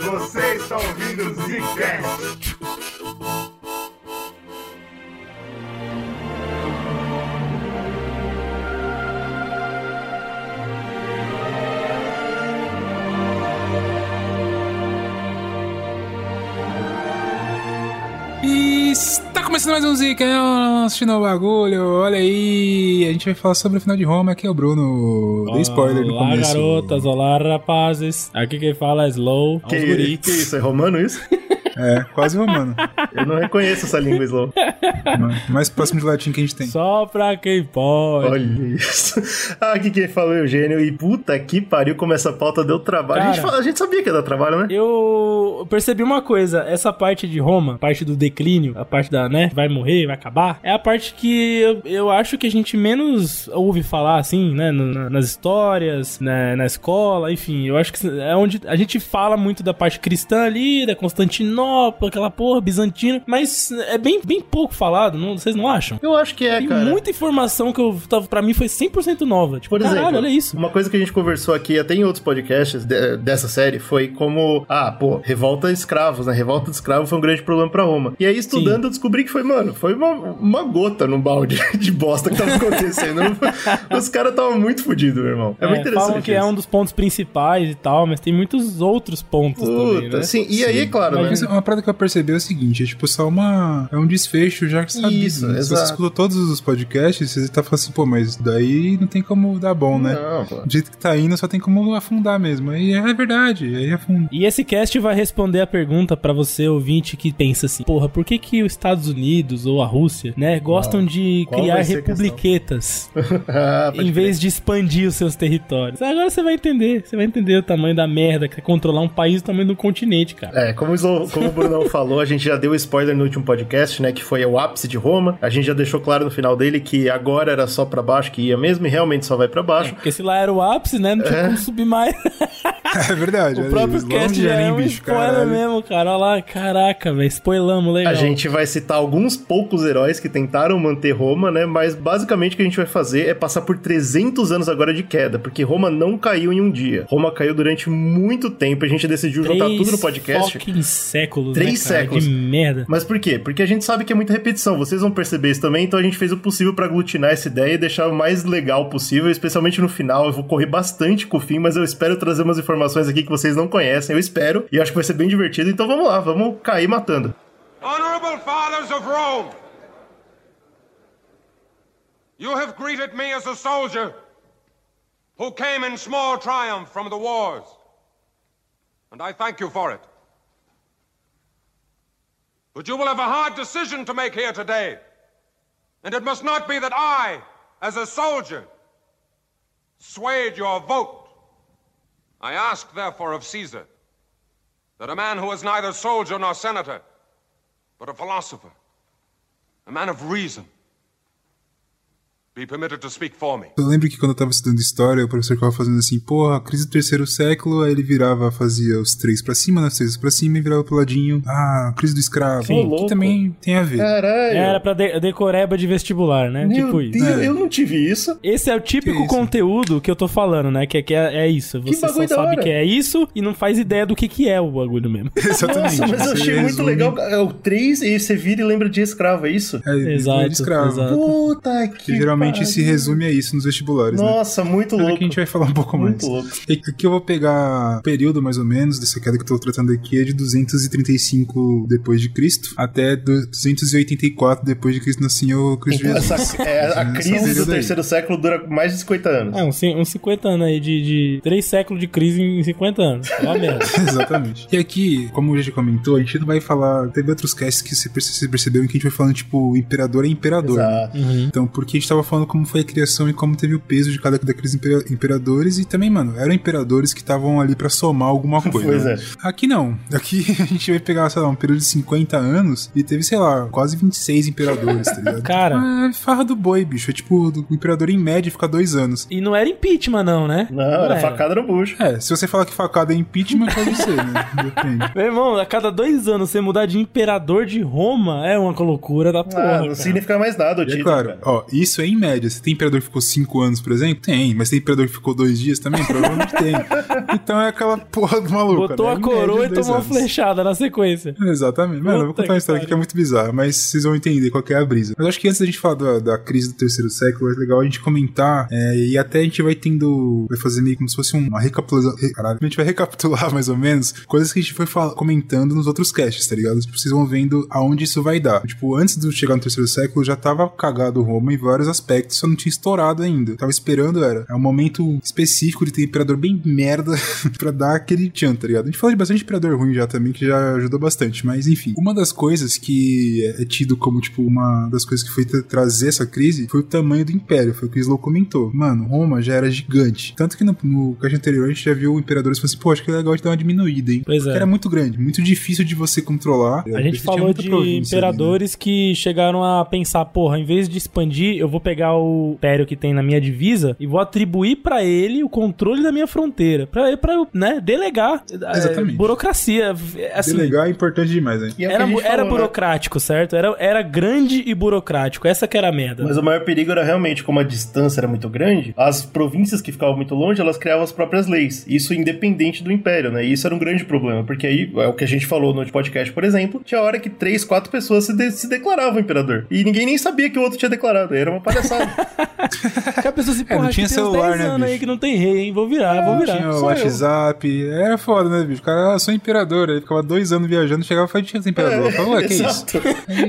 Você está ouvindo o Zcast. Começando mais um Zika, né? assistindo o bagulho, olha aí, a gente vai falar sobre o final de Roma, aqui é o Bruno, dei spoiler no Olá, começo. garotas, olá, rapazes. Aqui quem fala é Slow, Que, que isso? É romano isso? É, quase romano, Eu não reconheço essa língua slow. mais próximo de latim que a gente tem. Só pra quem pode. Olha isso. Ah, aqui quem falou é o Eugênio. E puta que pariu como essa pauta deu trabalho. a, gente Cara. fala- a gente sabia que ia dar trabalho, né? Eu percebi uma coisa, essa parte de Roma, a parte do declínio, a parte da, né, vai morrer, vai acabar, é a parte que eu, eu acho que a gente menos ouve falar, assim, né, na- nas histórias, na, na escola, enfim, eu acho que é onde a gente fala muito da parte cristã ali, da Constantinopla, aquela porra, bizantina, mas é bem, bem pouco falado, não, vocês não acham? Eu acho que é, Tem cara. muita informação que eu tava, pra mim foi 100% nova. Tipo, Por exemplo, caralho, olha isso. uma coisa que a gente conversou aqui até em outros podcasts de- dessa série foi como, ah, pô, revolta escravos, né? Revolta de escravos foi um grande problema pra Roma. E aí, estudando, eu descobri que foi, mano, foi uma, uma gota no balde de bosta que tava acontecendo. Os caras estavam muito fodidos, meu irmão. É, muito interessante. falam que é isso. um dos pontos principais e tal, mas tem muitos outros pontos também, Puta, né? sim. E aí, é claro, né? Uma parada que eu percebi é o seguinte, é tipo só uma... é um desfecho já sabido. Isso, né? Se você exato. escuta todos os podcasts, você tá falando assim, pô, mas daí não tem como dar bom, né? Não, pô. Do jeito que tá indo, só tem como afundar mesmo. Aí é verdade, aí afunda. E esse cast vai responder a pergunta pra você, ouvinte, que pensa assim: porra, por que, que os Estados Unidos ou a Rússia, né, gostam de Qual criar republiquetas Ah, em vez de expandir os seus territórios? Agora você vai entender, você vai entender o tamanho da merda que é controlar um país do tamanho do continente, cara. É, como, o Slo- como o Brunão falou, a gente já deu spoiler no último podcast, né? Que foi o ápice de Roma. A gente já deixou claro no final dele que agora era só pra baixo que ia mesmo e realmente só vai pra baixo. Porque se lá era o ápice, né, não tinha como subir mais. É verdade. o próprio aí, cast já é um bicho, spoiler caralho. mesmo, cara. Olha lá, caraca, velho, spoilamos, legal. A gente vai citar alguns poucos heróis que tentaram manter Roma, né? Mas basicamente o que a gente vai fazer é passar por 300 anos agora de queda, porque Roma não caiu em um dia. Roma caiu durante muito tempo. A gente decidiu juntar tudo no podcast. Séculos, Três né, cara? séculos. De merda. Mas por quê? Porque a gente sabe que é muita repetição. Vocês vão perceber isso também, então a gente fez o possível pra aglutinar essa ideia e deixar o mais legal possível, especialmente no final. Eu vou correr bastante com o fim, mas eu espero trazer umas informações aqui que vocês não conhecem. Eu espero, e acho que vai ser bem divertido. Então vamos lá, vamos cair matando. Honorable fathers of Rome, you have greeted me as a soldier who came in small triumph from the wars, and I thank you for it. But you will have a hard decision to make here today, and it must not be that I, as a soldier, swayed your vote. I ask, therefore, of Caesar that a man who is neither soldier nor senator, but a philosopher, a man of reason, Eu lembro que quando eu tava estudando história, o professor ficava fazendo assim, porra, a crise do terceiro século, aí ele virava, fazia os três pra cima, né, os três pra cima e virava pro ladinho, ah, crise do escravo, Sim, que louco. também tem a ver. Caralho! Era pra de decoreba de vestibular, né? Meu tipo isso. Deus, eu não tive isso. Esse é o típico Que isso? conteúdo que eu tô falando, né? Que, é- que é, é isso. Você só sabe hora. que é isso e não faz ideia do que, que é o bagulho mesmo. Exatamente. Nossa, mas eu achei muito legal. É o 3 e você vira e lembra de escravo, é isso? É, Exato, de escravo. exato. Puta que Que geralmente pariu. se resume a isso nos vestibulares, né? Nossa, muito Mas louco. aqui a gente vai falar um pouco Muito mais. louco. E Aqui eu vou pegar o período mais ou menos dessa queda que eu tô tratando aqui é de 235 depois de Cristo até 284 depois de Cristo nasceu Cristo Então, Jesus. essa, é, a Esse crise do terceiro século dura mais de 50 anos. É, uns, uns 50 anos aí de, de. Três séculos de crise em 50 anos. É uma merda. Exatamente. E aqui, como o já comentou, a gente não vai falar. Teve outros casts que você perce- vocês perceberam que a gente vai falando, tipo, imperador é imperador. né? Exato. Então, porque a gente tava falando como foi a criação e como teve o peso de cada daqueles impera- imperadores. E também, mano, eram imperadores que estavam ali pra somar alguma coisa. Pois né? é. Aqui não. Aqui a gente vai pegar, sei lá, um período de 50 anos e teve, sei lá, quase 26 imperadores, tá ligado? Cara. É farra do boi, bicho. É tipo, o imperador em média fica dois anos. E não era impeachment, não, né? Não, era era. facada no bucho. É, se você falar que facada é impeachment, pode ser, né? Depende. Meu irmão, a cada dois anos você mudar de imperador de Roma é uma loucura da porra. Ah, não cara. significa mais nada o é título. claro, cara. ó, isso é em média. Você tem imperador que ficou 5 anos, por exemplo? Tem, mas tem imperador que ficou 2 dias também? Provavelmente tem. Então é aquela porra do maluco. Botou né? a coroa e dois tomou uma flechada na sequência. Exatamente. Mano, eu vou contar uma história aqui que é muito bizarra, mas vocês vão entender qual que é a brisa. Mas eu acho que antes da gente falar da, da crise do terceiro século, é legal a gente comentar, é, e até a gente vai tendo, vai fazer meio como se fosse uma recapitulação, re- caralho, a gente vai recapitular mais ou menos coisas que a gente foi comentando nos outros casts, tá ligado? Tipo, vocês vão vendo aonde isso vai dar. Tipo, antes de chegar no terceiro século, já tava cagado Roma em vários aspectos, só não tinha estourado ainda. Tava esperando, era, é um momento específico de ter imperador bem merda pra dar aquele tchan, tá ligado? A gente falou de bastante imperador ruim já também, que já ajudou bastante, mas enfim. Uma das coisas que é tido como, tipo, uma das coisas que foi tra- trazer essa crise foi o tamanho do império, foi o que o Slow comentou. Mano, Roma já era gigante. Tanto que no, no cast anterior a gente já viu imperadores falando assim, pô, acho que é legal de dar uma diminuída, hein? Pois é. Era muito grande, muito difícil de você controlar. A gente falou de província ali, né? imperadores que chegaram a pensar, porra, em vez de expandir, eu vou pegar o império que tem na minha divisa e vou atribuir pra ele o controle da minha fronteira, Pra pra eu, né, delegar é, Exatamente. burocracia, assim, Delegar é importante demais, né? E é era, gente era falou, né? burocrático, certo? Era, era grande e burocrático, essa que era a merda. Mas o maior perigo era realmente, como a distância era muito grande, as províncias que ficavam muito longe, elas criavam as próprias leis. Isso independente do império, né? E isso era um grande problema, porque aí, é o que a gente falou no podcast, por exemplo, tinha hora que três, quatro pessoas se, de- se declaravam imperador. E ninguém nem sabia que o outro tinha declarado. Aí Era uma palhaçada. Porque a pessoa assim, É, não porra, tinha que celular, 10 né, aí que não tem rei, hein? Vou virar, vou virar. Tinha o Sou eu. WhatsApp, era foda, né, bicho? O cara, ah, sou imperador, aí ficava dois anos viajando, chegava e falava, tinha imperador. Eu falava, ué, que isso? Exato.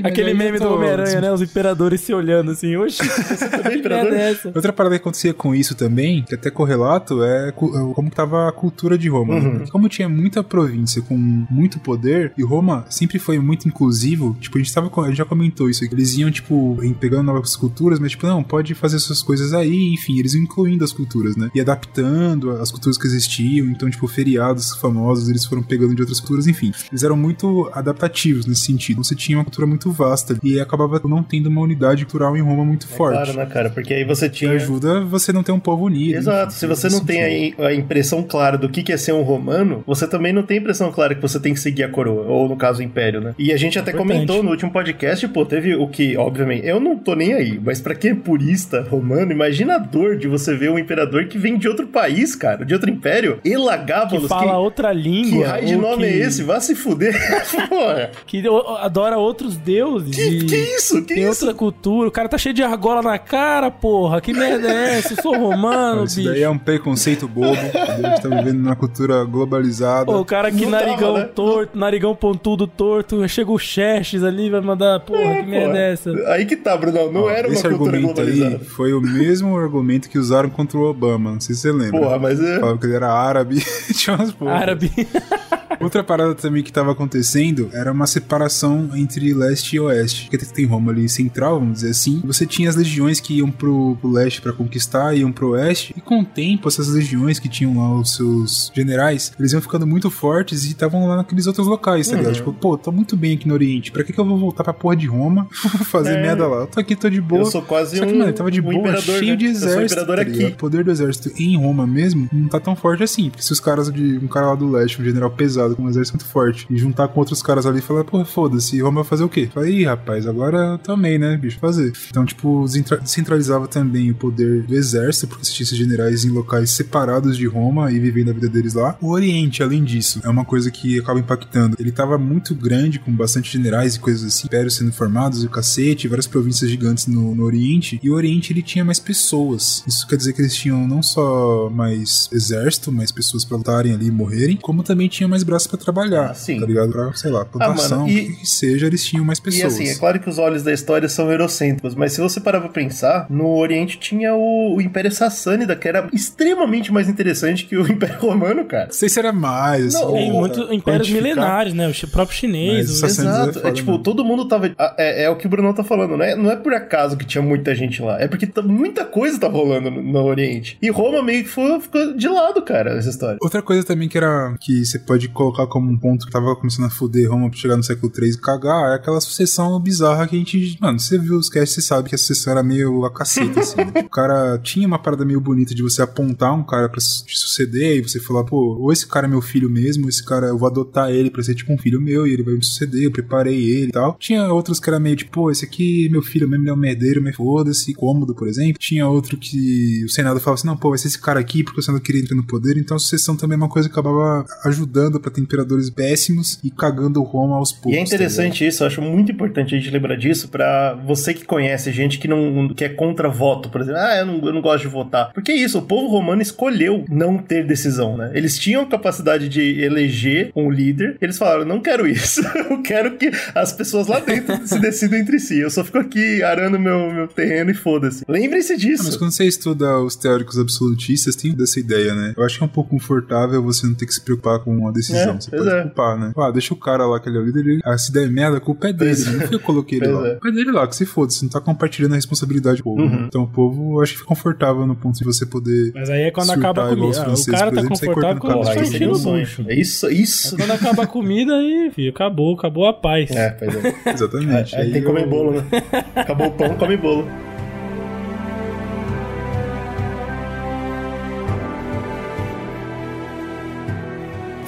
Aquele meme eu do Homem-Aranha, né? Os imperadores se olhando assim, Também que imperador? merda é essa? Outra parada que acontecia com isso também, que até correlato, é é como que tava a cultura de Roma. né? Uhum. Porque Como tinha muita província com muito poder, e Roma sempre foi muito inclusivo, tipo, a gente, tava, a gente já comentou isso. Eles iam, tipo, pegando novas culturas, mas, tipo, não, pode fazer suas coisas aí, enfim, eles iam incluindo as culturas, né? E adaptando as culturas que existiam, então, tipo, feriados famosos, eles foram pegando de outras culturas, enfim. Eles eram muito adaptativos nesse sentido. Você tinha uma cultura muito vasta, e acabava não tendo uma unidade cultural em Roma muito forte. Claro, né, cara? Porque aí você Que tinha. ajuda você não ter um povo unido. Exato, enfim, se você não tem a, a impressão clara do que que é ser um romano, você também não tem a impressão clara que você tem que seguir a coroa, ou no caso o império, né? E a gente até Importante. comentou no último podcast, pô, teve o que, obviamente, eu não tô nem aí, mas pra quem é purista romano, imagina a dor de você ver um imperador que vem de outro país, cara, de outro império, Que Elagábalos, fala outra língua. que raio de nome que, é esse? Vá se fuder. Porra. Que adora outros deuses. Que, que isso? Que Tem isso? outra cultura. O cara tá cheio de argola na cara, porra. Que merda é essa? Eu sou romano, Isso bicho. daí é um preconceito bobo. A gente tá vivendo numa cultura globalizada. Pô, o cara que Não narigão tava, né? torto, narigão pontudo torto, chega o Xerxes ali, vai mandar, porra, que merda é essa? Aí que tá, Brunão, não Ó, era uma cultura argumento aí foi o mesmo argumento que usaram contra o Obama. Não sei se você lembra. Porra, mas é... Falavam que ele era árabe. Tinha umas porra. Árabe. Outra parada também que tava acontecendo era uma separação entre leste e oeste. Porque tem Roma ali central, vamos dizer assim. Você tinha as legiões que iam pro, pro leste pra conquistar, iam pro oeste. E com o tempo, essas legiões que tinham lá os seus generais, eles iam ficando muito fortes e estavam lá naqueles outros locais, tá Uhum. ligado? Tipo, pô, tô muito bem aqui no Oriente. Pra que, que eu vou voltar pra porra de Roma fazer É. merda lá? Eu tô aqui, tô de boa. Eu sou quase Só que, um- mano, tava de um boa, cheio né? de exército. imperador tá? O poder do exército em Roma mesmo não tá tão forte assim. Porque se os caras de um cara lá do leste, um general pesado, com um exército muito forte, e juntar com outros caras ali e falar, pô, foda-se, Roma vai fazer o quê? Fala, ih, rapaz, agora também, né, bicho, fazer. Então, tipo, descentra- descentralizava também o poder do exército, porque esses generais em locais separados de Roma e vivendo a vida deles lá. O Oriente, além disso, é uma coisa que acaba impactando. Ele tava muito grande, com bastante generais e coisas assim, impérios sendo formados, o cacete, várias províncias gigantes no, no Oriente, e o Oriente ele tinha mais pessoas. Isso quer dizer que eles tinham não só mais exército, mais pessoas pra lutarem ali e morrerem, como também tinha mais braços pra trabalhar, Ah, sim. tá ligado? Pra, sei lá, plantação, mano, o e- que, que seja, eles tinham mais E pessoas. assim, é claro que os olhos da história são eurocêntricos, mas se você parar pra pensar, no Oriente tinha o, o Império Sassânida, que era extremamente mais interessante que o Império Romano, cara. Não sei se era mais, assim, Não, Tem Ou muitos impérios milenários, né? O próprio chinês. Mas o- é Exato. É, foda tipo, mesmo. todo mundo tava. ah, É, é o que o Brunão tá falando, né? Não é por acaso que tinha muita gente lá. É porque muita coisa tá rolando no, no Oriente. E Roma meio que foi, ficou de lado, cara, essa história. Outra coisa também que era que você pode colocar colocar como um ponto que tava começando a foder Roma pra chegar no século III e cagar, é aquela sucessão bizarra que a gente. Mano, você viu os casts, você sabe que a sucessão era meio a caceta, assim. né? O cara tinha uma parada meio bonita de você apontar um cara pra te suceder e você falar, pô, ou esse cara é meu filho mesmo, ou esse cara eu vou adotar ele pra ser tipo um filho meu e ele vai me suceder, eu preparei ele e tal. Tinha outros que era meio tipo, pô, esse aqui é meu filho mesmo, ele é um merdeiro, mas foda-se, cômodo, por exemplo. Tinha outro que o Senado falava assim, não, pô, vai ser esse cara aqui porque o Senado queria entrar no poder, então a sucessão também é uma coisa que acabava ajudando pra imperadores péssimos e cagando Roma aos poucos. E é tá interessante isso, eu acho muito importante a gente lembrar disso pra você que conhece gente que não que é contra voto, por exemplo. Ah, eu não, eu não gosto de votar. Porque é isso, o povo romano escolheu não ter decisão, né? Eles tinham capacidade de eleger um líder, eles falaram, não quero isso, eu quero que as pessoas lá dentro se decidam entre si. Eu só fico aqui arando meu, meu terreno e foda-se. Lembre-se Ah, disso. mas quando você estuda os teóricos absolutistas, tem dessa ideia, né? Eu acho que é um pouco confortável você não ter que se preocupar com uma decisão. É, você pois pode é. culpar, né? Ah, deixa o cara lá que ele é o líder, ele, ah, se der merda, a culpa é dele. Pois Não foi eu que coloquei ele Pois lá. é. A culpa é dele lá, que se foda. Você não tá compartilhando a responsabilidade do povo. Uhum. né? Então o povo, acho que fica confortável no ponto de você poder. Mas aí é quando acaba a comida. Ah, o cara por tá exemplo, confortável quando tá um enchendo o bucho. É isso, isso. Quando acaba a comida, aí, filho, acabou, acabou a paz. É, pois é. Exatamente. Aí tem que comer bolo, né? Acabou o pão, come bolo.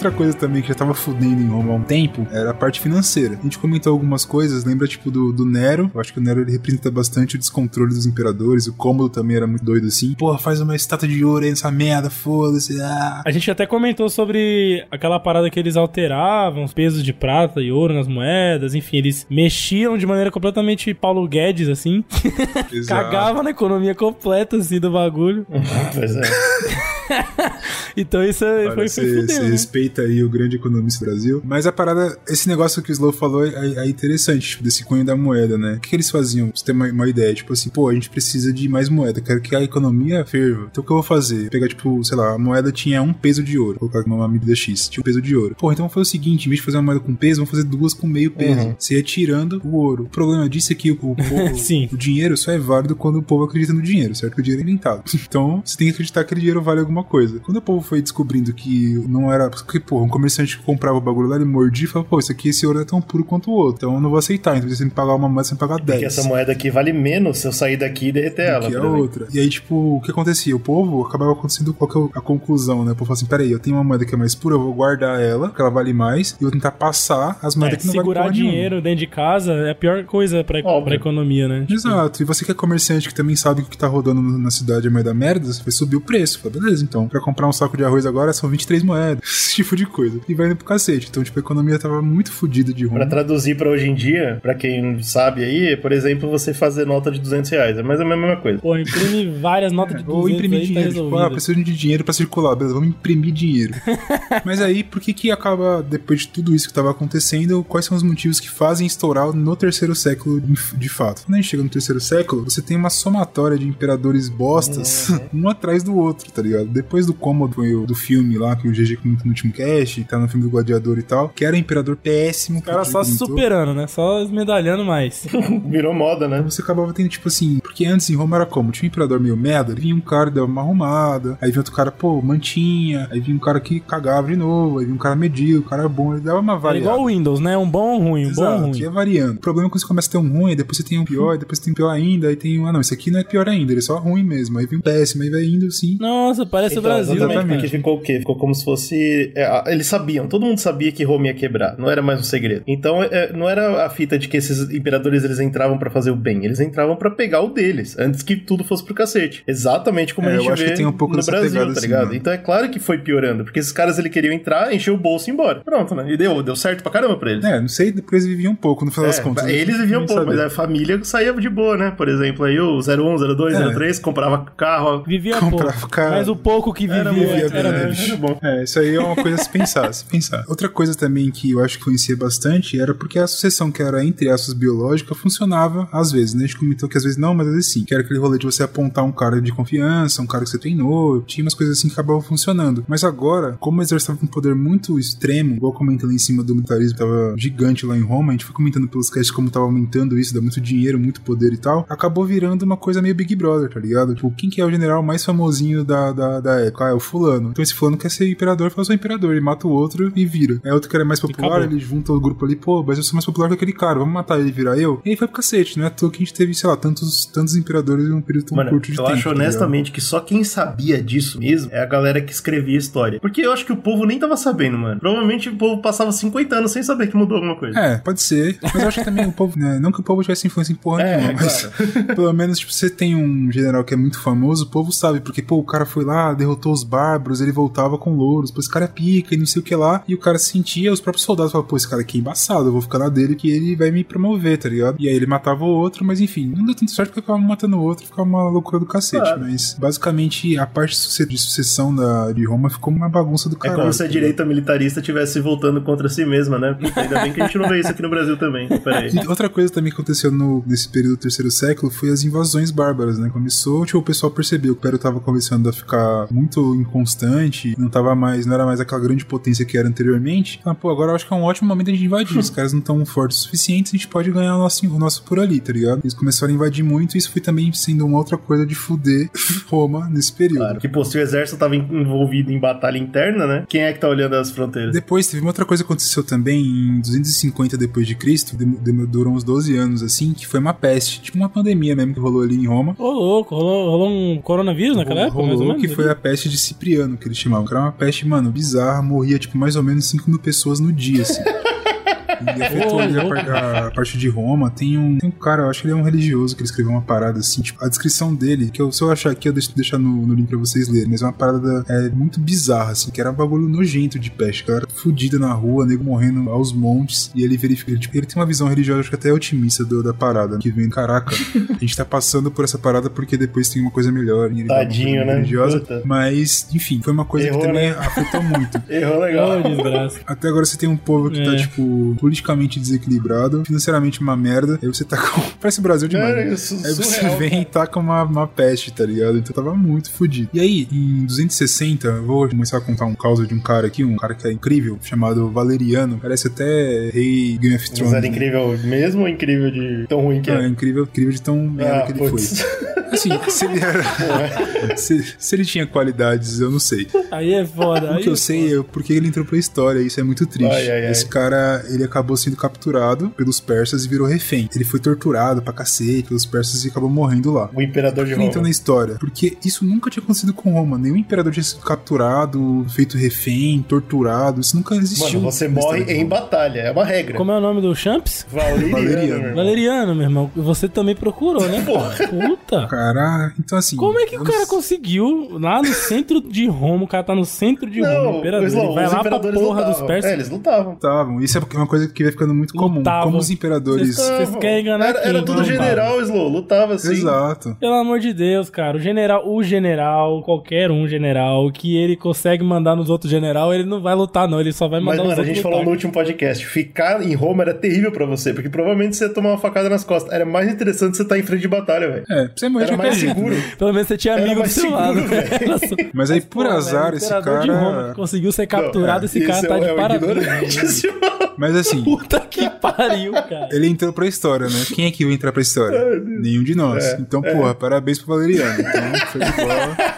Outra coisa também que já tava fudendo em Roma há um tempo era a parte financeira. A gente comentou algumas coisas, lembra tipo do, do Nero. Eu acho que o Nero ele representa bastante o descontrole dos imperadores. O cômodo também era muito doido assim. Porra, faz uma estátua de ouro aí nessa merda, foda-se. Ah. A gente até comentou sobre aquela parada que eles alteravam os pesos de prata e ouro nas moedas, enfim, eles mexiam de maneira completamente Paulo Guedes, assim, cagava na economia completa, assim, do bagulho. Pois é. Então isso é- Olha, foi, Você foi fudeu, né? respeita aí o grande economista do Brasil. Mas a parada, esse negócio que o Slow falou é, é interessante, tipo, desse cunho da moeda, né? O que, que eles faziam? Pra você ter uma, uma ideia, tipo assim, pô, a gente precisa de mais moeda, quero que a economia ferva. Então o que eu vou fazer? Pegar, tipo, sei lá, a moeda tinha um peso de ouro, vou colocar uma medida X, tinha um peso de ouro. Pô, então vamos fazer o seguinte, em vez de fazer uma moeda com peso, vamos fazer duas com meio peso. Uhum. Você ia tirando o ouro. O problema disso é que o, o povo, Sim. o dinheiro só é válido quando o povo acredita no dinheiro, certo? Que o dinheiro é inventado. Então, você tem que acreditar que aquele dinheiro vale alguma coisa. Quando o povo foi descobrindo que não era. Porque, pô, um comerciante que comprava o bagulho lá, ele mordia e falava, pô, isso aqui, esse ouro é tão puro quanto o outro. Então eu não vou aceitar. Então você tem que pagar uma moeda, você tem que pagar 10. Porque essa moeda aqui vale menos se eu sair daqui e derreter ela. que é por exemplo. outra. E aí, tipo, o que acontecia? O povo acabava acontecendo qual que é a conclusão, né? O povo falou assim: peraí, eu tenho uma moeda que é mais pura, eu vou guardar ela, porque ela vale mais, e eu vou tentar passar as É, moedas que não valem segurar porra nenhuma. dinheiro dentro de casa é a pior coisa pra, Óbvio. pra economia, né? Exato, e você que é comerciante que também sabe que o que tá rodando na cidade é moeda merda, você vai subir o preço. Fala, beleza, então, pra comprar um saco de arroz agora são 23 moedas, esse tipo de coisa. E vai indo pro cacete. Então, tipo, a economia tava muito fodida de Pra ruim. traduzir pra hoje em dia, pra quem sabe aí, por exemplo, você fazer nota de 200 reais. É mais ou menos a mesma coisa. Pô, imprime várias notas de 200 Ou imprimir aí, dinheiro, tá tipo, ah, preciso de dinheiro pra circular, beleza, vamos imprimir dinheiro. Mas aí, por que que acaba, depois de tudo isso que tava acontecendo, quais são os motivos que fazem estourar no terceiro século de, de fato? Quando a gente chega no terceiro século, você tem uma somatória de imperadores bostas, um atrás do outro, tá ligado? Depois do cômodo do filme lá, que o GG comentou no último cast, tá no filme do Gladiador e tal, que era um imperador péssimo. O cara só se comentou. superando, né? Só esmedalhando mais. Virou moda, né? Você acabava tendo, tipo assim, porque antes em Roma era como? Tinha um imperador meio merda, vinha um cara dava uma arrumada, aí vinha outro cara, pô, mantinha, aí vinha um cara que cagava de novo, aí vinha um cara medíocre, o cara bom, ele dava uma É variada. igual o Windows, né? Um bom ou um ruim, um bom ou Exato, ruim. ia variando. O problema é quando você começa a ter um ruim, depois você tem um pior, depois você tem um pior ainda, aí tem um, ah não, esse aqui não é pior ainda, ele é só ruim mesmo, aí vem um péssimo, aí vai indo assim. Nossa, parece o Então, Brasil, exatamente, né? porque ficou o quê? Ficou como se fosse. é, eles sabiam, todo mundo sabia que Roma ia quebrar, não era mais um segredo. Então, é, não era a fita de que esses imperadores eles entravam pra fazer o bem, eles entravam pra pegar o deles, antes que tudo fosse pro cacete. Exatamente como É, a gente eu acho vê que tem um pouco no Brasil, pegada tá assim, ligado? mano. Então é claro que foi piorando, porque esses caras ele queriam entrar, encher o bolso e ir embora. Pronto, né? E deu, deu certo pra caramba pra eles. É, não sei, depois viviam um pouco, no final das É, contas. eles viviam um pouco, mas a família saía de boa, né? Por exemplo, aí o 01, 02, É. 03 comprava carro. Vivia Comprava pouco. cara. Mas o pouco que vivia Era era, bem, era né, bom. bicho? era bom. É, isso aí é uma coisa a se pensar, a se pensar. Outra coisa também que eu acho que influencia bastante era porque a sucessão que era entre aspas biológica funcionava às vezes, né? A gente comentou que às vezes não, mas às vezes sim. Que era aquele rolê de você apontar um cara de confiança, um cara que você treinou, tinha umas coisas assim que acabavam funcionando. Mas agora, como o exército estava com um poder muito extremo, igual comentando em cima do militarismo, tava gigante lá em Roma, a gente foi comentando pelos casts como tava aumentando isso, dá muito dinheiro, muito poder e tal, acabou virando uma coisa meio Big Brother, tá ligado? Tipo, quem que é o general mais famosinho da, da, da época? Ah, é o fulano. Então esse fulano quer ser imperador, eu sou imperador, ele mata o outro e vira. Aí outro cara é mais popular, ele junta o grupo ali, pô, mas eu sou mais popular que aquele cara, vamos matar ele e virar eu. E aí foi pro cacete, não é à toa que a gente teve, sei lá, tantos, tantos imperadores em um período tão Mano, curto de eu tempo. acho tá ligado? honestamente que só quem sabia disso mesmo é a galera que escrevia história. Porque eu acho que o povo nem tava sabendo, mano. Provavelmente o povo passava 50 anos sem saber que mudou alguma coisa. É, pode ser. Mas eu acho que também o povo, né, não que o povo tivesse influência em porra É, nenhuma, mas pelo menos, tipo, você tem um general que é muito famoso, o povo sabe, porque, pô, o cara foi lá, derrotou os bárbaros, ele voltava com louros, pô, esse cara é pica e não sei o que lá, e o cara sentia, os próprios soldados falavam, pô, esse cara aqui é embaçado, eu vou ficar na dele que ele vai me promover, tá ligado? E aí ele matava o outro, mas enfim, não deu tanto certo porque acabava matando o outro, ficava uma loucura do cacete, Claro. mas basicamente a parte de suce- de sucessão da, de Roma ficou uma bagunça do É caralho. como se a tá direita militarista estivesse voltando contra si mesma, né? Ainda bem que a gente não vê isso aqui no Brasil também. Pera aí. E outra coisa também que aconteceu no, nesse período do terceiro século foi as invasões bárbaras, né? Começou, tipo, o pessoal percebeu que o Império tava começando a ficar muito inconstante, não tava mais, não era mais aquela grande potência que era anteriormente. Ah, pô, agora eu acho que é um ótimo momento a gente invadir. Os caras não tão fortes o suficiente, a gente pode ganhar o nosso, o nosso por ali, tá ligado? Eles começaram a invadir muito e isso foi também sendo uma outra coisa de fuder Roma nesse período. Claro. Que, pô, se o exército tava en- envolvido em batalha interna, né? Quem é que tá olhando as fronteiras? Depois teve uma outra coisa que aconteceu também em 250 depois de Cristo, durou uns 12 anos assim, que foi uma peste, tipo uma pandemia mesmo que rolou ali em Roma. Ô, louco, rolou, rolou um coronavírus naquela época, mais ou Rolou menos? que foi a peste de Cipriano, que eles chamavam. Que era uma peste, mano, bizarra, morria, tipo, mais ou menos 5 mil pessoas no dia, assim. Afetou ali a, a parte de Roma. Tem um, tem um cara, eu acho que ele é um religioso, que ele escreveu uma parada assim, tipo, a descrição dele, que eu, se eu achar aqui, eu deixo deixar no, no link pra vocês lerem, mas é uma parada é, muito bizarra, assim, que era um bagulho nojento de peste. Galera fudida na rua, nego morrendo aos montes, e ele verifica, ele, tipo, ele tem uma visão religiosa, acho que até otimista do- da parada, que vem, caraca, a gente tá passando por essa parada porque depois tem uma coisa melhor. e ele uma coisa Tadinho, né? Religiosa, Puta. mas, enfim, foi uma coisa Errou, que também né? afetou muito. Errou legal. Até agora você tem um povo que tá, É. tipo, politicamente desequilibrado, financeiramente uma merda. Aí você tá com. Parece o Brasil demais. É, né? isso, Aí você surreal, vem cara. e taca uma, uma peste, tá ligado? Então tava muito fodido. E aí, em 260, eu vou começar a contar um caso de um cara aqui, um cara que é incrível, chamado Valeriano. Parece até rei Game of Mas Thrones. era né? incrível mesmo ou incrível de tão ruim que Não, é é? incrível, incrível de tão merda Ah, que ele putz. foi. Assim, se ele era. se, se ele tinha qualidades, eu não sei. Aí é foda. O aí que eu é sei é porque ele entrou pra história, isso é muito triste. Ai, ai, ai. Esse cara, ele acabou sendo capturado pelos persas e virou refém. Ele foi torturado pra cacete pelos persas e acabou morrendo lá. O imperador de Roma. na história? Porque isso nunca tinha acontecido com Roma. Nenhum imperador tinha sido capturado, feito refém, torturado. Isso nunca existiu. Mano, você morre em Roma. batalha, é uma regra. Como é o nome do Champs? Valeriano, Valeriano. meu irmão. Valeriano, meu irmão. Você também procurou, né? Puta. Cara, então assim. Como é que o vamos- cara conseguiu lá no centro de Roma? O cara tá no centro de Roma, o Não, imperador. Slow, Ele vai lá pra porra dos lutavam. persas. É, eles lutavam. Lutavam. Isso é uma coisa que vai ficando muito comum. Lutavam. Como os imperadores. Vocês querem enganar era, quem, era tudo general, Slow. Lutava assim. Exato. Pelo amor de Deus, cara. O general, o general, qualquer um general, que ele consegue mandar nos outros general, ele não vai lutar, não. Ele só vai Mas, mandar mano, os a gente falou lutar. no último podcast, ficar em Roma era terrível pra você, porque provavelmente você ia tomar uma facada nas costas. Era mais interessante você estar em frente de batalha, velho. É, pra você morrer de Era mais seguro. Pelo menos você tinha Era amigo do seu seguro, lado. Mas aí, por Pô, azar, velho, esse de Roma cara. conseguiu ser capturado, esse Isso cara tá é, de é parabéns. Mas assim, Puta que pariu, cara. ele entrou pra história, né? Quem é que vai entrar pra história? Nenhum de nós. É, então, porra, parabéns pro Valeriano. Então, foi de bola.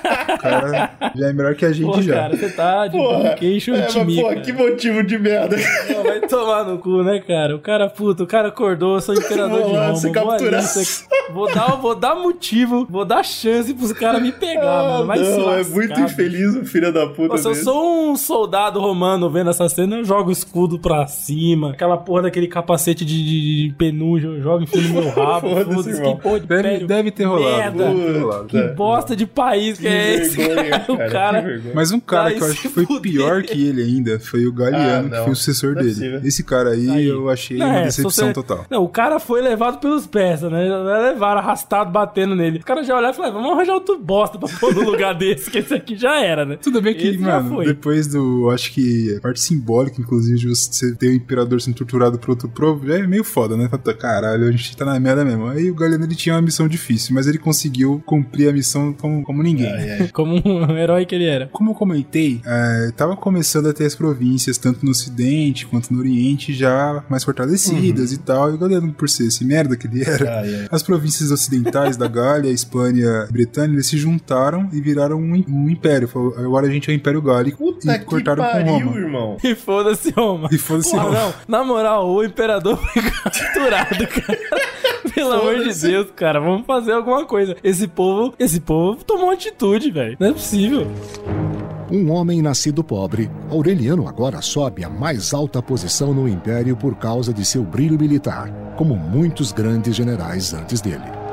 Cara já é melhor que a gente Pô, já. cara, você tá de Porra, brinquedo é, mas, de mim, pô, cara. que motivo de merda. Pô, Vai tomar no cu, né, cara? O cara, puta, o cara acordou, eu sou imperador Vou de Roma. ser Vou, ali, capturado. ser- vou, dar, vou dar motivo, vou dar chance pros caras me pegar, mano. Vai se não, é muito bicho. infeliz o filho da puta Nossa, eu sou um soldado romano vendo essa cena, eu jogo o escudo pra cima, aquela porra daquele capacete de, de, de penugem, eu jogo enfio no meu rabo, Foda-se, irmão. que porra de Deve, pele, deve ter rolado. merda. Rolado. que bosta de país que, Que é esse, vergonha, cara, cara... vergonha. Mas um cara que eu acho que foi pior que ele ainda foi o Galiano, Ah, que foi o sucessor é dele. possível. Esse cara aí, Aí. eu achei Não, uma é, decepção você- total. Não, o cara foi levado pelos persas, né? Levaram arrastado, batendo nele. O cara já olhava e falava, vamos arranjar outro bosta pra pôr no lugar desse, que esse aqui já era, né? Tudo bem que, Esse já mano, foi. depois do. Acho que a parte simbólica, inclusive, de você ter o imperador sendo torturado por outro povo, já é meio foda, né? Caralho, a gente tá na merda mesmo. Aí o Galiano ele tinha uma missão difícil, mas ele conseguiu cumprir a missão como, como ninguém. como um herói que ele era. Como eu comentei, é, tava começando a ter as províncias, tanto no Ocidente quanto no Oriente, já mais fortalecidas e tal. E o Galeano, por ser esse merda que ele era, Ai, ai. as províncias ocidentais da Gália, Espanha e Bretanha, eles se juntaram e viraram um, um império. Falou, agora a gente é o Império Gálico Puta e que cortaram com pariu, Roma. irmão. E foda-se Roma. E foda-se Roma. não, na moral, o imperador foi capturado, cara. Pelo amor de. Deus, cara, vamos fazer alguma coisa. Esse povo, esse povo tomou atitude, velho. Não é possível. Um homem nascido pobre, Aureliano agora sobe à mais alta posição no império por causa de seu brilho militar, como muitos grandes generais antes dele.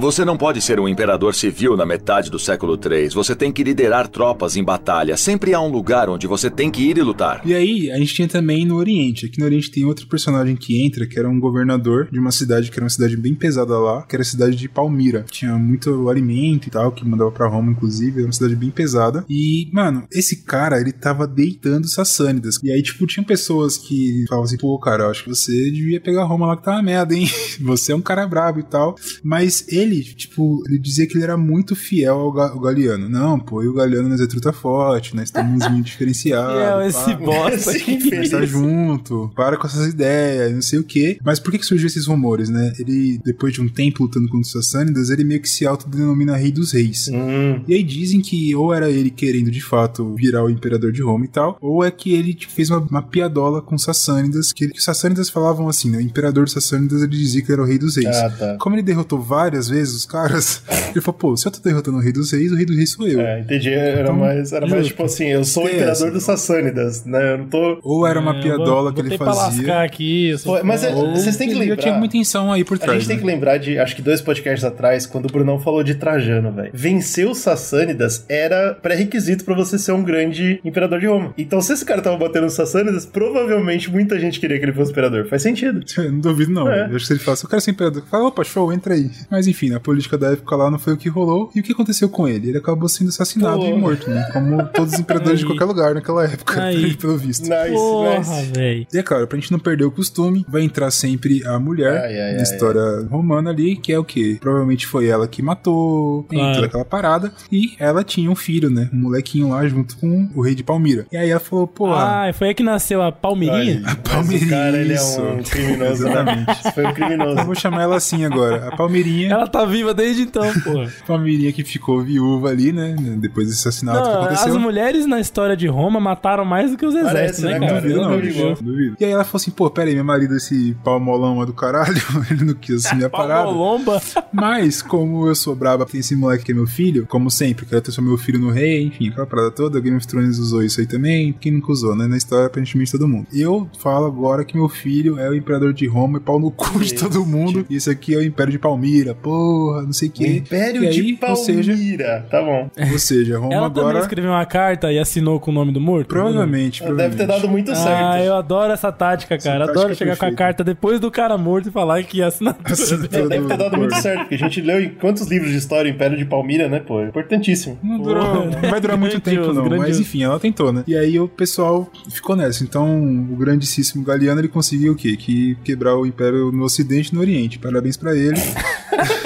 Você não pode ser um imperador civil na metade do século III. Você tem que liderar tropas em batalha. Sempre há um lugar onde você tem que ir e lutar. E aí, a gente tinha também no Oriente. Aqui no Oriente tem outro personagem que entra, que era um governador de uma cidade que era uma cidade bem pesada lá, que era a cidade de Palmira. Tinha muito alimento e tal, que mandava pra Roma, inclusive. Era uma cidade bem pesada. E, mano, esse cara, ele tava deitando Sassânidas. E aí, tipo, tinha pessoas que falavam assim, pô, cara, eu acho que você devia pegar Roma lá que tá uma merda, hein? Você é um cara brabo e tal. Mas ele, tipo, ele dizia que ele era muito fiel ao, Ga- ao Galiano. Não, pô, e o Galiano nós é truta forte, nós temos muito diferenciado. É esse bosta feliz. Tá junto, para com essas ideias, não sei o quê. Mas por que, que surgiu esses rumores, né? Ele, depois de um tempo lutando contra os Sassânidas, ele meio que se autodenomina Rei dos Reis. Hum, E aí dizem que ou era ele querendo de fato virar o imperador de Roma e tal, ou é que ele tipo, fez uma, uma piadola com os Sassânidas, que, que os Sassânidas falavam assim, né? O imperador dos Sassânidas ele dizia que ele era o Rei dos Reis. Ah, tá. Como ele derrotou várias vezes os caras, ele falou, pô, se eu tô derrotando o Rei dos Reis, o Rei dos Reis sou eu. É, entendi. Era Então, mais, era mais tipo assim, eu sou o Tem imperador essa, dos Sassânidas, né? Eu não tô. Ou era uma É, eu piadola vou- que ele fazia. aqui. eu Pô, mas é- vocês têm que lembrar. tinha muita intenção aí por A trás. gente tem né? que lembrar de, acho que dois podcasts atrás, quando o Brunão falou de Trajano, velho. Vencer os Sassânidas era pré-requisito pra você ser um grande imperador de Roma. Então, se esse cara tava batendo nos Sassânidas, provavelmente muita gente queria que ele fosse imperador. Faz sentido. Eu não duvido, não. É. Eu acho que se ele fala assim, eu quero ser imperador. Fala, opa, show, entra aí. Mas enfim, a política da época lá não foi o que rolou. E o que aconteceu com ele? Ele acabou sendo assassinado Pô. e morto, né? Como todos os imperadores de qualquer lugar naquela época, Aí. pelo visto. Nice, Porra, nice. E é claro, pra gente não perder o costume, vai entrar sempre a mulher Ai, ai, na ai, história romana ali, que é o quê? Provavelmente foi ela que matou, Claro. toda aquela parada. E ela tinha um filho, né? Um molequinho lá junto com o rei de Palmira. E aí ela falou, pô, Ah, foi aí que nasceu a Palmeirinha, mas O cara, ele é um criminoso, né? Exatamente. Foi um eu criminoso. vou chamar ela assim agora. A Palmeirinha. Ela tá viva desde então, porra. Palmeirinha que ficou viúva ali, né? Depois desse assassinato que Não, aconteceu. as mulheres na história de Roma mataram mais do que os exércitos, Parece, né, né, cara? Duvido não, Deus. duvido. E aí ela falou assim, pô, pera aí, meu marido, esse pau molão é do caralho, ele não quis assumir a parada. Palmolomba. Mas, como eu sou braba, tem esse moleque que é meu filho, como sempre, quero ter só meu filho no rei, enfim, aquela parada toda, Game of Thrones usou isso aí também, quem nunca usou, né? Na história, aparentemente, todo mundo. Eu falo agora que meu filho é o imperador de Roma e pau no cu de todo mundo, e esse aqui é o Império de Palmira, porra, não sei o O quê. Império aí, de ou seja, Palmira. Tá bom. ou seja, Roma Ela também agora... escreveu uma carta e assinou com o nome do morto? Provavelmente, Deve provavelmente. ter dado muito certo. Ah, eu adoro essa tática, cara. tática adoro é chegar com a perfeita. carta depois do cara morto e falar que a assinatura Assinatura dele. Deve ter dado do muito certo, porque a gente leu em quantos livros de história o Império de Palmira, né, pô? Importantíssimo. Não, durou- não vai durar muito tempo, grandioso, não. Mas grandioso. enfim, ela tentou, né? E aí o pessoal ficou nessa. Então, o grandíssimo Galiano ele conseguiu o quê? Que quebrar o império no Ocidente e no Oriente. Parabéns pra ele.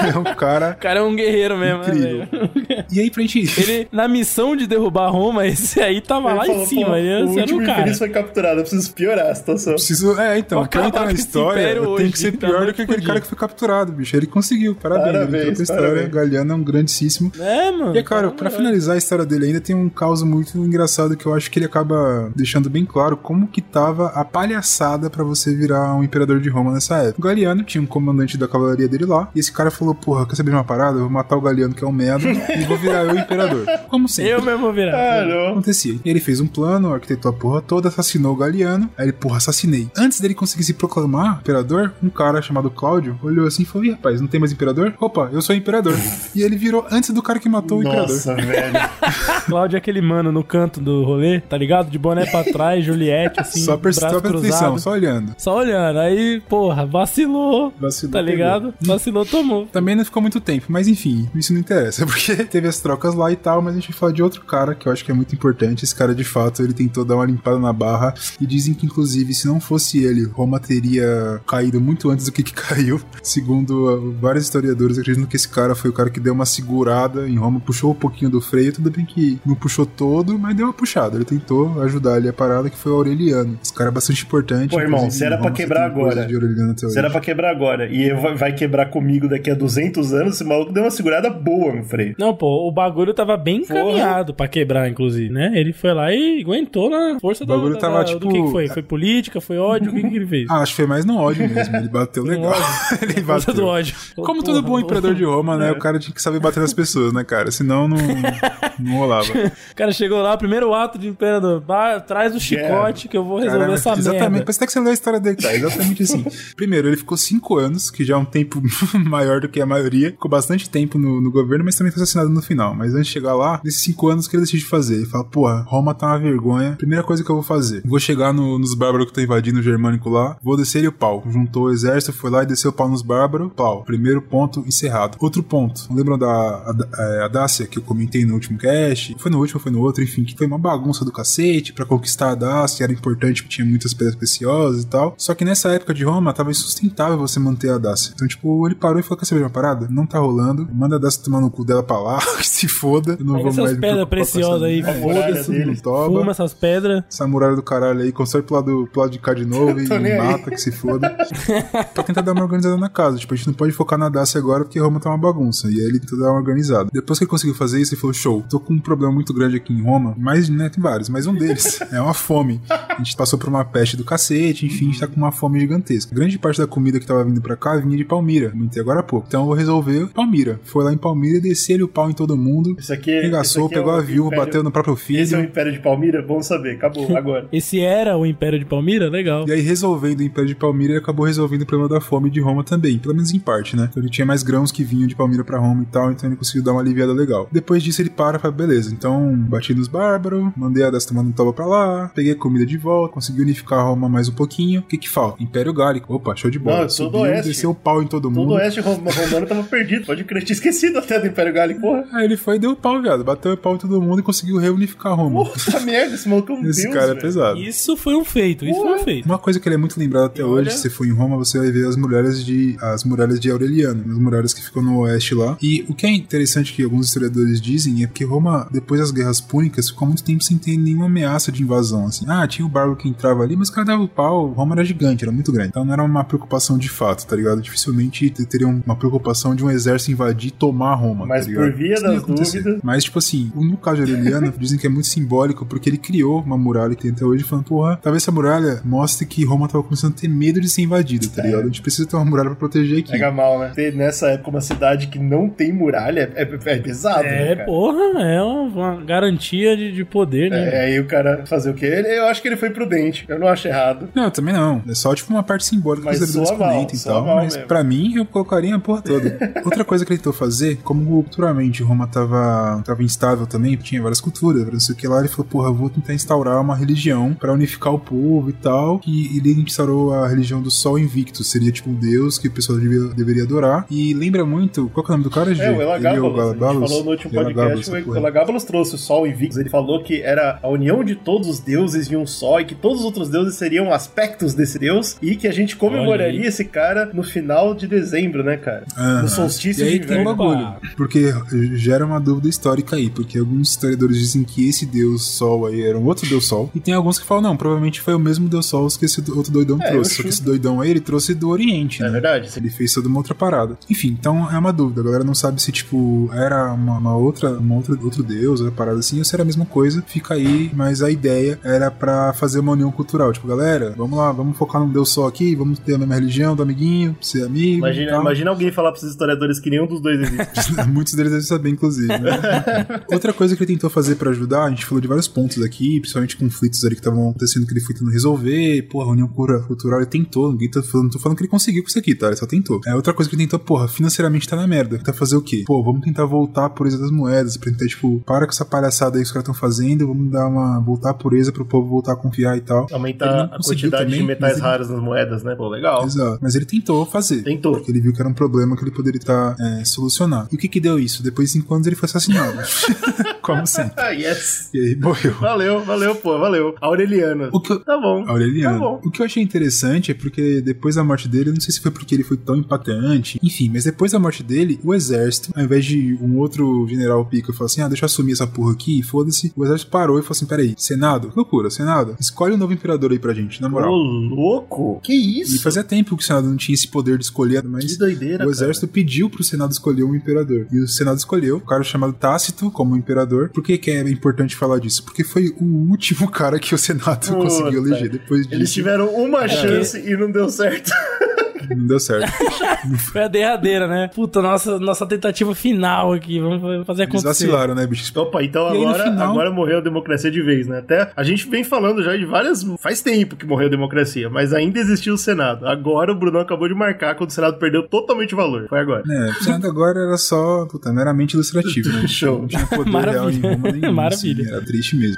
é um cara O cara é um guerreiro mesmo, né, incrível. velho? E aí, pra gente. Ele, na missão de derrubar Roma, esse aí tava Ele lá falou, em cima. Ele o último cara. infeliz foi capturado, eu preciso piorar a situação. Preciso, é, então, pra entrar na história, hoje, que ser tá pior do que aquele cara que foi capturado, bicho. Ele conseguiu, parabéns. ele Parabéns, entrou pra história. parabéns. Galiano é um grandíssimo. É, mano. E é claro, pra finalizar a história dele ainda tem um caos muito engraçado que eu acho que ele acaba deixando bem claro como que tava a palhaçada pra você virar um imperador de Roma nessa época. O Galiano tinha um comandante da cavalaria dele lá, e esse cara falou, porra, quer saber de uma parada? Eu vou matar o Galiano que é um merda e vou virar eu imperador. Como sempre. Eu mesmo vou virar. Ah, não. Acontecia. E ele fez um plano, arquitetou a porra toda, assassinou o Galiano. Aí ele, porra, assassinei. Antes dele conseguir se proclamar imperador, um cara chamado Cláudio olhou assim e falou: Ih, rapaz, não tem mais imperador? Opa, eu sou imperador. e ele virou antes do cara que matou o imperador. Nossa, velho. Cláudio é aquele mano no canto do rolê, tá ligado? De boné pra trás, Juliette, assim, só presta braço só presta atenção, só olhando. Só olhando. Aí, porra, vacilou. Vacilou, tá ligado? Vacilou, tomou. Também Também não ficou muito tempo, mas enfim, isso não interessa, porque teve as trocas lá e tal, mas a gente vai falar de outro cara que eu acho que é muito importante. Esse cara, de fato, ele tentou dar uma limpada na barra e dizem que, inclusive, se não fosse ele, Roma teria caído muito antes do que, que caiu. Segundo uh, vários historiadores, acreditam que esse cara foi o cara que deu uma segurada em Roma, puxou um pouquinho do freio, tudo bem que não puxou todo, mas deu uma puxada. Ele tentou ajudar ali a parada, que foi o Aureliano. Esse cara é bastante importante. Pô, irmão, se era pra quebrar agora. Se era pra quebrar agora e vai quebrar comigo daqui a 200 anos, esse maluco deu uma segurada boa no freio. Não, pô, o bagulho tava bem Porra. encaminhado pra quebrar, inclusive, né? Ele foi lá e aguentou na força O bagulho da- tava, da- tipo- do que, que foi? Foi política, foi ódio, o que, que ele fez? Ah, acho que foi mais no ódio mesmo. Ele bateu legal. ele força bateu. do ódio. Como todo bom imperador de Roma, né? O cara tinha que saber bater nas pessoas, né, cara? Senão não, não rolava. O cara chegou lá, primeiro ato de imperador, "Ba- traz o chicote que eu vou resolver Cara, essa exatamente, merda. parece até que você leu a história dele, tá? Exatamente assim. Primeiro, ele ficou cinco anos, que já é um tempo maior do que a maioria. Ficou bastante tempo no, no governo, mas também foi assassinado no final. Mas antes de chegar lá, nesses cinco anos, que ele decide fazer? Ele fala, porra, Roma tá uma vergonha. Primeira coisa que eu vou fazer, vou chegar no- nos bárbaros que estão invadindo o germânico lá, vou descer o pau. Juntou o exército, foi lá e desceu o pau nos bárbaros, pau. Primeiro ponto encerrado. Outro ponto, lembram da Ad- Adácia, que eu comentei no último cast? Foi no último, foi no outro, enfim, que foi uma bagunça do cacete pra conquistar a Adácia, era importante porque tinha muitas pedras preciosas e tal. Só que nessa época de Roma, tava insustentável você manter a Adácia. Então, tipo, ele parou e falou: Quer saber uma parada? Não tá rolando, manda a Adácia tomar no cu dela pra lá, que se foda. Eu não Pega vou mais essas me pedras preciosas aí, foda-se, dele. Não toba. fuma essas pedras. Essa muralha do caralho aí, constrói pro lado, pro lado de cá de novo e mata, que se foda. pra tentar dar uma organizada na casa. Tipo, a gente não pode focar na Dacia agora porque Roma tá uma bagunça. E aí ele tentou dar uma organizada. Depois que ele conseguiu fazer isso, ele falou: show, tô com um problema muito grande aqui em Roma. Mas, né, tem vários, mas um deles é uma fome. A gente passou por uma peste do cacete, enfim, a gente tá com uma fome gigantesca. Grande parte da comida que tava vindo pra cá vinha de Palmira. Comentei agora há pouco. Então eu vou resolver Palmira. Foi lá em Palmira, desceu o pau em todo mundo. Isso aqui, isso Regaçou, aqui é pegou o a viúva, Império- bateu no próprio filho. Esse é o Império de Palmira? Bom saber, acabou, agora. Esse era o Império de Palmira? Legal. E aí, resolvendo o Império de Palmira, ele acabou resolvendo o problema da fome de Roma também, pelo menos em parte, né? Então ele tinha mais grãos que vinham de Palmira pra Roma e tal, então ele conseguiu dar uma aliviada legal. Depois disso, ele para e fala: beleza, então bati nos bárbaros, mandei a das tomando toba pra lá, peguei a comida de volta, consegui unificar Roma mais um pouquinho. O que que falta? Império Gálico. Opa, show de bola. Não, todo Subiu, oeste. desceu o pau em todo Todo mundo. o oeste rom- romano tava perdido, pode crer, tinha esquecido até do Império Gálico, porra. Aí ele foi e deu pau, viado. Bateu o pau em todo mundo e conseguiu reunificar Roma. Puta merda, esse maluco é um Esse deus, cara é pesado. Isso foi um feito, isso foi um feito. Uma coisa que ele é muito lembrado até hoje, se você for em Roma, você vai ver as muralhas de as muralhas de Aureliano, as muralhas que ficam no oeste lá. E o que é interessante que alguns historiadores dizem é que Roma, depois das guerras púnicas, ficou muito tempo sem ter nenhuma ameaça de invasão, assim. Ah, tinha o bárbaro que entrava ali, mas o cara dava o pau, Roma era gigante, era muito grande. Então não era uma preocupação de fato, tá ligado? Dificilmente te- teria uma preocupação de um exército invadir e tomar Roma, Mas tá por via das dúvidas- Mas, tipo assim, no caso de Aureliano, dizem que é muito simbólico porque ele criou uma muralha que tem até hoje, falando, porra, talvez essa muralha mostre que Roma tava começando a ter medo de ser invadida, tá ligado? A gente precisa ter uma muralha pra proteger aqui. Pega mal, né? Ter nessa época uma cidade que não tem muralha é, é- é pesado, né, É, cara? porra, é uma, garantia de, de poder, né? É, aí o cara fazer o quê? Ele- eu acho que ele foi prudente. Eu não acho errado. Não, também não. É só, tipo, uma parte simbólica Mas que os comentam e tal. Mas mesmo. pra mim, eu colocaria porra toda. Outra coisa que ele tentou fazer, como culturalmente Roma tava, tava instável também, tinha várias culturas, não sei o que lá, ele falou, porra, vou tentar instaurar uma religião pra unificar o povo e tal. E ele instaurou a religião do Sol Invictus. Seria, tipo, um deus que o pessoal devia- deveria adorar. E lembra muito... Qual que é o nome do cara, Gê? É, o Ele Elagabalus. A gente Elagabalus? falou no último podcast, o. Elagabalus trouxe o Sol Invictus. Ele falou que era a união de todos os deuses em um só e que todos os outros deuses seriam aspectos desse deus e que a gente comemoraria esse cara no final de dezembro, né, cara? Aham. No solstício E aí de tem um bagulho. Porque gera uma dúvida histórica aí. Porque alguns historiadores dizem que esse deus Sol aí era um outro deus Sol. E tem alguns que falam, não, provavelmente foi o mesmo deus Sol que esse outro doidão É, trouxe. Só que esse doidão aí, ele trouxe do Oriente, É né? verdade. Ele fez toda uma outra parada. Enfim, então é uma dúvida. A galera não sabe se, tipo, era uma, uma outra, uma outra, outro deus, outra parada assim, ou se era a mesma coisa. Fica aí, mas a ideia era pra fazer uma união cultural. Tipo, galera, vamos lá, vamos focar num deus só aqui, vamos ter a mesma religião do amiguinho, ser amigo. Imagina, imagina alguém falar pros historiadores que nenhum dos dois existe. Muitos deles devem saber, inclusive. né? Outra coisa que ele tentou fazer pra ajudar, a gente falou de vários pontos aqui, principalmente conflitos ali que estavam acontecendo que ele foi tentando resolver. Porra, a União Cura- Cultural ele tentou, ninguém tá falando, não tô falando que ele conseguiu com isso aqui, tá? Ele só tentou. É outra coisa que ele tentou, porra, financeiramente tá na merda. Tá fazer o quê? Pô, vamos tentar voltar a pureza das moedas, pra tentar, tipo, para com essa palhaçada aí que os caras estão fazendo, vamos dar uma. voltar a pureza pro povo voltar a confiar e tal. Aumentar a quantidade também, de metais ele- raros nas moedas, né? Pô, legal. Exato. Mas ele tentou fazer. Tentou. Porque ele viu que era um problema problema que ele poderia estar é, solucionado. E o que que deu isso? Depois de cinco anos ele foi assassinado. Como sempre. Ah, yes. E aí morreu. Valeu, valeu, pô, valeu. Aureliano. O que eu- Tá bom. Aureliano. Tá bom. o que eu achei interessante é porque depois da morte dele, não sei se foi porque ele foi tão impactante, enfim, mas depois da morte dele, o exército, ao invés de um outro general pica falar assim, ah, deixa eu assumir essa porra aqui, e foda-se, o exército parou e falou assim, peraí, Senado, loucura, Senado, escolhe um novo imperador aí pra gente, na Ô, moral. louco. Que E isso? fazia tempo que o Senado não tinha esse poder de escolher, mas Que doideira, o exército pediu pro Senado escolher um imperador. E o Senado escolheu, o cara chamado Tácito como imperador. Por que, que é importante falar disso? Porque foi o último cara que o Senado Puta. conseguiu eleger. Depois disso, Eles tiveram uma chance e não deu certo. não deu certo. Foi a derradeira, né? Puta, nossa, nossa tentativa final aqui. Vamos fazer Eles acontecer. vacilaram, né, bicho? Opa, então E agora, final- agora morreu a democracia de vez, né? Até a gente vem falando já de várias. Faz tempo que morreu a democracia, mas ainda existiu o Senado. Agora o Brunão acabou de marcar quando o Senado perdeu totalmente o valor. Foi agora. É, o Senado agora era só, puta, meramente ilustrativo, né? Show. Não tinha poder Maravilha. real em Roma nenhum. Maravilha. assim, era triste mesmo.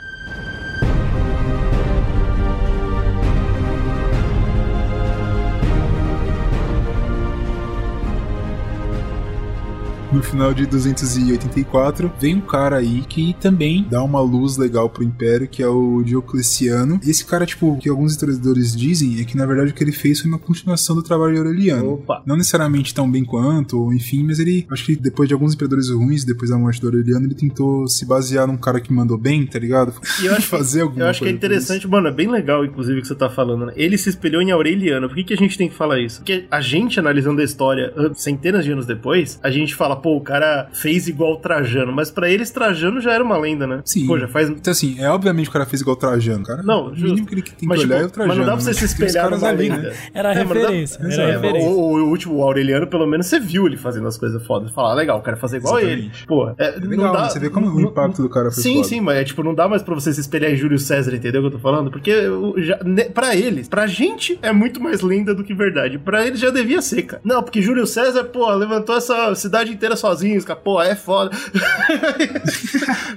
No final de 284, vem um cara aí que também dá uma luz legal pro Império, que é o Diocleciano. Esse cara, tipo, que alguns historiadores dizem é que na verdade o que ele fez foi uma continuação do trabalho de Aureliano. Opa. Não necessariamente tão bem quanto, ou enfim, mas ele, acho que depois de alguns imperadores ruins, depois da morte do Aureliano, ele tentou se basear num cara que mandou bem, tá ligado? E eu acho, Fazer alguma eu acho que é interessante, mano, é bem legal, inclusive, o que você tá falando, né? Ele se espelhou em Aureliano. Por que, que a gente tem que falar isso? Porque a gente, analisando a história centenas de anos depois, a gente fala, pô, o cara fez igual Trajano, mas pra eles, Trajano já era uma lenda, né? Sim. Pô, já faz. Então, assim, é obviamente que o cara fez igual o Trajano, cara. Não, o mínimo justo. que ele tem que Mas, olhar tipo, é o Trajano. mas não dá pra você né? se Tem os espelhar numa ali, lenda. né? Era a É, mas não dá- referência, era a referência. O, o, o último, o Aureliano, pelo menos você viu ele fazendo as coisas fodas. Fala, ah, legal, eu quero fazer igual Exatamente. ele. Pô, é, legal, não dá, né? Você vê como o não- impacto do cara foi Sim, foda. sim, mas é tipo, não dá mais pra você se espelhar em Júlio César, entendeu o que eu tô falando? Porque o- já, ne, pra eles, pra gente é muito mais lenda do que verdade. Pra eles já devia ser, cara. Não, porque Júlio César, pô, levantou essa cidade inteira sozinho, cara. Pô, é foda.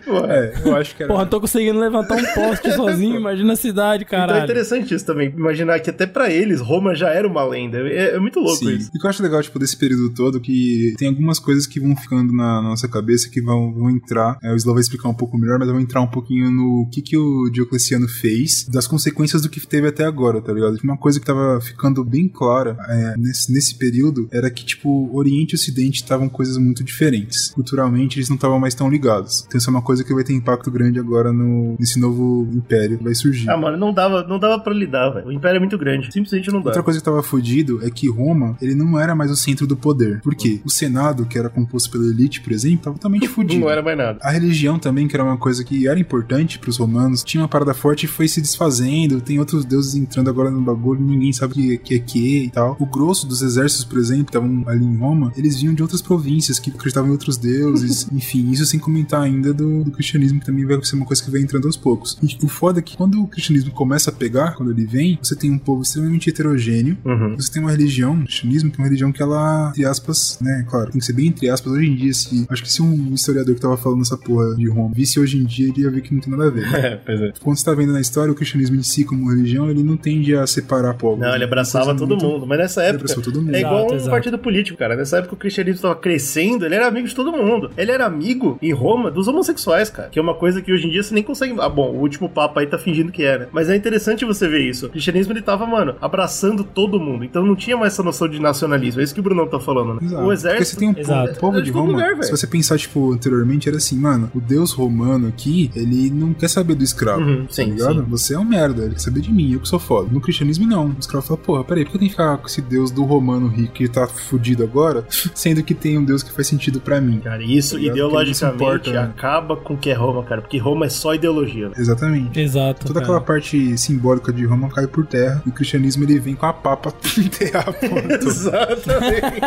Pô, É, eu acho que era. Porra, tô conseguindo levantar um poste sozinho, imagina a cidade, Então é caralho. interessante isso também. Imaginar que até pra eles, Roma já era uma lenda. É, é muito louco Sim. isso. E o que eu acho legal, tipo, desse período todo, que tem algumas coisas que vão ficando na nossa cabeça que vão, vão entrar. É, o Slow vai explicar um pouco melhor, mas eu vou entrar um pouquinho no que, que o Diocleciano fez, das consequências do que teve até agora, tá ligado? Uma coisa que tava ficando bem clara é, nesse, nesse período era que, tipo, Oriente e Ocidente estavam coisas muito diferentes. Culturalmente, eles não estavam mais tão ligados. Então, isso é uma coisa que vai ter impacto grande agora no, nesse novo império que vai surgir. Ah, mano, não dava, não dava pra lidar, velho. O império é muito grande. Simplesmente não dá. Outra coisa que tava fudido é que Roma, ele não era mais o centro do poder. Por quê? O Senado, que era composto pela elite, por exemplo, tava totalmente fudido. Não era mais nada. A religião também, que era uma coisa que era importante pros romanos, tinha uma parada forte e foi se desfazendo. Tem outros deuses entrando agora no bagulho, ninguém sabe o que, que é que e tal. O grosso dos exércitos, por exemplo, que estavam ali em Roma, eles vinham de outras províncias que acreditavam em outros deuses. Enfim, isso sem comentar ainda do, do cristianismo, que também vai ser uma coisa que vai entrando aos poucos. E o foda é que quando o cristianismo começa a pegar, quando ele vem, você tem um povo extremamente heterogêneo, Uhum. você tem uma religião, o cristianismo, que é uma religião que ela, entre aspas, né, claro, tem que ser bem entre aspas, hoje em dia, se, acho que se um historiador que tava falando essa porra de Roma visse hoje em dia, ele ia ver que não tem nada a ver. né? É, pois é. Quando você tá vendo na história, o cristianismo em si, como religião, ele não tende a separar povos. Não, ele né? abraçava Uma coisa todo muito- mundo. Mas nessa Ele época. abraçou todo mundo. É igual Exato, um exato. partido político, cara. Nessa época o cristianismo tava crescendo, ele era amigo de todo mundo. Ele era amigo em Roma dos homossexuais, cara. Que é uma coisa que hoje em dia você nem consegue. Ah, bom, o último papa aí tá fingindo que era. Mas é interessante você ver isso. O cristianismo ele tava, mano, abraçando todo mundo. Então não tinha mais essa noção de nacionalismo. É isso que o Brunão tá falando, né? Exato. O Porque você exército. tem um povo, Exato. o povo É de Roma. lugar, velho. se você pensar, tipo, anteriormente, era assim, mano, o deus romano aqui, ele não quer saber do escravo. Uhum, tá sim, ligado? sim. Você é um merda, ele quer saber de mim, eu que sou foda. No cristianismo, não. O escravo fala, porra, peraí, por que eu tenho que ficar com esse deus do romano rico que tá fudido agora, sendo que tem um deus que faz sentido pra mim? Cara, isso Tá ideologicamente importa, né? acaba com o que é Roma, cara. Porque Roma é só ideologia. né? Exatamente. Exato. Toda cara. aquela parte simbólica de Roma cai por terra. E o cristianismo ele vem com a papa enterrar a toda. Exatamente.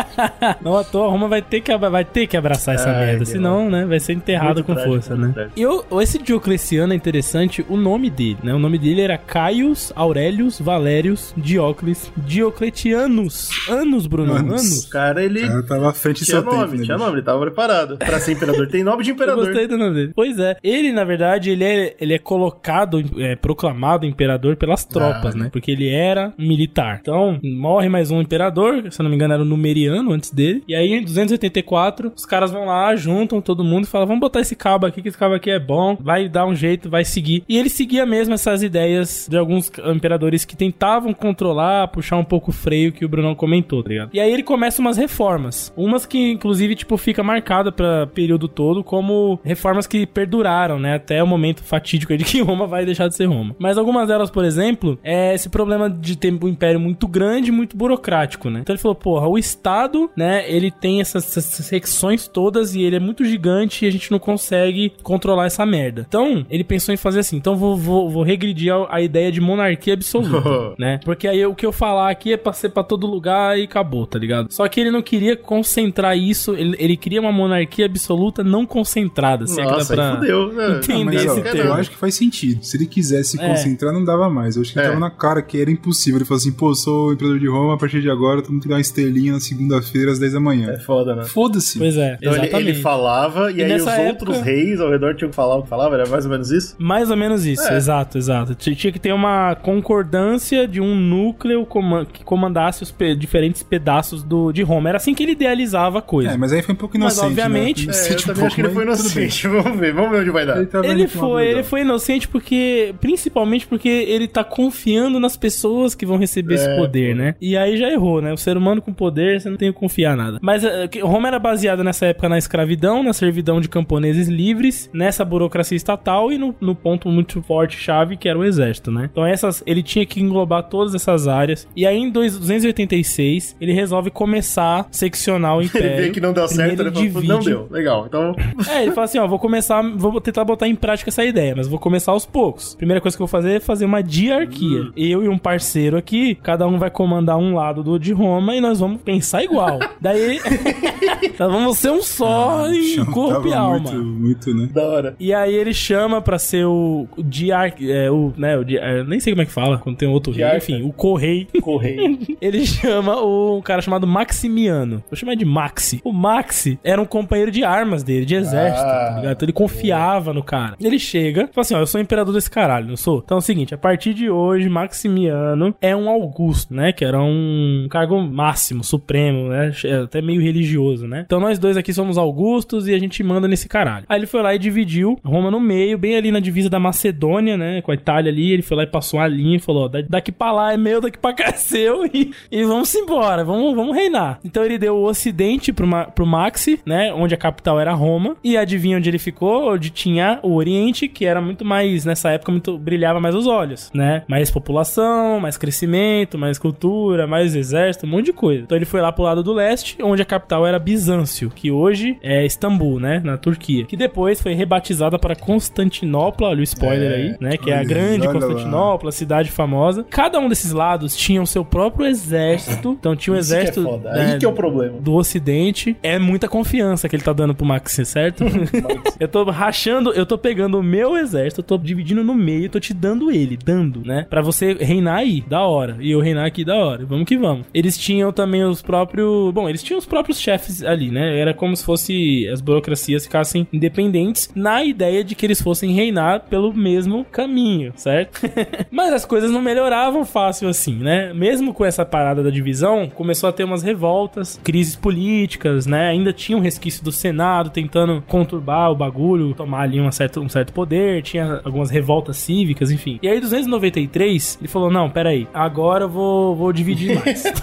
Não à toa, Roma vai ter que, vai ter que abraçar essa Ai, merda, Deus. senão, né, vai ser enterrado Muito com trágico, força, né? trágico. E o- esse Diocleciano é interessante, o nome dele, né? O nome dele era Caius Aurelius Valérius Diocles Diocletianus. Anos, Bruno, Anos. anos. O cara, ele. Cara tava à frente do seu tempo, nome, né, tinha bicho? nome, ele tava preparado. Pra ser imperador tem nome de Eu imperador. gostei do nome dele. Pois é. Ele, na verdade, ele é, ele é colocado, é, proclamado imperador pelas tropas, Ah. né? Porque ele era um militar. Então, morre mais um imperador, se eu não me engano, era o Numeriano antes dele. E aí, em 284, os caras vão lá, juntam todo mundo e falam: vamos botar esse cabo aqui, que esse cabo aqui é bom, vai dar um jeito, vai seguir. E ele seguia mesmo essas ideias de alguns imperadores que tentavam controlar, puxar um pouco o freio que o Brunão comentou, tá ligado? E aí ele começa umas reformas. Umas que, inclusive, tipo, fica marcada para período todo como reformas que perduraram, né? Até o momento fatídico de que Roma vai deixar de ser Roma. Mas algumas delas, por exemplo, é esse problema de ter um império muito grande, muito burocrático, né? Então ele falou, porra, o Estado, né, ele tem essas, essas secções todas e ele é muito gigante e a gente não consegue controlar essa merda. Então, ele pensou em fazer assim, então vou, vou, vou regredir a, a ideia de monarquia absoluta, né? Porque aí o que eu falar aqui é pra ser pra todo lugar e acabou, tá ligado? Só que ele não queria concentrar isso, ele, ele queria uma monarquia absoluta não concentrada, se é que dá Nossa, aí pra fudeu. né? entender Mas, ó, esse eu termo. acho que faz sentido. Se ele quisesse se É. concentrar, não dava mais. Eu acho que É. tava na cara que era impossível. Ele falou assim: pô, eu sou o imperador de Roma, a partir de agora, todo mundo tem que dar uma estrelinha na segunda-feira às 10 da manhã. É foda, né? Foda-se. Pois é, Então ele, exatamente. ele falava, e, E aí os nessa outros época- reis ao redor tinham que falar o que falava, era mais ou menos isso? Mais ou menos isso, É. exato, exato. Tinha que ter uma concordância de um núcleo que comandasse os pe- diferentes pedaços do, de Roma. Era assim que ele idealizava a coisa. É, mas aí foi um pouco Mas, inocente. obviamente- né? É, eu Inocente um também acho que ele foi inocente. Vamos ver, vamos ver onde vai dar. Ele, Ele foi, ele foi inocente porque, principalmente porque ele tá confiando nas pessoas que vão receber esse É, poder, né? E aí já errou, né? O ser humano com poder, você não tem que confiar nada. Mas eh, Roma era baseada nessa época na escravidão, na servidão de camponeses livres, nessa burocracia estatal e no, no ponto muito forte chave que era o exército, né? Então essas, ele tinha que englobar todas essas áreas. E aí em dois- 286 ele resolve começar a seccionar o império. Ele vê que não deu certo, ele falou, não divide- deu. Legal, então... é, ele fala assim, ó, vou começar, vou tentar botar em prática essa ideia, mas vou começar aos poucos. Primeira coisa que eu vou fazer é fazer uma diarquia. Eu e um parceiro aqui, cada um vai comandar um lado do de Roma e nós vamos pensar igual. Daí, nós vamos ser um só em Chão corpo e alma. Muito, muito, né? Da hora. E aí ele chama pra ser o, o diar... É, o, né, o diar... eu Nem sei como é que fala, quando tem outro rei. Enfim, o correi. Correio. Ele chama o um cara chamado Maximiano. Vou chamar de Maxi. O Maxi era um companheiro de armas dele, de exército, Ah, tá ligado? Então ele confiava no cara. Ele chega fala assim: ó, eu sou o imperador desse caralho, não sou? Então é o seguinte, a partir de hoje, Maximiano é um Augusto, né? Que era um cargo máximo, supremo, né? É Até meio religioso, né? Então nós dois aqui somos Augustos e a gente manda nesse caralho. Aí ele foi lá e dividiu Roma no meio, bem ali na divisa da Macedônia, né? Com a Itália ali. Ele foi lá e passou uma linha e falou: ó, da- daqui pra lá é meu, daqui pra cá é seu e, e vamos embora, vamos, vamos reinar. Então ele deu o ocidente pro, Ma- pro Maxi, né? Onde a capital era Roma. E adivinha onde ele ficou? Onde tinha o Oriente, que era muito mais, nessa época, muito brilhava mais os olhos, né? Mais população, mais crescimento, mais cultura, mais exército, um monte de coisa. Então ele foi lá pro lado do leste, onde a capital era Bizâncio, que hoje é Istambul, né? Na Turquia. Que depois foi rebatizada para Constantinopla, olha o spoiler É, aí, né? Que é a grande olha lá. Constantinopla, cidade famosa. Cada um desses lados tinha o seu próprio exército. Então tinha o que é exército foda. né, Aí que é o problema. do ocidente. É muita confiança que ele tá dando pro Maxi, certo? eu tô rachando, eu tô pegando o meu exército, eu tô dividindo no meio, tô te dando ele, dando, né? Pra você reinar aí, da hora. E eu reinar aqui, da hora. Vamos que vamos. Eles tinham também os próprios. Bom, eles tinham os próprios chefes ali, né? Era como se fosse as burocracias ficassem independentes na ideia de que eles fossem reinar pelo mesmo caminho, certo? Mas as coisas não melhoravam fácil assim, né? Mesmo com essa parada da divisão, começou a ter umas revoltas, crises políticas, né? Ainda tinha um resquício do Senado tentando conturbar o bagulho, tomar ali uma certa, um certo poder, tinha algumas revoltas cívicas, enfim. E aí, 293, ele falou: Não, peraí, agora eu vou, vou dividir mais.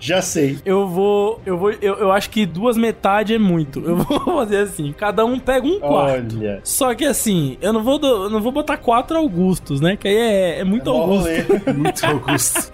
Já sei. eu vou. Eu vou. Eu, eu acho que duas metades é muito. Eu vou fazer assim: cada um pega um quarto. Olha. Só que assim, eu não vou, eu não vou botar quatro Augustos, né? Que aí é, é muito Mó Augusto. rolê. Muito Augusto.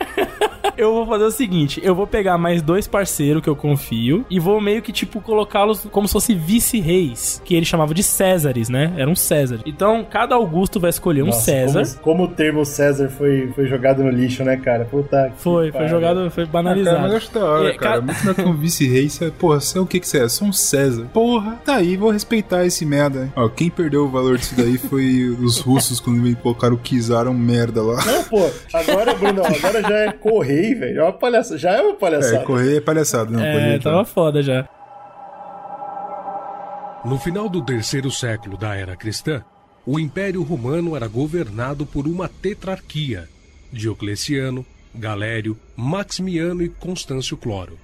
Eu vou fazer o seguinte: eu vou pegar mais dois parceiros que eu confio e vou meio que, tipo, colocá-los como se fosse vice-reis, que ele chamava de Césares, né? Era um César. Então, cada Augusto vai escolher um Nossa, César. Como, como o termo César foi, foi jogado no lixo, né, cara? Puta que Foi, foi jogado, foi Ah, cara, banalizado. mas eu acho da hora, É, cara. ca- Muito mais como vice-rei. você- Porra, você é o que que você é? Eu sou um César. Porra, tá aí, vou respeitar esse merda. hein? Ó, quem perdeu o valor disso daí foi os russos quando me colocaram o Kizar, um merda lá. Não, pô, agora, Bruno, agora já é correio, velho. É uma palhaçada. Já é uma É, palhaçada. correr é palhaçada, não. É, correr, tava foda já. No final do terceiro século da era cristã, o Império Romano era governado por uma tetrarquia: Diocleciano, Galério, Maximiano e Constâncio Cloro.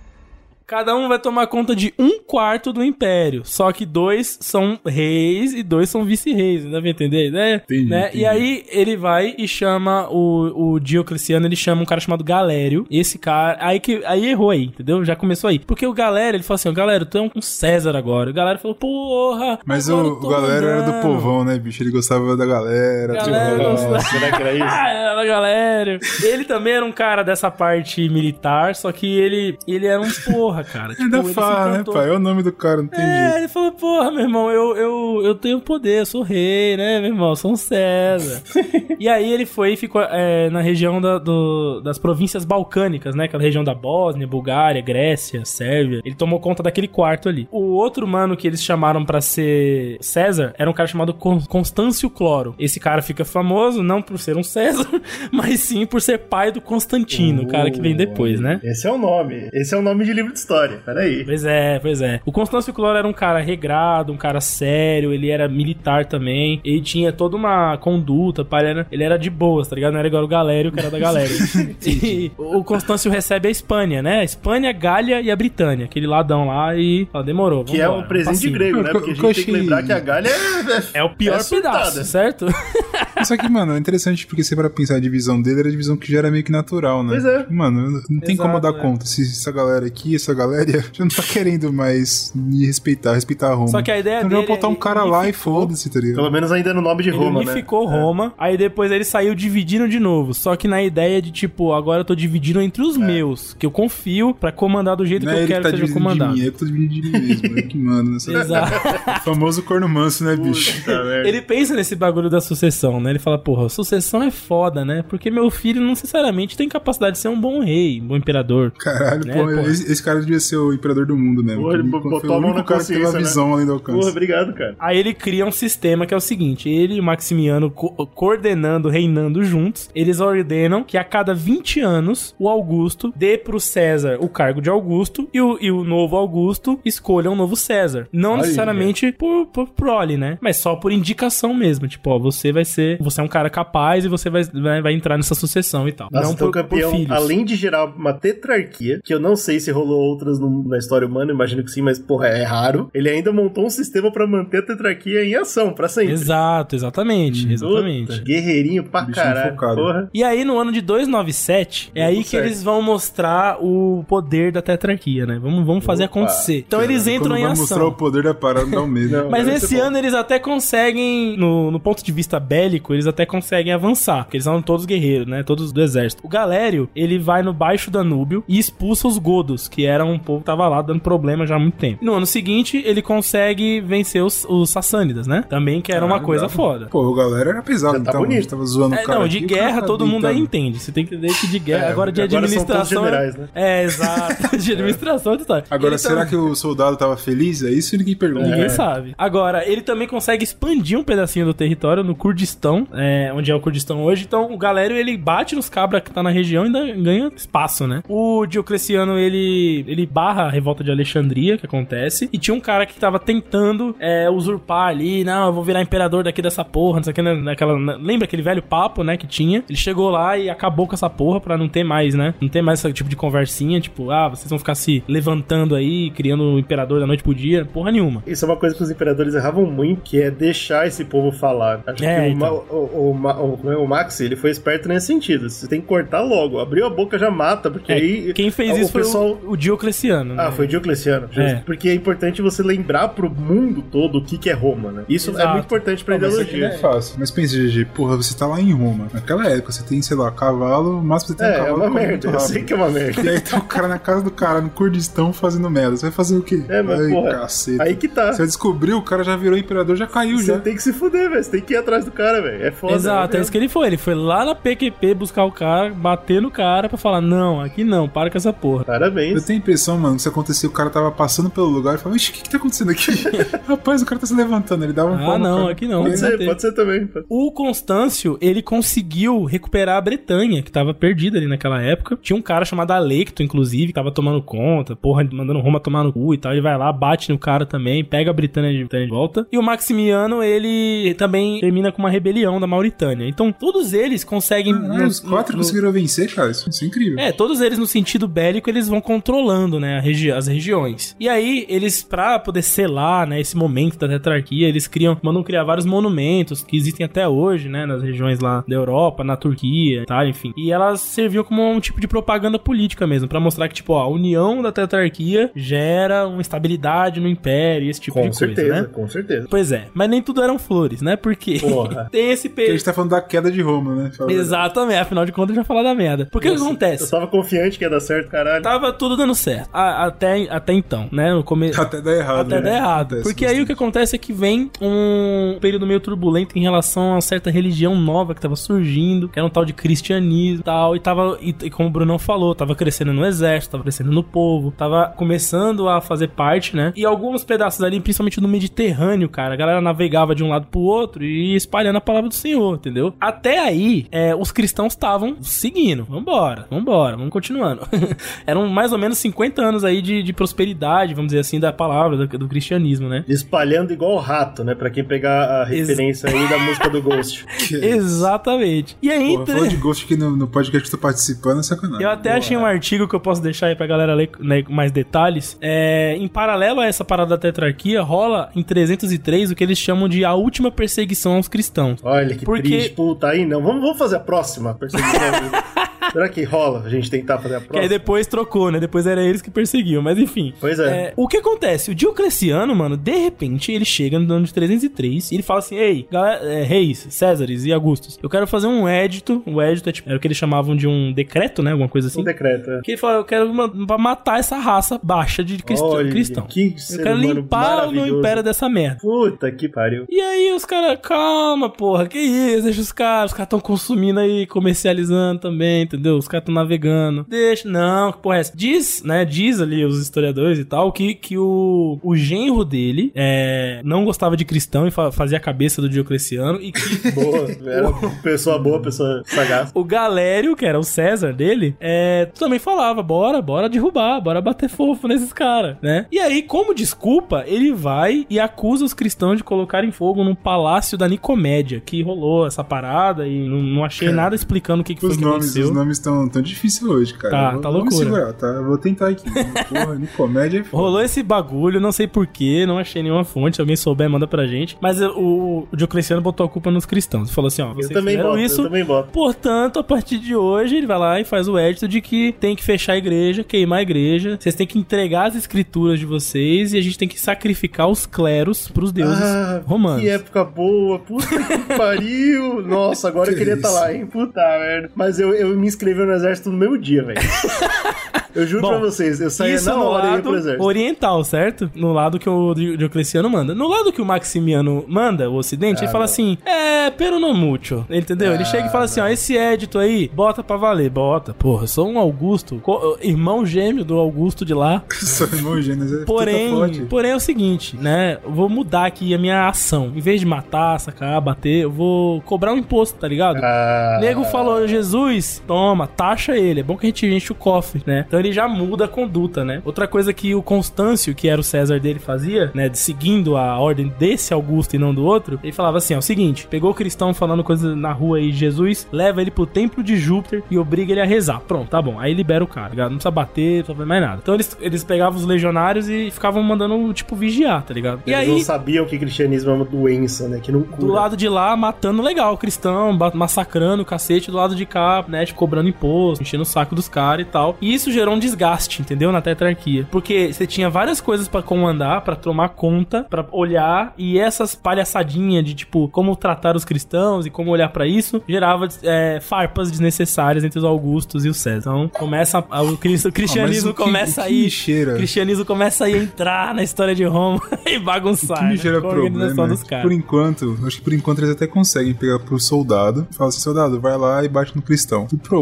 Cada um vai tomar conta de um quarto do império. Só que dois são reis e dois são vice-reis. Dá pra entender? Né? Entendi, né? entendi. E aí ele vai e chama o, o Diocleciano, ele chama um cara chamado Galério. Esse cara. Aí que aí errou aí, entendeu? Já começou aí. Porque o Galério, ele falou assim: Galério, tu é um César agora. O Galério falou, porra. Mas o, o galera era do povão, né, bicho? Ele gostava da galera. Galera, tipo, não- Ah, será que era isso? Ah, era Galério. Ele também era um cara dessa parte militar, só que ele, ele era um porra, cara. Tipo, Ainda fala, né, pai? É o nome do cara, não tem É, jeito. ele falou, porra, meu irmão, eu, eu, eu tenho poder, eu sou rei, né, meu irmão, eu sou um César. e aí ele foi e ficou é, na região da- do- das províncias balcânicas, né, aquela região da Bósnia, Bulgária, Grécia, Sérvia. Ele tomou conta daquele quarto ali. O outro mano que eles chamaram pra ser César era um cara chamado Con- Constâncio Cloro. Esse cara fica famoso não por ser um César, mas sim por ser pai do Constantino, o cara que vem depois, né? Esse é o nome. Esse é o nome de livro de história. Peraí. Pois é, pois é. O Constâncio Cloro era um cara regrado, um cara sério, ele era militar também. Ele tinha toda uma conduta, ele era, ele era de boas, tá ligado? Não era igual o Galério, que era da Galéria. e o Constâncio recebe a Espanha, né? A Espanha, Gália e a Britânia. Aquele ladão lá e. Ó, demorou. Que é vambora, um presente passinho. grego, né? Porque a O gente tem que lembrar que a Galha é. É o pior É pedaço, certo? Só que, mano, é interessante porque se para pensar a divisão dele, era a divisão que já era meio que natural, né? Pois é. Mano, não tem como Exato, dar é. conta. Se essa galera aqui, essa galera já não tá querendo mais me respeitar, respeitar Roma. Só que a ideia então dele botar é um cara lá e unificou- foda-se, tá ligado? Pelo menos ainda no nome de Ele Roma, né? unificou Roma, aí depois ele saiu dividindo de novo. Só que na ideia de, tipo, agora eu tô dividindo entre os meus, que eu confio pra comandar do jeito Não que é eu que quero tá que seja dividindo de comandado. mim, é eu que tô dividindo de mim mesmo. É que manda nessa. Exato. O famoso corno manso, né, bicho? Puta. Ele pensa nesse bagulho da sucessão, né? Ele fala, porra, sucessão é foda, né? Porque meu filho não necessariamente tem capacidade de ser um bom rei, um bom imperador. Caralho, Né, pô, porra? esse, esse cara devia ser o imperador do mundo mesmo. Porra, ele botou o a mão na cara consciência, né? visão além do alcance. Porra, obrigado, cara. Aí ele cria um sistema que é o seguinte: ele e o Maximiano co- coordenando, reinando juntos, eles ordenam que a cada 20 anos o Augusto dê pro César o cargo de Augusto e o, e o novo Augusto escolha um novo César. Não Aí, necessariamente por, por prole, né? Mas só por indicação mesmo. Tipo, ó, você vai ser. Você é um cara capaz e você vai, vai, vai entrar nessa sucessão e tal. Nossa, não então o por, campeão, por filhos. além de gerar uma tetrarquia, que eu não sei se rolou outras no- na história humana, imagino que sim, mas porra, é raro. Ele ainda montou um sistema pra manter a tetrarquia em ação, pra sempre. Exato, exatamente. Exatamente. Puta, guerreirinho pra Bichinho caralho. focado. Porra. E aí, no ano de 297, é aí que eles vão mostrar o poder da tetrarquia, né? Vamos, vamos fazer Opa. então Então eles entram Quando em vai mostrar o ação. poder da parada. Não. Mas Deve esse ser bom. ano eles até conseguem, no, no ponto de vista bélico, eles até conseguem avançar. Porque eles são todos guerreiros, né? Todos do exército. O Galério, ele vai no Baixo Danúbio e expulsa os Godos, que eram um povo que tava lá dando problema já há muito tempo. No ano seguinte, ele consegue vencer os, os Sassânidas, né? Também que era uma Caralho, coisa foda. Pô, o galera era pesado, Já tá então. bonito. Tava zoando É, o cara. não, de aqui, guerra tá todo mundo aí entende. Você tem que entender que de guerra. É, agora de agora administração. generais, é... né? é, exato. De administração de história. Agora, Ele será tam- que o soldado tava feliz? É isso que ninguém pergunta. Ninguém sabe. Agora, ele também consegue expandir um pedacinho do território no Kurdistão, é, onde é o Kurdistão hoje. Então, o Galério, ele bate nos cabras que tá na região e ainda ganha espaço, né? O Diocleciano, ele, ele barra a revolta de Alexandria, que acontece. E tinha um cara que tava tentando é, usurpar ali. Não, eu vou virar imperador daqui dessa porra, não sei o que. né, Naquela, na- lembra aquele velho papo, né, que tinha? Ele chegou lá e acabou com essa porra pra não ter mais, né? Não ter mais esse tipo de conversinha, tipo, ah, vocês vão ficar se levantando aí, criando o imperador da noite pro dia. Porra nenhuma. Isso é uma coisa que os imperadores erravam muito, que é deixar esse povo falar. Acho É, que o, então. Ma- o, o, Ma- o, o Max, ele foi esperto nesse sentido. Você tem que cortar logo. Abriu a boca, já mata, porque É, aí... quem fez o isso foi pessoal... o, o Diocleciano, né? Ah, foi Diocleciano. justo. É. Porque é importante você lembrar pro mundo todo o que, que é Roma, né? Isso é Exato. muito importante pra mas aqui ideologia. não é fácil. Mas pensa, GG, porra, você tá lá em Roma. Naquela época, você tem, sei lá, cavalo, que você tem É, um é cavalo uma corre merda. Eu sei que é uma merda. E aí tá o cara na casa do cara, no Kurdistão, fazendo merda. Você vai fazer o quê? É, mas Ai, porra, caceta. aí que tá. Você descobriu, o cara já virou imperador, já caiu Você já. tem que se fuder, velho. Você tem que ir atrás do cara, velho. É foda. Exato, é né? isso que ele foi. Ele foi lá na PQP buscar o cara, bater no cara pra falar: não, aqui não, para com essa porra. Eu Parabéns. tenho a impressão, mano, que isso acontecia, o cara tava passando pelo lugar e falava, ixi, o que que tá acontecendo aqui? Rapaz, o cara tá se levantando, ele dava um pau Ah, no não, aqui não. Pode ser, pode ser também. O Constâncio, ele conseguiu recuperar a Bretanha, que tava perdida ali naquela época. Tinha um cara chamado Alecto, inclusive, que tava tomando conta, porra, mandando Roma tomar no cu e tal. Ele vai lá, bate no cara também, pega a Britânia de, Britânia de volta. E o Maximiano, ele também termina com uma rebelião da Mauritânia. Então, todos eles conseguem... Caralho, no- os quatro no- conseguiram vencer, cara. Isso, isso é incrível. é, todos eles no sentido bélico, eles vão controlando, né, a regi as regiões. E aí, eles, pra poder selar, né, esse momento da tetrarquia, eles criam, mandam criar vários monumentos que existem até hoje, né, nas regiões lá da Europa, na Turquia, tá, enfim. E elas serviam como um tipo de propaganda política mesmo, pra mostrar que, tipo, ó, a união da tetrarquia gera uma estabilidade no império, esse tipo Com de certeza, coisa, né? com certeza. Pois é, mas nem tudo eram flores, né? Porque Porra. tem esse Porque a período. gente tá falando da queda de Roma, né? Fala- Exatamente, afinal de contas, a gente vai falar da merda. Porque o que acontece? Eu tava confiante que ia dar certo, caralho. Tava tudo dando certo. A- até, até então, né? No começo. Até dar errado. Até né? dar errado. Acontece Porque aí o que bastante. acontece é que vem um período meio turbulento em relação a certa religião nova que tava surgindo, que era um tal de cristianismo e tal. E tava, e, e como o Brunão falou, tava crescendo no exército, tava crescendo no povo, tava começando a fazer parte, né? E alguns pedaços ali, principalmente no Mediterrâneo, cara, a galera navegava de um lado pro outro e espalhando a palavra do Senhor, entendeu? Até aí, é, os cristãos estavam seguindo. Vambora, vambora, vamos continuando. Eram mais ou menos 50 anos aí de, de prosperidade, vamos dizer assim, da palavra, do, do cristianismo, né? Espalhando igual rato, né? Pra quem pegar a Ex- referência aí da música do Ghost. Exatamente. E aí, Porra, entre- falou de Ghost aqui no, no podcast que eu tô participando, é sacanagem. Eu até achei um artigo que eu posso deixar aí pra galera ler né, com mais detalhes. É, em paralelo a essa parada da tetrarquia, rola em 303 o que eles chamam de a última perseguição aos cristãos. Olha que Porque- triste, puta, aí não. Vamos, vamos fazer a próxima perseguição. Será que rola a gente tentar fazer a Que aí depois trocou, né? Depois era eles que perseguiam, mas enfim. Pois é. É, o que acontece? O Diocleciano, mano, de repente ele chega no ano de 303 e ele fala assim: Ei, galera, é, reis, Césares e Augustos, eu quero fazer um édito. O édito é tipo, era o que eles chamavam de um decreto, né? Alguma coisa assim. Um decreto. é. Que ele fala: Eu quero pra matar essa raça baixa de cristão. Olha, cristão. que eu quero limpar o meu império dessa merda. Puta que pariu. E aí os caras, calma, porra, que isso, deixa os caras, os caras estão consumindo aí, comercializando também, entendeu? Os caras estão navegando. Deixa, não, que porra é essa? Diz, né, diz ali os historiadores e tal, que, que o, o genro dele é, não gostava de cristão e fa- fazia a cabeça do Diocleciano e que Boa. Era pessoa boa, pessoa sagaz. o Galério, que era o César dele, é, também falava, bora, bora derrubar, bora bater fofo nesses caras, né? E aí, como desculpa, ele vai e acusa os cristãos de colocarem fogo num palácio da Nicomédia, que rolou essa parada e não, não achei nada explicando o que, que foi Os que nomes, aconteceu. os nomes estão tão difíceis hoje, cara. Tá, Eu vou, tá vou loucura. segurar, tá? Eu vou tentar aqui. Porra, de comédia é foda. Rolou esse bagulho, não sei porquê, não achei nenhuma fonte. Se alguém souber, manda pra gente. Mas o, o Diocleciano botou a culpa nos cristãos. Ele falou assim: ó, Eu vocês também fizeram boto, isso. eu também boto. Portanto, a partir de hoje, ele vai lá e faz o édito de que tem que fechar a igreja, queimar a igreja. Vocês têm que entregar as escrituras de vocês e a gente tem que sacrificar os cleros pros deuses Ah, romanos. Que época boa, puta que pariu. Nossa, agora eu Que queria estar isso? lá, hein? Puta merda. Mas eu, eu me inscrevi no exército no mesmo dia, velho. Eu juro Bom, pra vocês, eu saía Isso na no hora e ia lado pro exército. oriental, certo? No lado que o Di- Diocleciano manda. No lado que o Maximiano manda, o ocidente, ele fala assim, é, pero no mucho. Entendeu? ele chega e fala assim, ó, esse édito aí, bota pra valer. Bota, porra, eu sou um Augusto, irmão gêmeo do Augusto de lá. Sou irmão é puta Porém, porém é o seguinte, né? Eu vou mudar aqui a minha ação. Em vez de matar, sacar, bater, eu vou cobrar um imposto, tá ligado? Ah, Nego falou, Jesus, toma, taxa ele. É bom que a gente enche o cofre, né? Então ele já muda a conduta, né? Outra coisa que o Constâncio, que era o César dele, fazia, né? de- Seguindo a ordem desse Augusto e não do outro, ele falava assim: ó, o seguinte, pegou o cristão falando coisa na rua aí, Jesus, leva ele pro templo de Júpiter e obriga ele a rezar. Pronto, tá bom. Aí libera o cara, ligado? Não precisa bater, não precisa fazer mais nada. Então eles, eles pegavam os legionários e ficavam mandando, tipo, vigiar, tá ligado? E Eles aí. não sabiam que cristianismo é uma doença, né? Que não cura. Do lado de lá, matando legal, cristão, massacrando o cacete. Do lado de cá, né, tipo, cobrando imposto, enchendo o saco dos caras e tal. E isso gerou um desgaste, entendeu? Na tetrarquia. Porque você tinha várias coisas pra comandar, pra tomar conta, pra olhar. E essas palhaçadinhas de, tipo, como tratar os cristãos e como olhar pra isso, gerava é, farpas desnecessárias entre os Augustos e os César. Então, começa a- o, cristo- o cristianismo Ah, o que- começa o a que ir... me cheira? O cristianismo começa a entrar na história de Roma e bagunçar. O que me né, gera a organização problema dos é que, caras. por enquanto, acho que por enquanto eles até conseguem pegar pro soldado e falar assim, soldado, vai lá e bate no cristão. O problema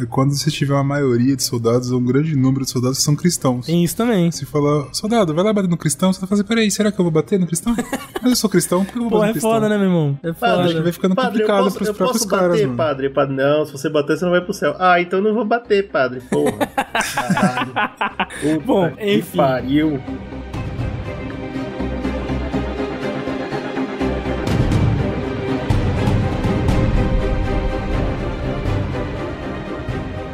é quando você tiver uma maioria de soldados um grande número de soldados que são cristãos. Tem isso também. Se falar, soldado, vai lá bater no cristão, você vai fazer, peraí, será que eu vou bater no cristão? Mas eu sou cristão, por que eu vou Pô, bater é no cristão? foda, né, meu irmão? É foda. Que vai ficando Padre, eu complicado posso, pros eu próprios posso caras, bater, mano. padre? Padre, não, se você bater, você não vai pro céu. Ah, então não vou bater, padre. Porra. Caralho. Puta Bom, que enfim. pariu.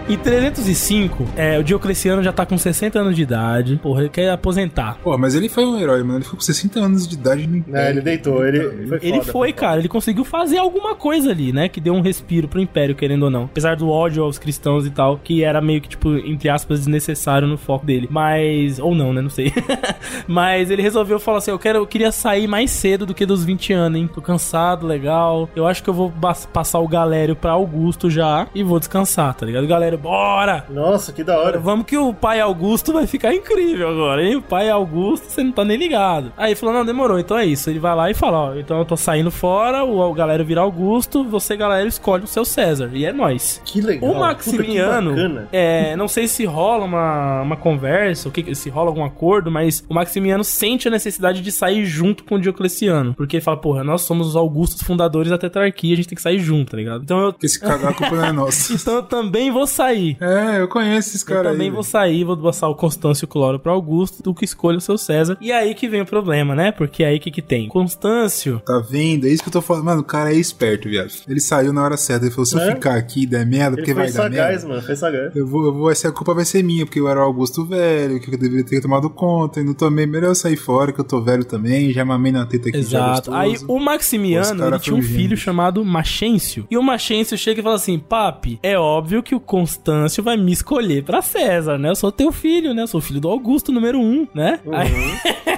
Em 305, é, o Diocleciano já tá com 60 anos de idade. Porra, ele quer aposentar. Pô, mas ele foi um herói, mano. Ele ficou com 60 anos de idade no Não, ele deitou, ele foi Ele foda, foi, cara, ele conseguiu fazer alguma coisa ali, né? Que deu um respiro pro Império, querendo ou não. Apesar do ódio aos cristãos e tal, que era meio que, tipo, entre aspas, desnecessário no foco dele. Mas. Ou não, né? Não sei. Mas ele resolveu falar assim: eu, quero, eu queria sair mais cedo do que dos 20 anos, hein? Tô cansado, legal. Eu acho que eu vou passar o Galério pra Augusto já e vou descansar, tá ligado? Bora! Nossa, que da hora. Vamos que o pai Augusto vai ficar incrível agora, hein? O pai Augusto, você não tá nem ligado. Aí ele falou: não, demorou, então é isso. Ele vai lá e fala: ó, então eu tô saindo fora, o, galera vira Augusto, você, galera, escolhe o seu César. E é nóis. Que legal. O Maximiano, Puta, é, não sei se rola uma, uma conversa, o que, se rola algum acordo, mas o Maximiano sente a necessidade de sair junto com o Diocleciano. Porque ele fala, porra, nós somos os Augustos fundadores da tetrarquia, a gente tem que sair junto, tá ligado? Então eu, Porque se cagar, a culpa não é nossa. então eu também vou sair. É, eu conheço esses Eu caras aí. também vou velho. sair, vou passar o Constâncio Cloro pro Augusto, tu que escolha o seu César. E aí que vem o problema, né? Porque aí que que tem? Constâncio. Tá vendo? É isso que eu tô falando. Mano, o cara é esperto, viado. Ele saiu na hora certa. Ele falou: se eu É? ficar aqui e der merda, porque vai foi dar sagaz, merda. mano, foi sagaz. Eu vou, eu vou, essa culpa vai ser minha, porque eu era o Augusto velho, que eu deveria ter tomado conta, e não tomei. Melhor eu sair fora, que eu tô velho também, já mamei na teta aqui, já Exato. Aí o Maximiano, ele tinha um filho chamado Maxêncio. E o Maxêncio chega e fala assim: Papi, é óbvio que o Constâncio vai me escolher pra César, né? Eu sou teu filho, né? Eu sou filho do Augusto, número um, né? Aí,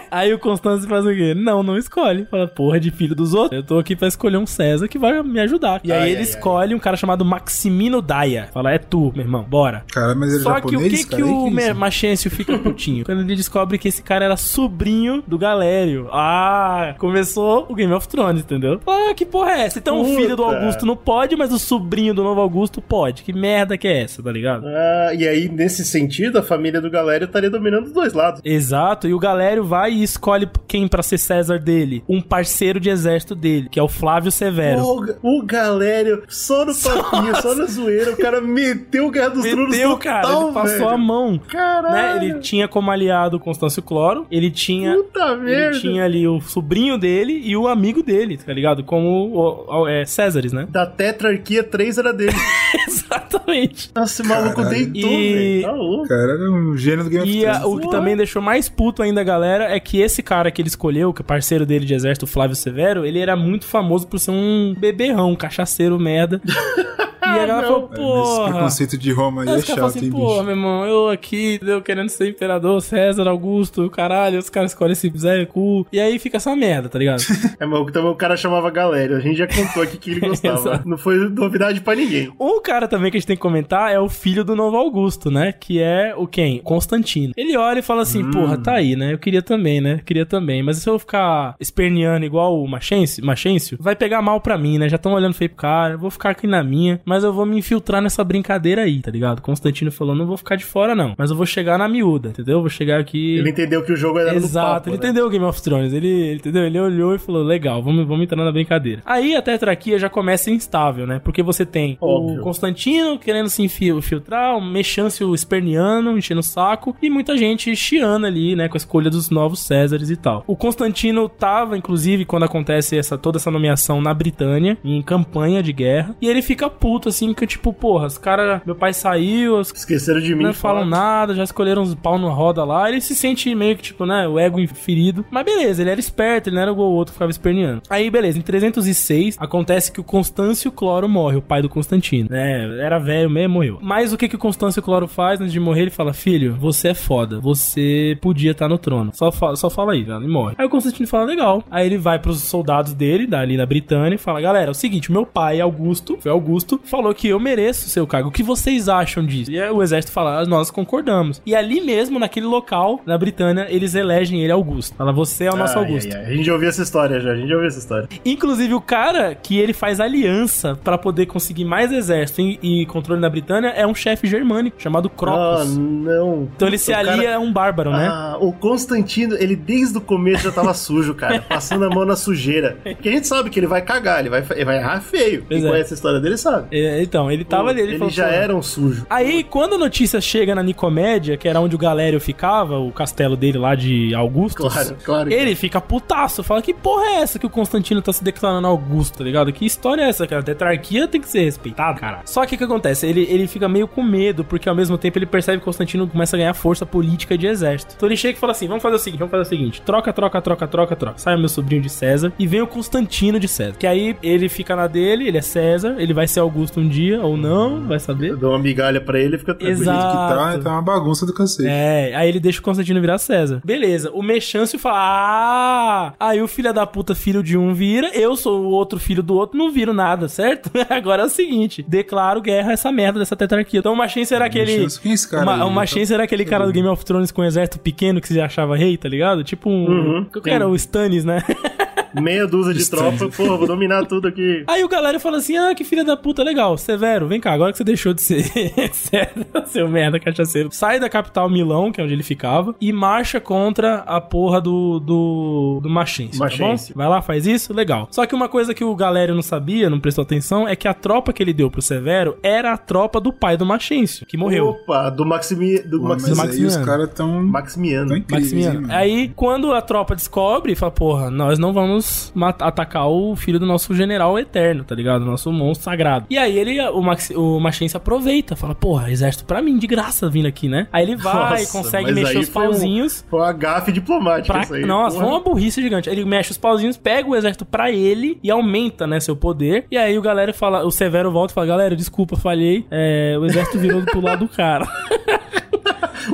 aí o Constâncio faz o quê? Não, não escolhe. Fala, porra, de filho dos outros. Eu tô aqui pra escolher um César que vai me ajudar. E aí Ai, ele ai, escolhe um cara chamado Maximino Daia. Fala, é tu, meu irmão, bora. Cara, mas ele é Só que o japonês, que, cara? que Aí o é Me- isso? Maxêncio fica putinho? Quando ele descobre que esse cara era sobrinho do Galério. Ah, começou o Game of Thrones, entendeu? Ah, que porra é essa? Então o Puta. filho do Augusto não pode, mas o sobrinho do novo Augusto pode. Que merda que é essa, tá ligado? Ah, e aí, nesse sentido, a família do Galério estaria dominando os dois lados. Exato, e o Galério vai e escolhe quem pra ser César dele? Um parceiro de exército dele, que é o Flávio Severo. O, o Galério, só no papinho, só na zoeira, o cara meteu o Guerra dos Tronos Meteu, total, cara, ele passou velho. a mão. Né? Caralho. Ele tinha como aliado o Constâncio Cloro, ele tinha Puta merda. Ele tinha ali o sobrinho dele e o amigo dele, tá ligado? Como o, o- é, Césares, né? Da tetrarquia, três era dele. Exatamente. Nossa, esse maluco Caralho. deitou, E- velho. Tá louco. O cara era um gênio do Game of E a- Thrones. o que também deixou mais puto ainda a galera é que esse cara que ele escolheu, que é parceiro dele de exército, o Flávio Severo, ele era muito famoso por ser um beberrão, um cachaceiro merda. E a galera falou, Esse porra. preconceito de Roma aí é falam chato, assim, hein, pô, bicho? meu irmão, eu aqui, eu querendo ser imperador, César, Augusto, caralho, os caras escolhem esse Zé cu. E aí fica essa merda, tá ligado? É, mas também o cara chamava Galério. A gente já contou aqui que ele gostava. Não foi novidade pra ninguém. Um cara também que a gente tem que comentar é o filho do novo Augusto, né? Que é o quem? Constantino. Ele olha e fala assim, Hum. porra, tá aí, né? Eu queria também, né? Queria também. Mas se eu ficar esperneando igual o Machencio, Machencio vai pegar mal pra mim, né? Já estão olhando feio pro cara, eu vou ficar aqui na minha, mas eu vou me infiltrar nessa brincadeira aí, tá ligado? Constantino falou, não vou ficar de fora não, mas eu vou chegar na miúda, entendeu? Eu vou chegar aqui... Ele entendeu que o jogo era Exato, papo, ele né? entendeu o Game of Thrones. Ele, ele entendeu? Ele olhou e falou: legal, vamos, vamos entrar na brincadeira. Aí a tetrarquia já começa instável, né? Porque você tem Óbvio. o Constantino querendo se infi- infiltrar, o Mexâncio Esperniano enchendo o saco, e muita gente chiando ali, né? Com a escolha dos novos Césares e tal. O Constantino tava, inclusive, quando acontece essa, toda essa nomeação na Britânia, em campanha de guerra, e ele fica puto, assim, que tipo, porra, os caras, meu pai saiu, os Esqueceram de mim. não falam fala. nada, já escolheram uns pau na roda lá. Ele se sente meio que, tipo, né, o ego ferido. Mas beleza, ele era esperto, ele não era igual o outro que ficava esperneando. Aí, beleza, em 306, acontece que o Constâncio Cloro morre, o pai do Constantino. né? era velho mesmo, morreu. Mas o que, que o Constâncio Cloro faz antes de morrer? Ele fala: Filho, você é foda, você podia estar no trono. Só, fa só fala aí, velho, e morre. Aí o Constantino fala: Legal. Aí ele vai pros soldados dele, dali na Britânia, e fala: Galera, é o seguinte, meu pai, Augusto, foi Augusto, falou que eu mereço o seu cargo. O que vocês acham disso? E o exército fala, "Ah, nós concordamos. E ali mesmo, naquele local, na Britânia, eles elegem ele Augusto. Fala, você é o nosso Ai, Augusto. ai, ai. A gente já ouviu essa história já, a gente já ouviu essa história. Inclusive, o cara que ele faz aliança pra poder conseguir mais exército e, e controle na Britânia é um chefe germânico chamado Ah, Crocus. não. então ele se O cara- alia a um bárbaro, né? Ah, o Constantino, ele desde o começo já tava sujo, cara. Passando a mão na sujeira. Porque a gente sabe que ele vai cagar, ele vai, ele vai errar feio. Pois Quem é. conhece a história dele sabe. É, então, ele tava ali, ele, ele falou, já "Pô, era um sujo. Aí, quando a notícia chega na Nicomédia, que era onde o Galério ficava, o castelo dele lá de Augusto, Claro, claro. ele fica putaço, fala que porra é essa que o Constantino tá se declarando Augusto, tá ligado? Que história é essa, cara? A tetrarquia tem que ser respeitada, cara. Só que o que acontece? Ele, ele fica meio com medo, porque ao mesmo tempo ele percebe que o Constantino começa a ganhar força política de exército. Então ele chega e fala assim: vamos fazer o seguinte, vamos fazer o seguinte: troca, troca, troca, troca, troca. Sai o meu sobrinho de César e vem o Constantino de César. Que aí ele fica na dele, ele é César, ele vai ser Augusto um dia ou não, vai saber. Eu dou uma migalha pra ele e fica tranquilo. Exato. Que tá, tá uma bagunça do cacete. É, aí ele deixa o Constantino virar César. Beleza, o Mexâncio fala: Ah! Aí o filho da puta, filho de um, vira, eu sou o outro filho do outro, não viro nada, certo? Agora é o seguinte: declaro guerra a essa merda dessa tetrarquia. Então o Machense era aquele. Mexâncio, quem é esse cara Ma- aí? o Machense era aquele cara do Game of Thrones com um exército pequeno que se achava rei, tá ligado? Tipo um. Uhum, que era? O Stannis, né? Meia dúzia de tropa, porra, vou dominar tudo aqui. Aí o galera fala assim: ah, que filha da puta, legal. Severo, vem cá, agora que você deixou de ser sério, seu merda cachaceiro. Sai da capital Milão, que é onde ele ficava, e marcha contra a porra do, do, do Machense, tá? Machense. Vai lá, faz isso, legal. Só que uma coisa que o Galério não sabia, não prestou atenção, é que a tropa que ele deu pro Severo era a tropa do pai do Machense, que morreu. Opa, do Maximi... Do Pô, mas Maxi... aí os Maximiano. caras tão, Maximiano. tão incríveis, hein, Maximiano. mano? Aí, quando a tropa descobre, fala, porra, nós não vamos mat- atacar o filho do nosso general eterno, tá ligado? Nosso monstro sagrado. E aí ele, o, Max, o Machense aproveita, fala, porra, exército pra mim, de graça vindo aqui, né? Aí ele vai, Nossa, consegue mexer os foi um- pauzinhos. Foi uma gafe diplomática Pra... isso aí. Nossa, porra. foi uma burrice gigante. Ele mexe os pauzinhos, pega o exército pra ele e aumenta, né, seu poder. E aí o galera fala, o Severo volta e fala, galera, desculpa, falhei. É, o exército virou pro lado do cara.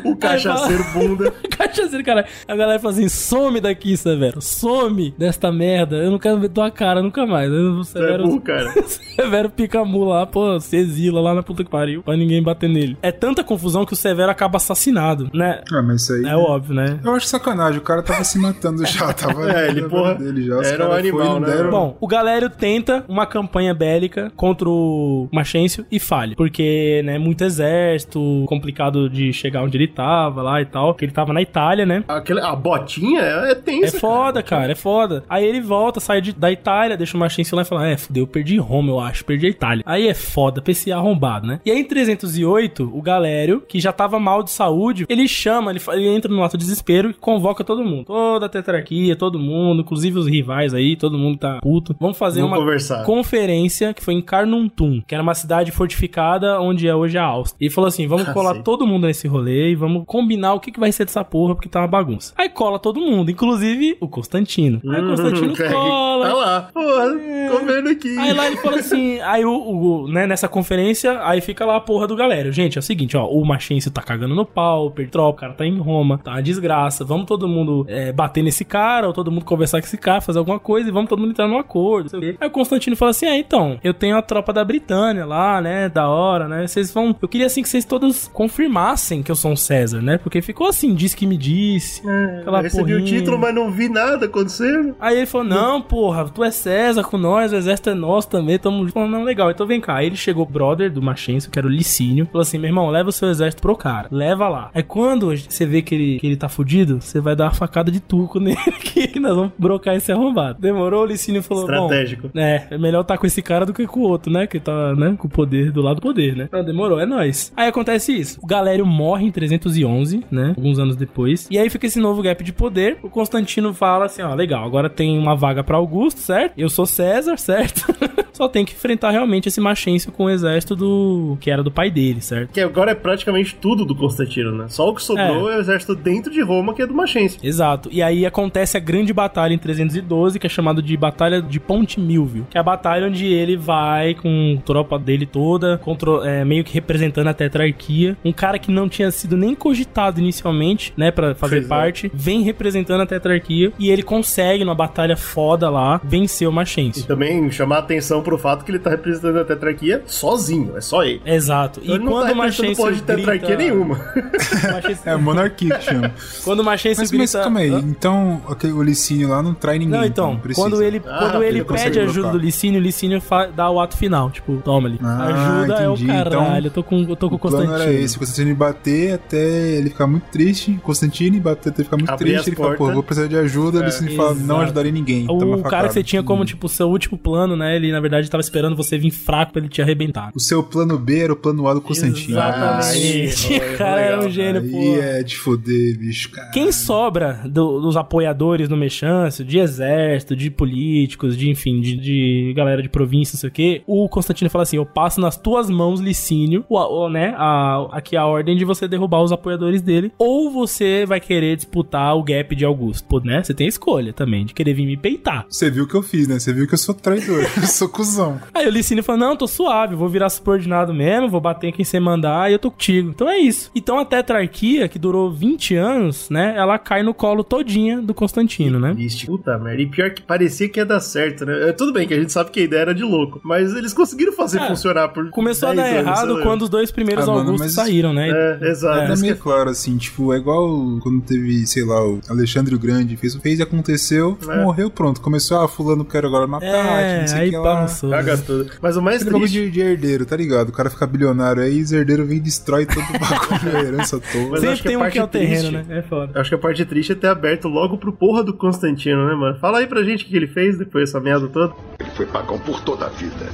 O cachaceiro bunda. Cachaceiro, cara. A galera fala assim: some daqui, Severo. Some desta merda. Eu não quero ver tua cara nunca mais. O é Severo, burro, cara. Severo pica mula lá, pô, se exila lá na puta que pariu. Pra ninguém bater nele. É tanta confusão que o Severo acaba assassinado, né? Ah, mas isso aí. É óbvio, né? Eu acho sacanagem, o cara tava se matando já, tava É, ele, porra, dele já. era um animal, foi né? deram- Bom, o Galério tenta uma campanha bélica contra o Machencio e falha. Porque, né, muito exército, complicado de chegar onde ele tava lá e tal. Que ele tava na Itália, né? Aquele, a botinha é, é tensa. É foda, cara. é foda. Aí ele volta, sai de- da Itália, deixa o Machencio lá e fala: É, fudeu, eu perdi Roma, eu acho, perdi a Itália. Aí é foda, esse arrombado, né? E aí em 308, o Galério, que já tava mal de saúde, ele chama, ele, ele entra no ato de desespero e convoca todo mundo. Toda a tetrarquia, todo mundo, inclusive os rivais aí, todo mundo tá puto. Vamos fazer Vamos uma conversar. conferência que foi em Carnuntum, que era uma cidade fortificada onde é hoje a Áustria. E ele falou assim: vamos Ah, colar sei. todo mundo nesse rolê e vamos combinar o que, que vai ser dessa porra, porque tá uma bagunça. Aí cola todo mundo, inclusive o Constantino. Aí o Constantino Hum, cola. Tá lá. Porra, tô vendo aqui. Aí lá ele fala assim, aí o, o- né, nessa conferência, aí fica lá a porra do galera. Gente, é o seguinte, ó, o Machense tá cagando no pau, o Pertrop, o cara tá em Roma, tá uma desgraça. Vamos todo mundo é, bater nesse cara, ou todo mundo conversar com esse cara, fazer alguma coisa, e vamos todo mundo entrar num acordo. sei. Aí o Constantino fala assim, é, então, eu tenho a tropa da Britânia lá, né, da hora, né, vocês vão... Eu queria, assim, que vocês todos confirmassem que eu sou um César, né, porque ficou assim, disse que me disse, aquela Eu recebi o porrinha. título, mas não vi nada acontecendo. Aí ele falou: Não, porra, tu é César com nós, o exército é nosso também, tamo. Falou, não, legal, então vem cá. Aí ele chegou, brother do Machencio, que era o Licínio, falou assim: meu irmão, leva o seu exército pro cara, leva lá. Aí quando você vê que ele, que ele tá fudido, você vai dar uma facada de tuco nele, que nós vamos brocar esse arrombado. Demorou, o Licínio falou: Estratégico. Bom, é, é melhor tá com esse cara do que com o outro, né? Que tá, né, com o poder, do lado do poder, né? Não, demorou, é nóis. Aí acontece isso: o Galério morre em 311, né? Alguns anos depois. E aí fica esse novo gap de poder. O Constantino fala assim: ó, legal, agora tem uma vaga pra Augusto, certo? Eu sou César, certo? Só tem que enfrentar realmente esse machense com o exército do. que era do pai dele, certo? Que agora é praticamente tudo do Constantino, né? Só o que sobrou é, o exército dentro de Roma, que é do Machense. Exato. E aí acontece a grande batalha em 312, que é chamada de Batalha de Ponte Milvio, que é a batalha onde ele vai com a tropa dele toda, contra, é, meio que representando a tetrarquia. Um cara que não tinha sido nem cogitado inicialmente, né, Pra fazer é. parte, vem representando a tetrarquia e ele consegue, numa batalha foda lá, vencer o E Machense. também chamar a atenção pro pro fato que ele tá representando a tetrarquia sozinho, é só ele. Exato. Então E ele não quando tá o representando Machense porra de tetrarquia grita... nenhuma. o Machense- É, monarquia que chama. Quando o Machense Mas, grita... mas calma aí, Hã? então aquele, o Licínio lá não trai ninguém. Não, então, precisa. quando ele, Ah, quando ele ele pede ajuda do Licínio, o Licínio fa- dá o ato final. Tipo, toma ali. Ah, ajuda é o entendi. caralho. Então, eu tô com, eu tô com O o plano Constantino. era esse, o Constantino bater até ele ficar muito triste, Constantino bater até ele ficar muito Abrir triste, ele fala, pô, vou precisar de ajuda, ele Licínio fala, não ajudaria ninguém. O cara que você tinha como, tipo, seu último plano, né? Ele, na verdade, tava esperando você vir fraco pra ele te arrebentar. O seu plano B era o plano A do Constantino. Exatamente. Ah, o cara é um gênio, pô. é de foder, bicho, cara. Quem sobra do- dos apoiadores no Mechancio, de exército, de políticos, de enfim, de, de galera de província, não sei o quê, o Constantino fala assim: eu passo nas tuas mãos, Licínio, o, o, né, a, aqui a ordem de você derrubar os apoiadores dele, ou você vai querer disputar o gap de Augusto. Pô, né? Você tem a escolha também de querer vir me peitar. Você viu o que eu fiz, né? Você viu que eu sou traidor, eu sou cuzão. Aí o Licínio fala: Não, tô suave, vou virar subordinado mesmo, vou bater em quem você mandar e eu tô contigo. Então é isso. Então a tetrarquia, que durou 20 anos, né? Ela cai no colo todinha do Constantino, né? Triste. Puta merda. E pior que parecia que ia dar certo, né? É, Tudo bem que a gente sabe que a ideia era de louco, mas eles conseguiram fazer É, funcionar por. Começou a 10 dar anos, errado lá. quando os dois primeiros Ah, Augustos mas- saíram, né? É, exato. Era Isso que meio claro, assim, tipo, é igual quando teve, sei lá, o Alexandre o Grande fez, fez e aconteceu, É. morreu, pronto. Começou, ah, fulano quero agora na É, parte, não sei o aí que lá. Balançou. Caga tudo. Mas o mais Aquele bagulho triste. de, de herdeiro, tá ligado? O cara fica bilionário aí, os herdeiros vêm e destrói todo o bagulho, a herança toda. Mas Sempre tem um que é o terreno, triste- né? É foda. Eu Acho que a parte triste é ter aberto logo pro porra do Constantino, né, mano? Fala aí pra gente o que ele fez depois dessa merda toda. Ele foi pagão por toda a vida,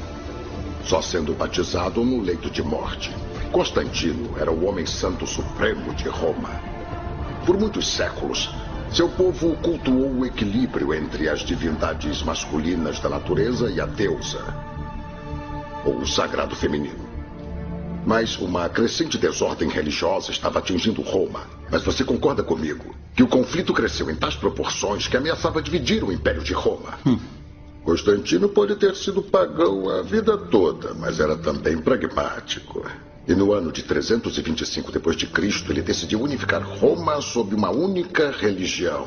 só sendo batizado no leito de morte. Constantino era o homem santo supremo de Roma. Por muitos séculos, seu povo cultuou o equilíbrio entre as divindades masculinas da natureza e a deusa, ou o sagrado feminino. Mas uma crescente desordem religiosa estava atingindo Roma. Mas você concorda comigo que o conflito cresceu em tais proporções que ameaçava dividir o Império de Roma? Constantino pode ter sido pagão a vida toda, mas era também pragmático. E no ano de 325 depois de Cristo, ele decidiu unificar Roma sob uma única religião,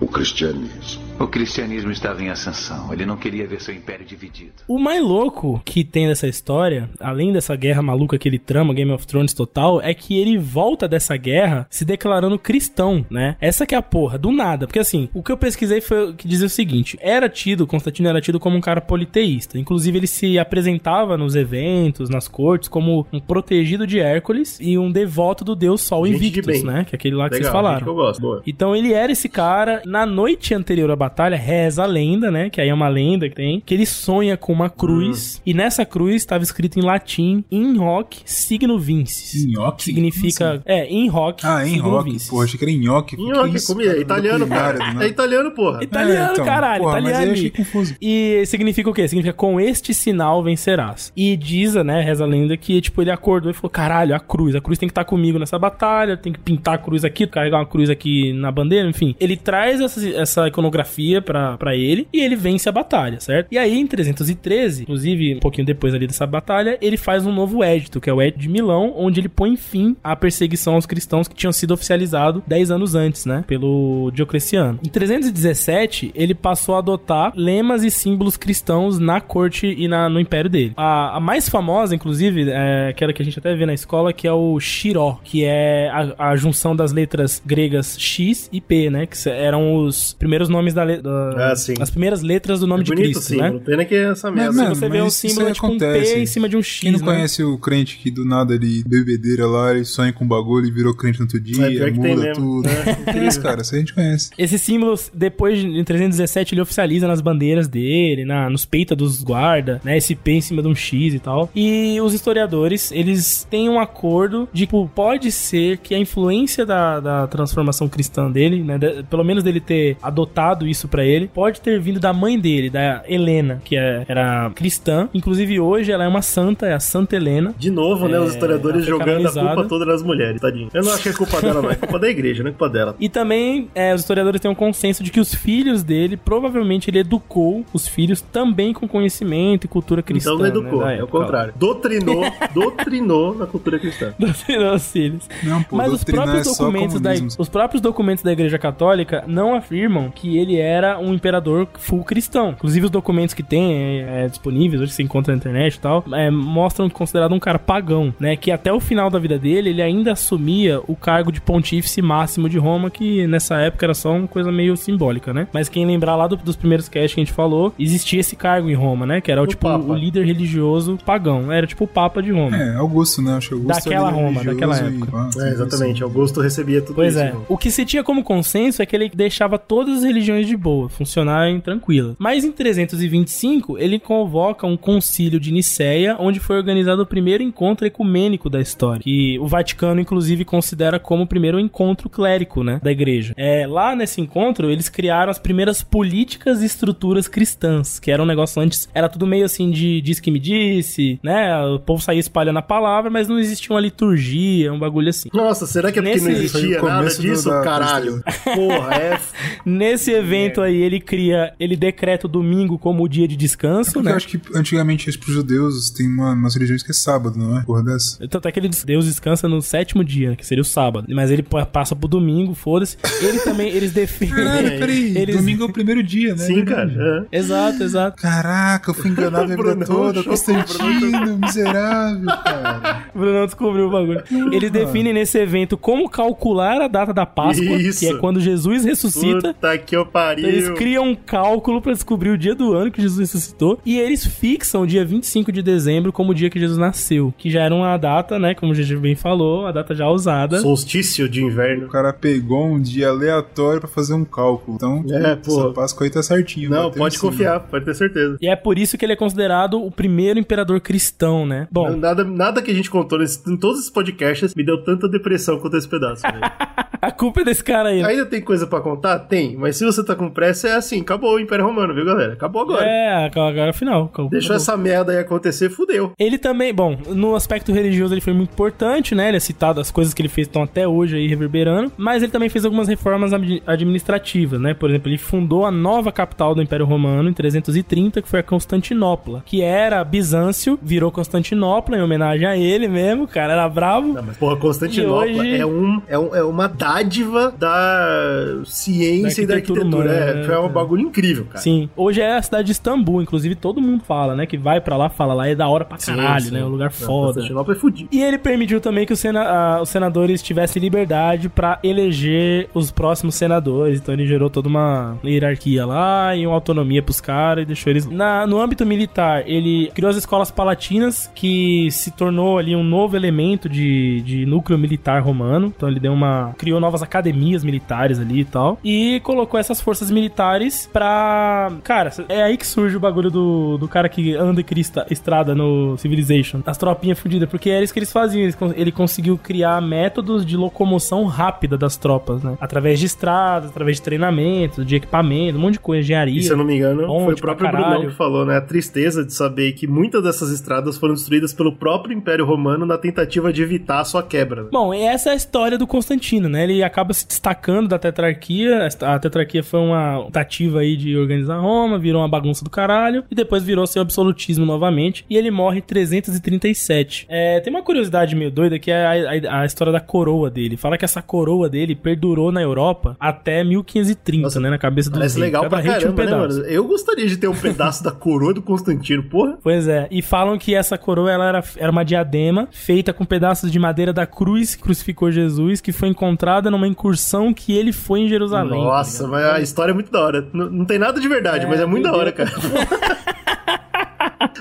o cristianismo. O cristianismo estava em ascensão. Ele não queria ver seu império dividido. O mais louco que tem dessa história, além dessa guerra maluca que ele trama, Game of Thrones total, é que ele volta dessa guerra se declarando cristão, né? Essa que é a porra, do nada. Porque assim, o que eu pesquisei foi o que dizia o seguinte: era tido, Constantino era tido como um cara politeísta. Inclusive, ele se apresentava nos eventos, nas cortes, como um protegido de Hércules e um devoto do deus Sol de Invictus, né? Que é aquele lá que Legal, vocês gente falaram. que eu gosto. Boa. Então ele era esse cara. Na noite anterior à batalha, reza a lenda, né? Que aí é uma lenda que tem. Que ele sonha com uma cruz. E nessa cruz estava escrito em latim: In hoc signo vincis. Nhoque? Significa. É, in hoc. Ah, rock. vincis. Pô, achei que era nhoque. Nhoque, Que isso, comida. É cara? italiano, cara. do É italiano, porra. Italiano, É, então, caralho, porra, mas aí eu italiano. achei confuso. E significa o quê? Significa com este sinal vencerás. E diz, né, reza a lenda que, tipo, ele acordou e falou: caralho, a cruz, a cruz tem que estar comigo nessa batalha, tem que pintar a cruz aqui, carregar uma cruz aqui na bandeira, enfim. Ele traz essa, essa iconografia pra ele e ele vence a batalha, certo? E aí, em 313, inclusive, um pouquinho depois ali dessa batalha, ele faz um novo édito, que é o Édito de Milão, onde ele põe fim à perseguição aos cristãos que tinham sido oficializado 10 anos antes, né, pelo Diocleciano. Em 317, ele passou a adotar lemas e símbolos cristãos na corte e na, no império dele. A, a mais famosa, inclusive, é aquela que a gente até vê na escola, que é o Shiró, que é a, a junção das letras gregas X e P, né, que eram os primeiros nomes da, le- da Ah, sim. as primeiras letras do nome É de bonito Cristo, o símbolo. né? Pena que é essa merda. Mas, mano, você vê um mas símbolo aí tipo um acontece. P em cima de um X, Quem não né? conhece o crente que do nada ele bebedeira lá, ele sonha com um bagulho e virou crente no outro dia, É, muda tudo. É, É isso, cara, isso a gente conhece. Esses símbolos, depois de- em 317, ele oficializa nas bandeiras dele, na, nos peitos dos guarda, né? Esse P em cima de um X e tal. E os historiadores, eles têm um acordo de, tipo, pode ser que a influência da, da transformação cristã dele, né? de- pelo menos dele ter adotado isso pra ele, pode ter vindo da mãe dele, da Helena, que é- era cristã. Inclusive, hoje ela é uma santa, é a Santa Helena. De novo, né? Os historiadores ela foi jogando a culpa toda nas mulheres, tadinho. Eu não acho que é culpa dela, não. É culpa da igreja, não é culpa dela. E também é, os historiadores têm um consenso de que os filhos dele, provavelmente ele educou os filhos também com conhecimento e cultura cristã. Então não educou, né, é o contrário. Doutrinou, doutrinou na cultura cristã. Doutrinou os filhos. Não, pô, Mas os próprios, é documentos da, os próprios documentos da Igreja Católica não afirmam que ele era um imperador full cristão. Inclusive os documentos que tem é, é, disponíveis, hoje se encontra na internet e tal, é, mostram considerado um cara pagão, né? Que até o final da vida dele, ele ainda assumia o cargo de pontífice máximo de Roma, que nessa época era só uma coisa meio simbólica, né? Mas quem lembrar lá do, dos primeiros casts que a gente falou, existia esse cargo em Roma, né? Que era o, tipo Papa. o líder religioso pagão. Era tipo o Papa de Roma. É, Augusto, né? Acho que Augusto Daquela Roma, daquela e- época. ah, É, exatamente. Augusto recebia tudo Pois isso. é. mano. O que se tinha como consenso é que ele deixava todas as religiões de boa, funcionarem tranquilas. Mas em 325, ele convoca um concílio de Nicéia, onde foi organizado o primeiro encontro ecumênico da história, que o Vaticano, inclusive, considera como o primeiro encontro clérico, né, da igreja. É, lá nesse encontro, eles criaram as primeiras políticas e estruturas cristãs, que era um negócio antes, era tudo meio assim de diz que me disse, né, o povo saía espalhando a palavra, mas não existia uma liturgia, um bagulho assim. Nossa, será que é porque Nesse- não existia nada do- disso, da caralho? Porra, é. Nesse evento aí, ele cria, ele decreta o domingo como o dia de descanso, Porque né? eu acho que antigamente isso pros judeus tem uma, umas religiões que é sábado, não é? Porra dessa. Tanto é que ele, Deus descansa no sétimo dia, que seria o sábado. Mas ele pa- passa pro domingo, foda-se. Ele também, eles definem. Caralho, peraí. Eles- Domingo é o primeiro dia, né? Sim, cara. É. Exato, exato. Caraca, eu fui enganado a vida toda. Constantino, miserável, cara. O Bruno descobriu o bagulho. Eles definem nesse evento como calcular a data da Páscoa, Isso. que é quando Jesus ressuscita. Puta que eu pariu. Então, eles criam um cálculo pra descobrir o dia do ano que Jesus ressuscitou e eles fixam o dia 25 de dezembro como o dia que Jesus nasceu, que já era uma data, né, como o GG bem falou, a data já usada. Solstício de inverno. O cara pegou um dia aleatório pra fazer um cálculo. Então, É, pô. essa Páscoa aí tá certinho. Não, pode confiar, pode ter certeza. E é por isso que ele é considerado o primeiro imperador cristão, né? Bom, Nada, nada que a gente contou nesse- em todos esses podcasts me deu tanta depressão quanto esse pedaço. a culpa é desse cara aí. Ainda tem coisa pra contar? Tem, mas se você tá com pressa, é assim: acabou o Império Romano, viu, galera? Acabou agora. É, agora é o final. Acabou. Deixou essa merda aí acontecer, fudeu. Ele também, bom, no aspecto religioso ele foi muito importante, né? Ele é citado, as coisas que ele fez estão até hoje aí reverberando, mas ele também fez algumas reformas admi- administrativas, né? Por exemplo, ele fundou a nova capital do Império Romano em 330, que foi a Constantinopla, que era Bizâncio, virou Constantinopla em homenagem a ele mesmo, o cara era bravo. Não, mas porra, Constantinopla hoje- é, um, é, um, é uma dádiva da ciência e da Da arquitetura humana, é, né? é um bagulho incrível, cara. Sim. Hoje é a cidade de Istambul, inclusive todo mundo fala, né? Que vai pra lá, fala lá, é da hora pra Sim, caralho, sim. né? É um lugar foda. É fudido. E ele permitiu também que os, sena- os senadores tivessem liberdade pra eleger os próximos senadores. Então ele gerou toda uma hierarquia lá e uma autonomia pros caras e deixou eles. Na, no âmbito militar, ele criou as escolas palatinas, que se tornou ali um novo elemento de, de núcleo militar romano. Então ele deu uma. criou novas academias militares ali e tal. E colocou essas forças militares pra. Cara, é aí que surge o bagulho do, do cara que anda e cria estrada no Civilization. As tropinhas fudidas, porque era isso que eles faziam. Ele conseguiu criar métodos de locomoção rápida das tropas, né? Através de estradas, através de treinamento, de equipamento, um monte de coisa, engenharia. E se eu não me engano, foi o próprio. Brunão que falou, né? A tristeza de saber que muitas dessas estradas foram destruídas pelo próprio Império Romano na tentativa de evitar a sua quebra. Bom, e essa é a história do Constantino, né? Ele acaba se destacando da tetrarquia. A tetrarquia foi uma tentativa aí de organizar Roma, virou uma bagunça do caralho, e depois virou seu absolutismo novamente. E ele morre em 337. É, tem uma curiosidade meio doida que é a, a- a história da coroa dele. Fala que essa coroa dele perdurou na Europa até 1530, Nossa, né? Na cabeça do rei. legal Cada pra tinha um caramba, né, pedaço. mano? Eu gostaria de ter um pedaço da coroa do Constantino, porra. Pois é, e falam que essa coroa ela era, era uma diadema feita com pedaços de madeira da cruz que crucificou Jesus, que foi encontrada numa incursão que ele foi em Jerusalém. Nossa, tá mas a história é muito da hora. N- não tem nada de verdade, É, mas é muito da hora, cara.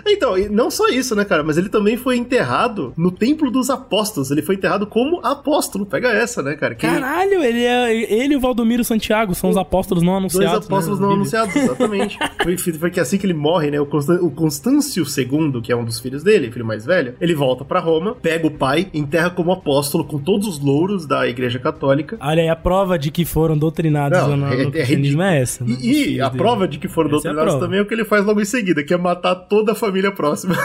Então, e não só isso, né, cara? Mas ele também foi enterrado no Templo dos Apóstolos. Ele foi enterrado como apóstolo. Pega essa, né, cara? Que Caralho, ele, é, ele e o Valdomiro Santiago são os apóstolos não Dois anunciados. apóstolos né, não anunciados, exatamente. foi, foi que assim que ele morre, né? O, Constan o Constâncio II, que é um dos filhos dele, filho mais velho, ele volta pra Roma, pega o pai, enterra como apóstolo com todos os louros da Igreja Católica. Olha aí, a prova de que foram doutrinados Não, no, no é- é é essa. né? E, e a prova de que foram Essa é doutrinados prova. também é o que ele faz logo em seguida, que é matar toda a família próxima.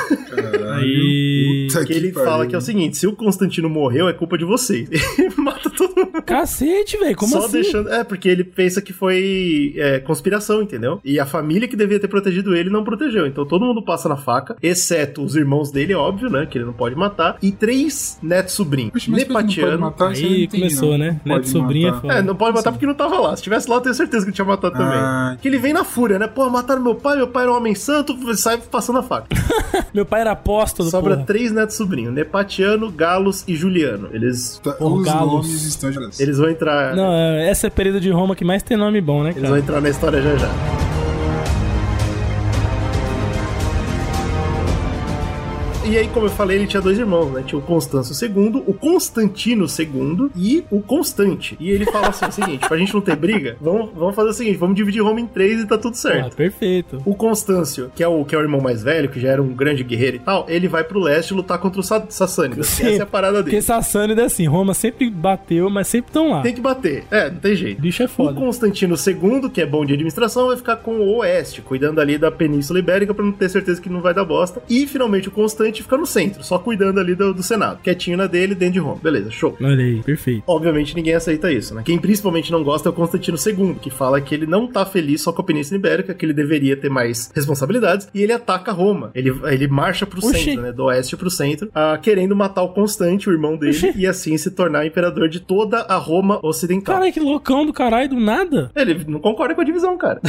Aí. Puta Que ele pariu. fala que é o seguinte: se o Constantino morreu, é culpa de vocês. Ele mata todo mundo. Cacete, velho, como Só assim? deixando. É, porque ele pensa que foi é, conspiração, entendeu? E a família que devia ter protegido ele não protegeu. Então todo mundo passa na faca, exceto os irmãos dele, óbvio, né? Que ele não pode matar. E três netos sobrinhos. Nepatiano. matar? Aí entendi, começou, não. né? Neto sobrinho é foda. É, não pode matar porque não tava lá. Se tivesse lá, eu tenho certeza que ele tinha matado também. Ah. Que ele vem na fúria, né? Pô, mataram meu pai, meu pai era um homem santo, sai passando a faca. Meu pai era apóstolo, Sobra porra. três netos sobrinhos: Nepatiano, Galos e Juliano. Eles, Tá, Os galos. nomes estão eles vão entrar. Não, é, essa é o período de Roma que mais tem nome bom, né, Eles vão cara? entrar na história já já. E aí, como eu falei, ele tinha dois irmãos, né? Tinha o Constâncio II, o Constantino II e o Constante. E ele fala assim: o seguinte, pra gente não ter briga, vamos, vamos fazer o seguinte: vamos dividir Roma em três e tá tudo Ah, certo. perfeito. O Constâncio, que é o, que é o irmão mais velho, que já era um grande guerreiro e tal, ele vai pro leste lutar contra os Sa- Sassânidas. Sim, Essa é a parada Porque dele. Sassânida é assim, Roma sempre bateu, mas sempre estão lá. Tem que bater. É, não tem jeito. O bicho é O foda. Constantino II, que é bom de administração, vai ficar com o Oeste, cuidando ali da Península Ibérica pra não ter certeza que não vai dar bosta. E finalmente o Constante fica no centro, só cuidando ali do, do Senado, quietinho na dele, dentro de Roma. Beleza, show. Olha aí, perfeito. Obviamente ninguém aceita isso, né? Quem principalmente não gosta é o Constantino II, que fala que ele não tá feliz só com a Península Ibérica, que ele deveria ter mais responsabilidades, e ele ataca Roma. Ele, ele marcha pro Oxi. centro, né? Do oeste pro centro, ah, querendo matar o Constante, o irmão dele, Oxi. e assim se tornar imperador de toda a Roma ocidental. Caralho, que loucão do caralho, do nada. Ele não concorda com a divisão, cara.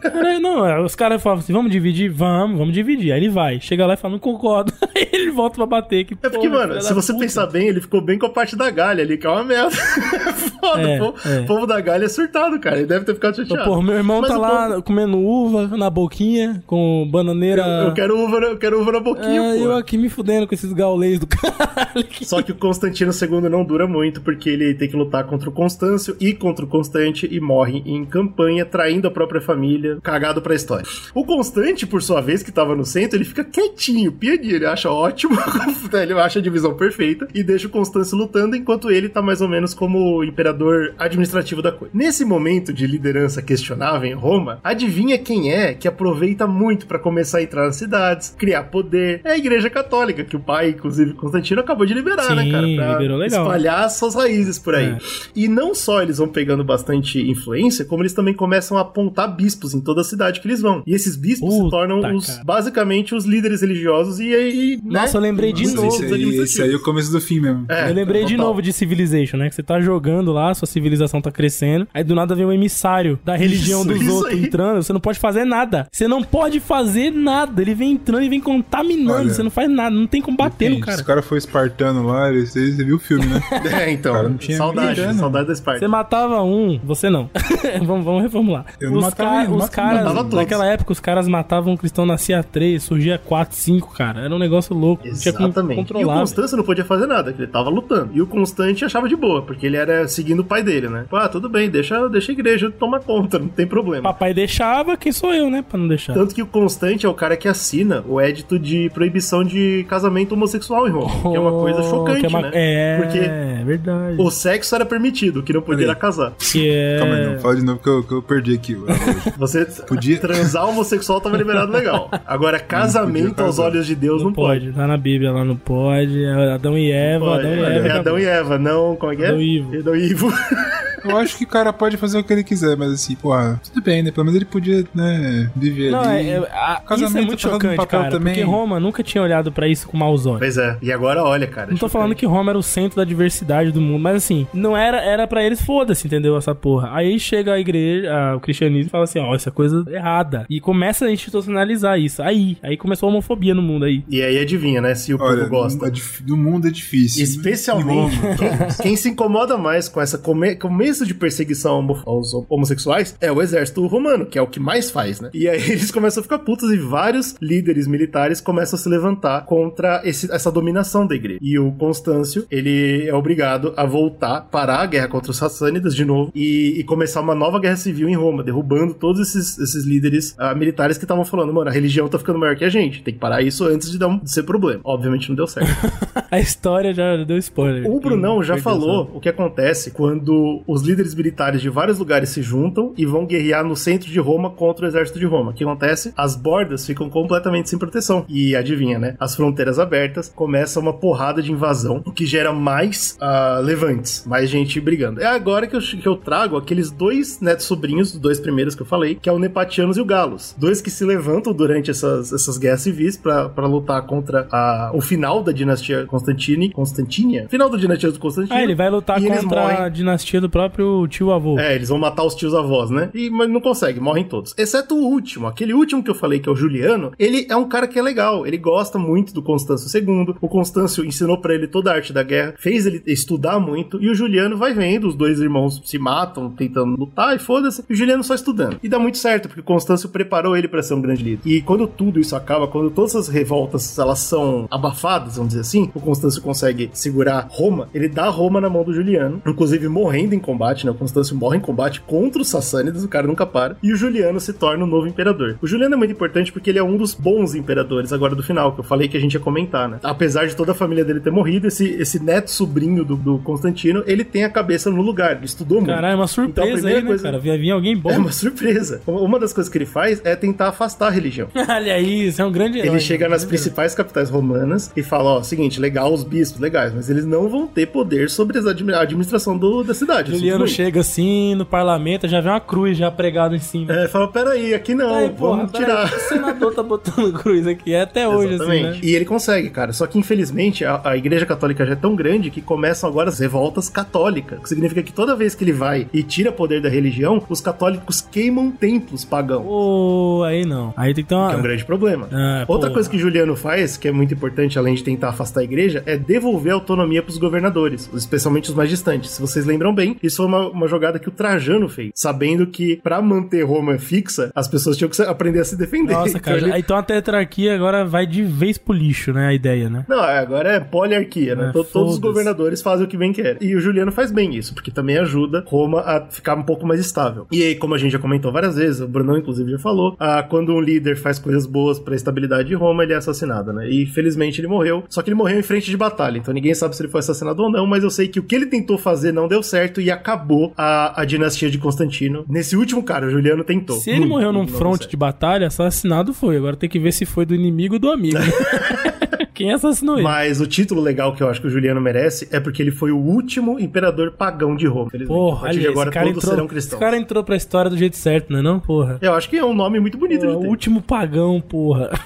Caralho, não, é, os caras falam assim, vamos dividir? Vamos, vamos dividir. Aí ele vai, chega lá e fala, não concordo. Ele volta pra bater. Que É porque, mano, se você puta. pensar bem, ele ficou bem com a parte da galha ali, que é uma merda. Foda, É, o povo, é. povo da galha é surtado, cara. Ele deve ter ficado chateado. Pô, meu irmão Mas tá lá povo- comendo uva na boquinha, com bananeira. Eu, eu quero uva, eu quero uva na boquinha, É, pô. eu aqui me fudendo com esses gaulês do caralho. Só que o Constantino II não dura muito, porque ele tem que lutar contra o Constâncio e contra o Constante e morre em campanha, traindo a própria família, cagado pra história. O Constante, por sua vez, que tava no centro, ele fica quietinho, pianinho, ele acha ótimo, ele acha a divisão perfeita e deixa o Constâncio lutando, enquanto ele tá mais ou menos como imperador administrativo da coisa. Nesse momento de liderança questionável em Roma, adivinha quem é que aproveita muito pra começar a entrar nas cidades, criar poder? É a Igreja Católica, que o pai, inclusive Constantino, acabou de liberar, né, Sim, cara? Pra liberou legal. espalhar suas raízes por aí. É. E não só eles vão pegando bastante influência, como eles também começam a apontar bispos em toda a cidade que eles vão. E esses bispos se Puta, tornam os, basicamente os líderes religiosos e aí. né, Nossa, eu lembrei de os novo. Esse bispos aí, esse aí é o começo do fim mesmo. É, Eu lembrei de novo de Civilization, né? Que você tá jogando lá, sua civilização tá crescendo, aí do nada vem um emissário da religião Isso, dos isso outros aí. entrando, você não pode fazer nada. Você não pode fazer nada. Ele vem entrando e vem contaminando, Olha, você não faz nada, não tem como bater no cara. Se o cara foi espartano lá, ele- você, você viu o filme, né? É, então. Cara, não tinha saudade, né? saudade da Esparta. Você matava um, você não. vamos, vamos reformular. Eu não os matava ca- os matava- caras, matava todos. naquela época, os caras matavam um cristão, nascia três, surgia quatro, cinco, cara. Era um negócio louco. Exatamente. E o controlar. Constâncio não podia fazer nada, porque ele tava lutando. E o Constante achava de boa, porque ele era seguindo o pai dele, né? Ah, tudo bem, deixa, deixa a igreja tomar conta, não tem problema. Papai deixava, quem sou eu, né? Pra não deixar. Tanto que o Constante é o cara que assina o édito de proibição de casamento homossexual em Roma. que é uma coisa Oh, chocante, que é uma- né? É, Porque é verdade. o sexo era permitido, o que não podia era casar. Que é... Calma aí, não. Fala de novo que eu, que eu perdi aqui. Você Podia- transar homossexual tava liberado legal. Agora, casamento aos olhos de Deus Não não, pode. tá na Bíblia lá, não pode. É Adão e Eva. Adão e Eva. é Adão e Eva, não. Como é que é? Adão e Ivo. Adão e Ivo. Eu acho que o cara pode fazer o que ele quiser, mas assim, porra, tudo bem, né? Pelo menos ele podia, né, viver Não, ali. é, é, a- isso é Casamento muito tá dando chocante, papel cara, também. porque Roma nunca tinha olhado pra isso com maus olhos. Pois é. E agora olha, cara. Não tô falando que Roma era o centro da diversidade do mundo, mas assim, não era, era pra eles, foda-se, entendeu? Essa porra. Aí chega a igreja, a- o cristianismo e fala assim, ó, essa coisa é errada. E começa a institucionalizar isso. Aí, aí começou a homofobia no mundo aí. E aí adivinha, né? Se o Olha, povo gosta. dif- do mundo é difícil. Especialmente quem, quem se incomoda mais com essa come- começo de perseguição aos homossexuais é o exército romano, que é o que mais faz, né? E aí eles começam a ficar putos e vários líderes militares começam a se levantar contra esse- essa dominação da igreja. E o Constâncio, ele é obrigado a voltar, parar a guerra contra os sassânidas de novo e, e começar uma nova guerra civil em Roma, derrubando todos esses, esses líderes ah, militares que estavam falando, mano, a religião tá ficando maior que a gente, tem que parar isso antes de, dar um, de ser problema. Obviamente não deu certo. A história já deu spoiler. O Brunão já falou o que acontece quando os líderes militares de vários lugares se juntam e vão guerrear no centro de Roma contra o exército de Roma. O que acontece? As bordas ficam completamente sem proteção. E adivinha, né? As fronteiras abertas, começa uma porrada de invasão, o que gera mais uh, levantes, mais gente brigando. É agora que eu, que eu trago aqueles dois netos sobrinhos, os dois primeiros que eu falei, que é o Nepatianos e o Galos. Dois que se levantam durante essas, essas guerras civis para lutar contra a, o final da dinastia Constantine. Constantinia? Final da dinastia do Constantino. Ah, ele vai lutar contra a dinastia do próprio tio-avô. É, eles vão matar os tios-avós, né? E, mas não consegue, morrem todos. Exceto o último, aquele último que eu falei, que é o Juliano, ele é um cara que é legal. Ele gosta muito do Constâncio II. O Constâncio ensinou para ele toda a arte da guerra, fez ele estudar muito. E o Juliano vai vendo, os dois irmãos se matam, tentando lutar, e foda-se. E o Juliano só estudando. E dá muito certo, porque o Constâncio preparou ele para ser um grande líder. E quando tudo isso acaba, quando todas as revoltas elas são abafadas, vamos dizer assim, o Constâncio consegue segurar Roma, ele dá Roma na mão do Juliano, inclusive morrendo em combate, né? O Constâncio morre em combate contra os Sassânidas, o cara nunca para. E o Juliano se torna o novo imperador. O Juliano é muito importante porque ele é um dos bons imperadores agora do final, que eu falei que a gente ia comentar, né? Apesar de toda a família dele ter morrido, esse, esse neto sobrinho do, do Constantino, ele tem a cabeça no lugar, ele estudou muito. Caralho, é uma surpresa então, aí, né, coisa... cara? Vai vir alguém bom. É uma surpresa. Uma das coisas que ele faz é tentar afastar a religião. Olha isso é um grande herói. Ele chega nas principais capitais romanas e fala, ó, seguinte, legal os bispos, legais, mas eles não vão ter poder sobre a administração do, da cidade. Juliano chega assim no parlamento, já vê uma cruz já pregada em cima. É, fala, peraí, aqui não, aí, vamos porra, tirar. o senador tá botando cruz aqui, é até hoje Exatamente. assim, né? E ele consegue, cara, só que infelizmente a, a igreja católica já é tão grande que começam agora as revoltas católicas, que significa que toda vez que ele vai e tira poder da religião, os católicos queimam templos pagãos. Oh, aí não. Aí tem que ter uma... Que é um grande problema. Ah, Outra porra. coisa que Juliano faz, que é muito importante, além de tentar afastar a igreja, é devolver autonomia pros governadores, especialmente os mais distantes. Se vocês lembram bem, isso foi uma, uma jogada que o Trajano fez, sabendo que para manter Roma fixa, as pessoas tinham que aprender a se defender. Nossa, cara. Então, ele... então a tetrarquia agora vai de vez pro lixo, né? A ideia, né? Não, agora é poliarquia, né? É, Todos os governadores fazem o que bem quer. E o Juliano faz bem isso, porque também ajuda Roma a ficar um pouco mais estável. E aí, como a gente já comentou várias vezes, o Brunão inclusive já falou, ah, quando um líder faz coisas boas para a estabilidade de Roma, ele é assassinado, né? E felizmente ele morreu. Só que ele morreu em frente de batalha, então ninguém sabe se ele foi assassinado ou não, mas eu sei que o que ele tentou fazer não deu certo e acabou a, a dinastia de Constantino. Nesse último cara, o Juliano tentou. Se ele hum, morreu num fronte de batalha, assassinado foi. Agora tem que ver se foi do inimigo ou do amigo. Quem assassinou ele? Mas o título legal que eu acho que o Juliano merece é porque ele foi o último imperador pagão de Roma. Porra, ali, agora todos entrou, serão cristãos. Esse cara entrou pra história do jeito certo, né não, porra? Eu acho que é um nome muito bonito porra, O último pagão, porra.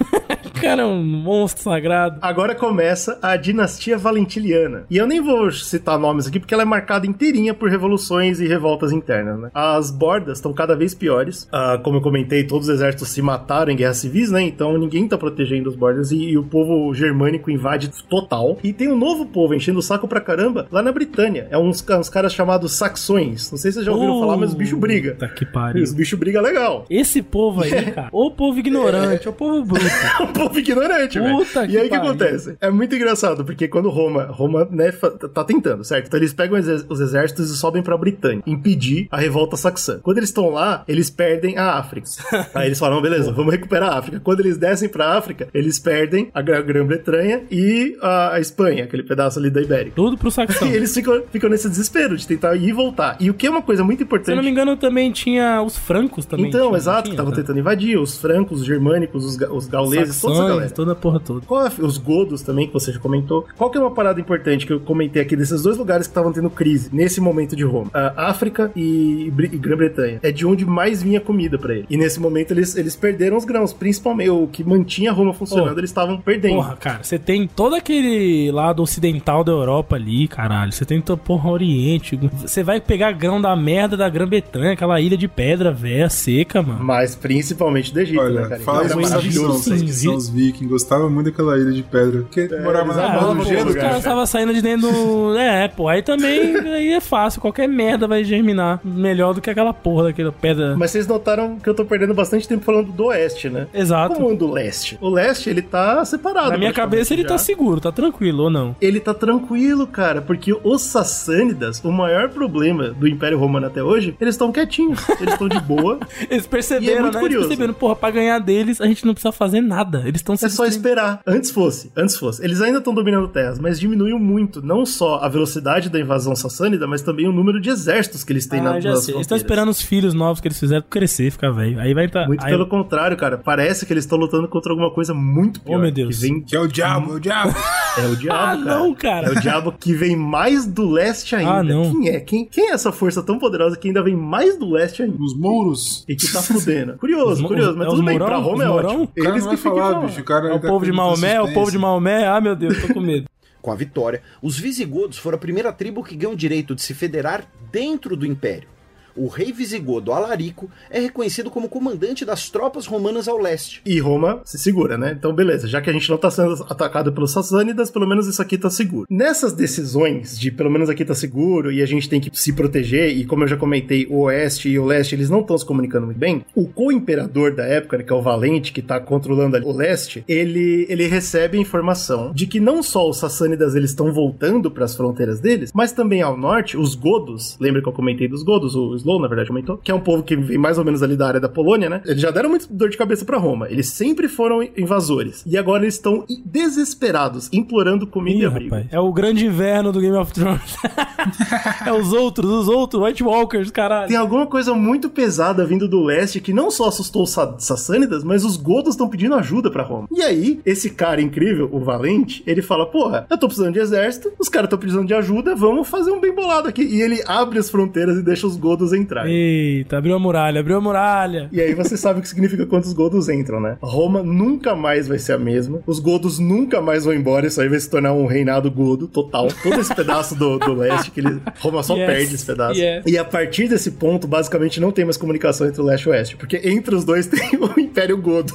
cara é um monstro sagrado. Agora começa a dinastia valentiliana. E eu nem vou citar nomes aqui porque ela é marcada inteirinha por revoluções e revoltas internas, né? As bordas estão cada vez piores. Ah, como eu comentei, todos os exércitos se mataram em guerras civis, né? Então ninguém tá protegendo os bordas e, e o povo germânico invade total. E tem um novo povo enchendo o saco pra caramba lá na Britânia. É uns, uns caras chamados saxões. Não sei se vocês já ouviram oh, falar, mas os bichos brigam. Tá que pariu. Os bichos brigam legal. Esse povo aí, cara. O povo ignorante, é. o povo bruto. povo ignorante, velho. E aí o que acontece? É muito engraçado, porque quando Roma, Roma, né, tá tentando, certo? Então eles pegam os exércitos e sobem pra Britânia, impedir a revolta saxã. Quando eles estão lá, eles perdem a África. aí eles falam, beleza, vamos recuperar a África. Quando eles descem pra África, eles perdem a Grã-Bretanha e a, a, Espanha, aquele pedaço ali da Ibérica. Tudo pro saxão. e eles ficam, ficam nesse desespero de tentar ir e voltar. E o que é uma coisa muito importante... Se não me engano, também tinha os francos também. Então, tinha, exato, que estavam tá? tentando invadir. Os francos, os germânicos, os, os gauleses, essa galera. toda a porra toda. Qual é, os godos também, que você já comentou. Qual que é uma parada importante que eu comentei aqui desses dois lugares que estavam tendo crise nesse momento de Roma? A África e, e Grã-Bretanha. É de onde mais vinha comida para ele. E nesse momento eles, eles perderam os grãos, principalmente o que mantinha Roma funcionando, oh, eles estavam perdendo. Porra, cara, você tem todo aquele lado ocidental da Europa ali, caralho. Você tem, porra, Oriente. Você vai pegar grão da merda da Grã-Bretanha, aquela ilha de pedra velha, seca, mano. Mas principalmente do Egito, Olha, né, cara? Faz uma maravilhoso. São os vikings, gostava muito daquela ilha de pedra. Porque é, morava na no gelo, Os caras estavam saindo de dentro do... É, pô, aí também aí é fácil. Qualquer merda vai germinar melhor do que aquela porra daquela pedra. Mas vocês notaram que eu tô perdendo bastante tempo falando do oeste, né? Exato. Como do leste? O leste, ele tá separado. Na minha cabeça, ele já. tá seguro, tá tranquilo, ou não? Ele tá tranquilo, cara, porque os Sassânidas, o maior problema do Império Romano até hoje, eles estão quietinhos. Eles estão de boa. eles perceberam, é né? Curioso. Eles perceberam, porra, pra ganhar deles, a gente não precisa fazer nada. Eles estão se É só esperar. Antes fosse, antes fosse. Eles ainda estão dominando terras, mas diminuiu muito, não só a velocidade da invasão sassânida, mas também o número de exércitos que eles têm na, Ah, já nas sei. Eles estão esperando os filhos novos que eles fizeram crescer, ficar velho. Aí vai estar. Muito aí... pelo contrário, cara. Parece que eles estão lutando contra alguma coisa muito pior. Oh, meu Deus. Que vem... Que é o diabo, é o diabo. É o diabo, Ah, cara. não, cara. É o diabo que vem mais do leste ainda. Ah, não. Quem é? Quem, quem é essa força tão poderosa que ainda vem mais do leste ainda? Os mouros. E que tá fudendo. Curioso, curioso. Mas é tudo bem, mourão? pra Roma é ótimo. Eles que ficam falar, É o povo de Maomé, é o povo de Maomé. Ah, meu Deus, tô com medo. Com a vitória, os visigodos foram a primeira tribo que ganhou o direito de se federar dentro do império. O rei visigodo Alarico é reconhecido como comandante das tropas romanas ao leste. E Roma se segura, né? Então, beleza. Já que a gente não tá sendo atacado pelos sassânidas, pelo menos isso aqui tá seguro. Nessas decisões de pelo menos aqui tá seguro e a gente tem que se proteger, e como eu já comentei, o oeste e o leste, eles não estão se comunicando muito bem. O co-imperador da época, né, que é o Valente, que tá controlando o leste, ele, ele recebe a informação de que não só os sassânidas eles estão voltando para as fronteiras deles, mas também ao norte, os godos, lembra que eu comentei dos godos, o Slow, na verdade, comentou, que é um povo que vem mais ou menos ali da área da Polônia, né? Eles já deram muito dor de cabeça pra Roma. Eles sempre foram invasores. E agora eles estão desesperados, implorando comida Ih, e abrigo. rapaz. É o grande inverno do Game of Thrones. é os outros, os outros, White Walkers, caralho. Tem alguma coisa muito pesada vindo do leste que não só assustou os sa- sassânidas, mas os godos estão pedindo ajuda pra Roma. E aí, esse cara incrível, o Valente, ele fala: Porra, eu tô precisando de exército, os caras estão precisando de ajuda, vamos fazer um bem bolado aqui. E ele abre as fronteiras e deixa os godos entrarem. Eita, abriu a muralha, abriu a muralha. E aí você sabe o que significa quando os godos entram, né? Roma nunca mais vai ser a mesma. Os godos nunca mais vão embora. Isso aí vai se tornar um reinado godo total. Todo esse pedaço do, do leste que ele, Roma só Yes, perde esse pedaço. yes. E a partir desse ponto, basicamente, não tem mais comunicação entre o leste e o oeste. Porque entre os dois tem o Império Godo.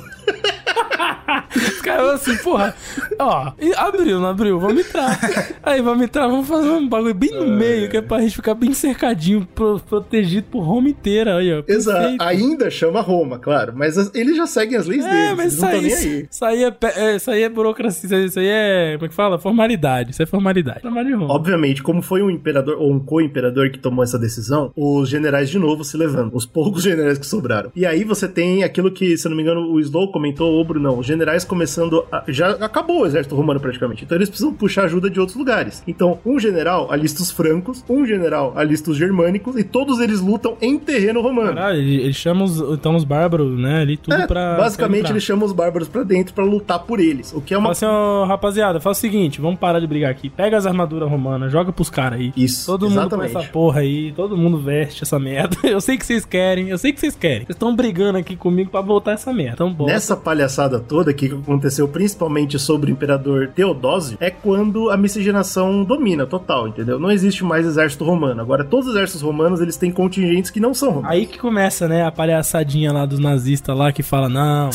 Os caras assim, porra, ó, abriu, não abriu, vamos entrar. Aí, vamos entrar, vamos fazer um bagulho bem no meio, que é pra gente ficar bem cercadinho, pro- protegido por Roma inteira, aí, ó. Exato. perfeito. Ainda chama Roma, claro. Mas as- eles já seguem as leis É, deles. mas não estão nem aí. isso aí é, é, isso aí é burocracia, isso aí- é, como é que fala? Formalidade, isso é formalidade. Obviamente, como foi um imperador ou um co-imperador que tomou essa decisão, os generais de novo se levantam, os poucos generais que sobraram. E aí você tem aquilo que, se não me engano, o Slow comentou, ou o Brunão, os generais começando a, já acabou o exército romano praticamente. Então eles precisam puxar ajuda de outros lugares. Então, um general alista os francos, um general alista os germânicos e todos eles lutam em terreno romano. Caralho, ele, ele chama os, então os bárbaros, né, ali tudo É, pra. basicamente pra ele entrar. chama os bárbaros pra dentro pra lutar por eles, o que é Fala uma assim, ó, rapaziada, faz o seguinte, vamos parar de brigar aqui. Pega as armaduras romanas, joga pros caras aí. Isso, Todo mundo exatamente. com essa porra aí, todo mundo veste essa merda. Eu sei que vocês querem, eu sei que vocês querem. Vocês estão brigando aqui comigo pra voltar essa merda. Então bora. Nessa palhaçada toda que aconteceu principalmente sobre o imperador Teodósio, é quando a miscigenação domina total, entendeu? Não existe mais exército romano. Agora, todos os exércitos romanos, eles têm contingentes que não são romanos. Aí que começa, né, a palhaçadinha lá dos nazistas lá que fala, não.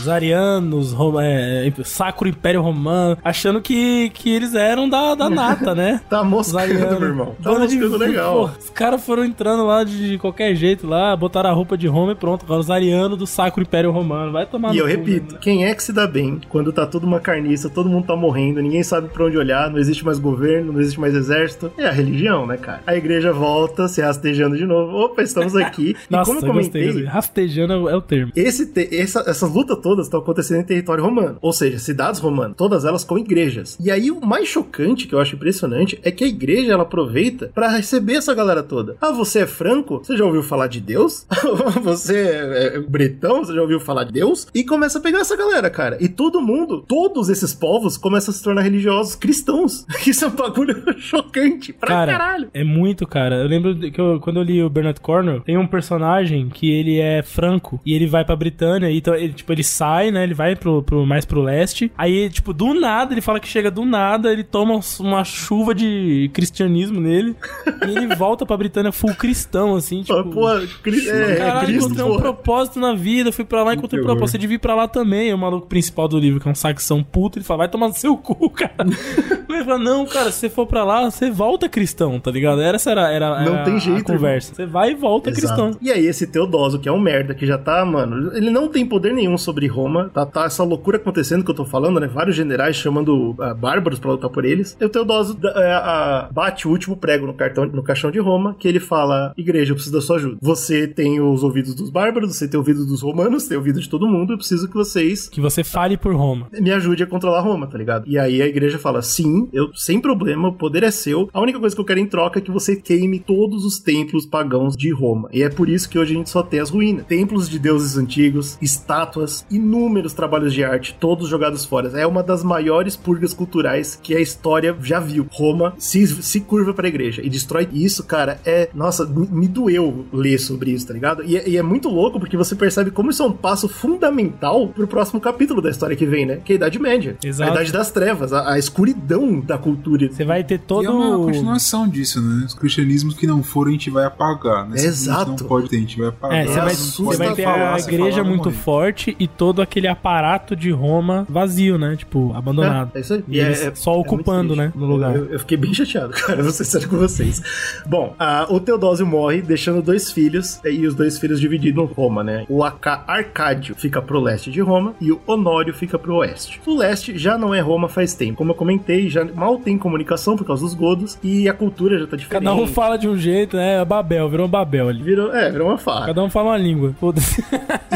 Os arianos, rom- é, Sacro Império Romano, achando que, que eles eram da, da nata, né? Tá Os moscando, meu irmão. Tá Banda de- moscando legal. Pô, os caras foram entrando lá de, de qualquer jeito lá, botaram a roupa de Roma e pronto. Agora os arianos do Sacro Império Romano. Vai tomar E eu repito, né? quem é que se dá bem quando tá tudo uma carniça, todo mundo tá morrendo, ninguém sabe pra onde olhar, não existe mais governo, não existe mais exército? É a religião, né, cara? A igreja volta se rastejando de novo. Opa, estamos aqui. e Nossa, como eu eu gostei. comentei, Rastejando é o- é termo. Esse te- essa- essas lutas todas estão acontecendo em território romano, ou seja, cidades romanas, todas elas com igrejas. E aí o mais chocante que eu acho impressionante é que a igreja ela aproveita pra receber essa galera toda. Ah, você é franco? Você já ouviu falar de Deus? você é bretão? Você já ouviu falar de Deus? E começa a pegar essa galera, cara. E todo mundo, todos esses povos começam a se tornar religiosos cristãos. Isso é um bagulho chocante pra Cara, caralho. é muito, cara. Eu lembro que eu- quando eu li o Bernard Cornwell, tem um personagem que ele é franco e ele vai pra Britânia. Então, ele, tipo, ele sai, né? Ele vai pro, pro- mais pro leste. Aí, tipo, do nada, ele fala que chega do nada, ele toma uma chuva de cristianismo nele. e ele volta pra Britânia full cristão, assim, tipo. Pô, Cri- é, Caralho, é Cristo, encontrei um propósito na vida, fui pra lá, encontrei um propósito de vir pra lá também. O maluco principal do livro, que é um saxão puto, ele fala, vai tomar no seu cu, cara. ele fala, não, cara, se você for pra lá, você volta cristão, tá ligado? Essa era, era, Não era tem jeito, conversa. Você vai e volta Exato. cristão. E aí, esse Teodoso, que é um merda, que já tá, mano, ele não tem poder nenhum sobre de Roma, tá, tá essa loucura acontecendo que eu tô falando, né? Vários generais chamando uh, bárbaros pra lutar por eles. E o Teodósio uh, uh, bate o último prego no, cartão, no caixão de Roma, que ele fala: Igreja, eu preciso da sua ajuda. Você tem os ouvidos dos bárbaros, você tem ouvidos dos romanos, tem ouvido de todo mundo, eu preciso que vocês. Que você fale por Roma. Me ajude a controlar Roma, tá ligado? E aí a igreja fala: sim, eu sem problema, o poder é seu. A única coisa que eu quero em troca é que você queime todos os templos pagãos de Roma. E é por isso que hoje a gente só tem as ruínas. Templos de deuses antigos, estátuas, inúmeros trabalhos de arte, todos jogados fora. É uma das maiores purgas culturais que a história já viu. Roma se, se curva pra igreja e destrói isso, cara. É. Nossa, me, doeu ler sobre isso, tá ligado? E, é, e, é muito louco porque você percebe como isso é um passo fundamental pro próximo capítulo da história que vem, né? Que é a Idade Média. Exato. A Idade das Trevas, a, a escuridão da cultura. Você vai ter todo. E é uma continuação disso, né? Os cristianismos que não foram, a gente vai apagar, né? Exato. não pode ter, a gente vai apagar. É, você vai, você vai ter falar, a igreja muito morrer. forte e todo aquele aparato de Roma vazio, né? Tipo, abandonado. É, é isso aí. E, e é, só é ocupando, né? No lugar. Eu, eu, fiquei bem chateado, cara. Vou ser sério com vocês. Bom, a, o Teodósio morre, deixando dois filhos, e os dois filhos divididos em Roma, né? O Arcádio fica pro leste de Roma e o Honório fica pro oeste. O leste já não é Roma faz tempo. Como eu comentei, já mal tem comunicação por causa dos godos e a cultura já tá diferente. Cada um fala de um jeito, né? Babel, virou um Babel ali. Virou, é, virou uma farra. Cada um fala uma língua.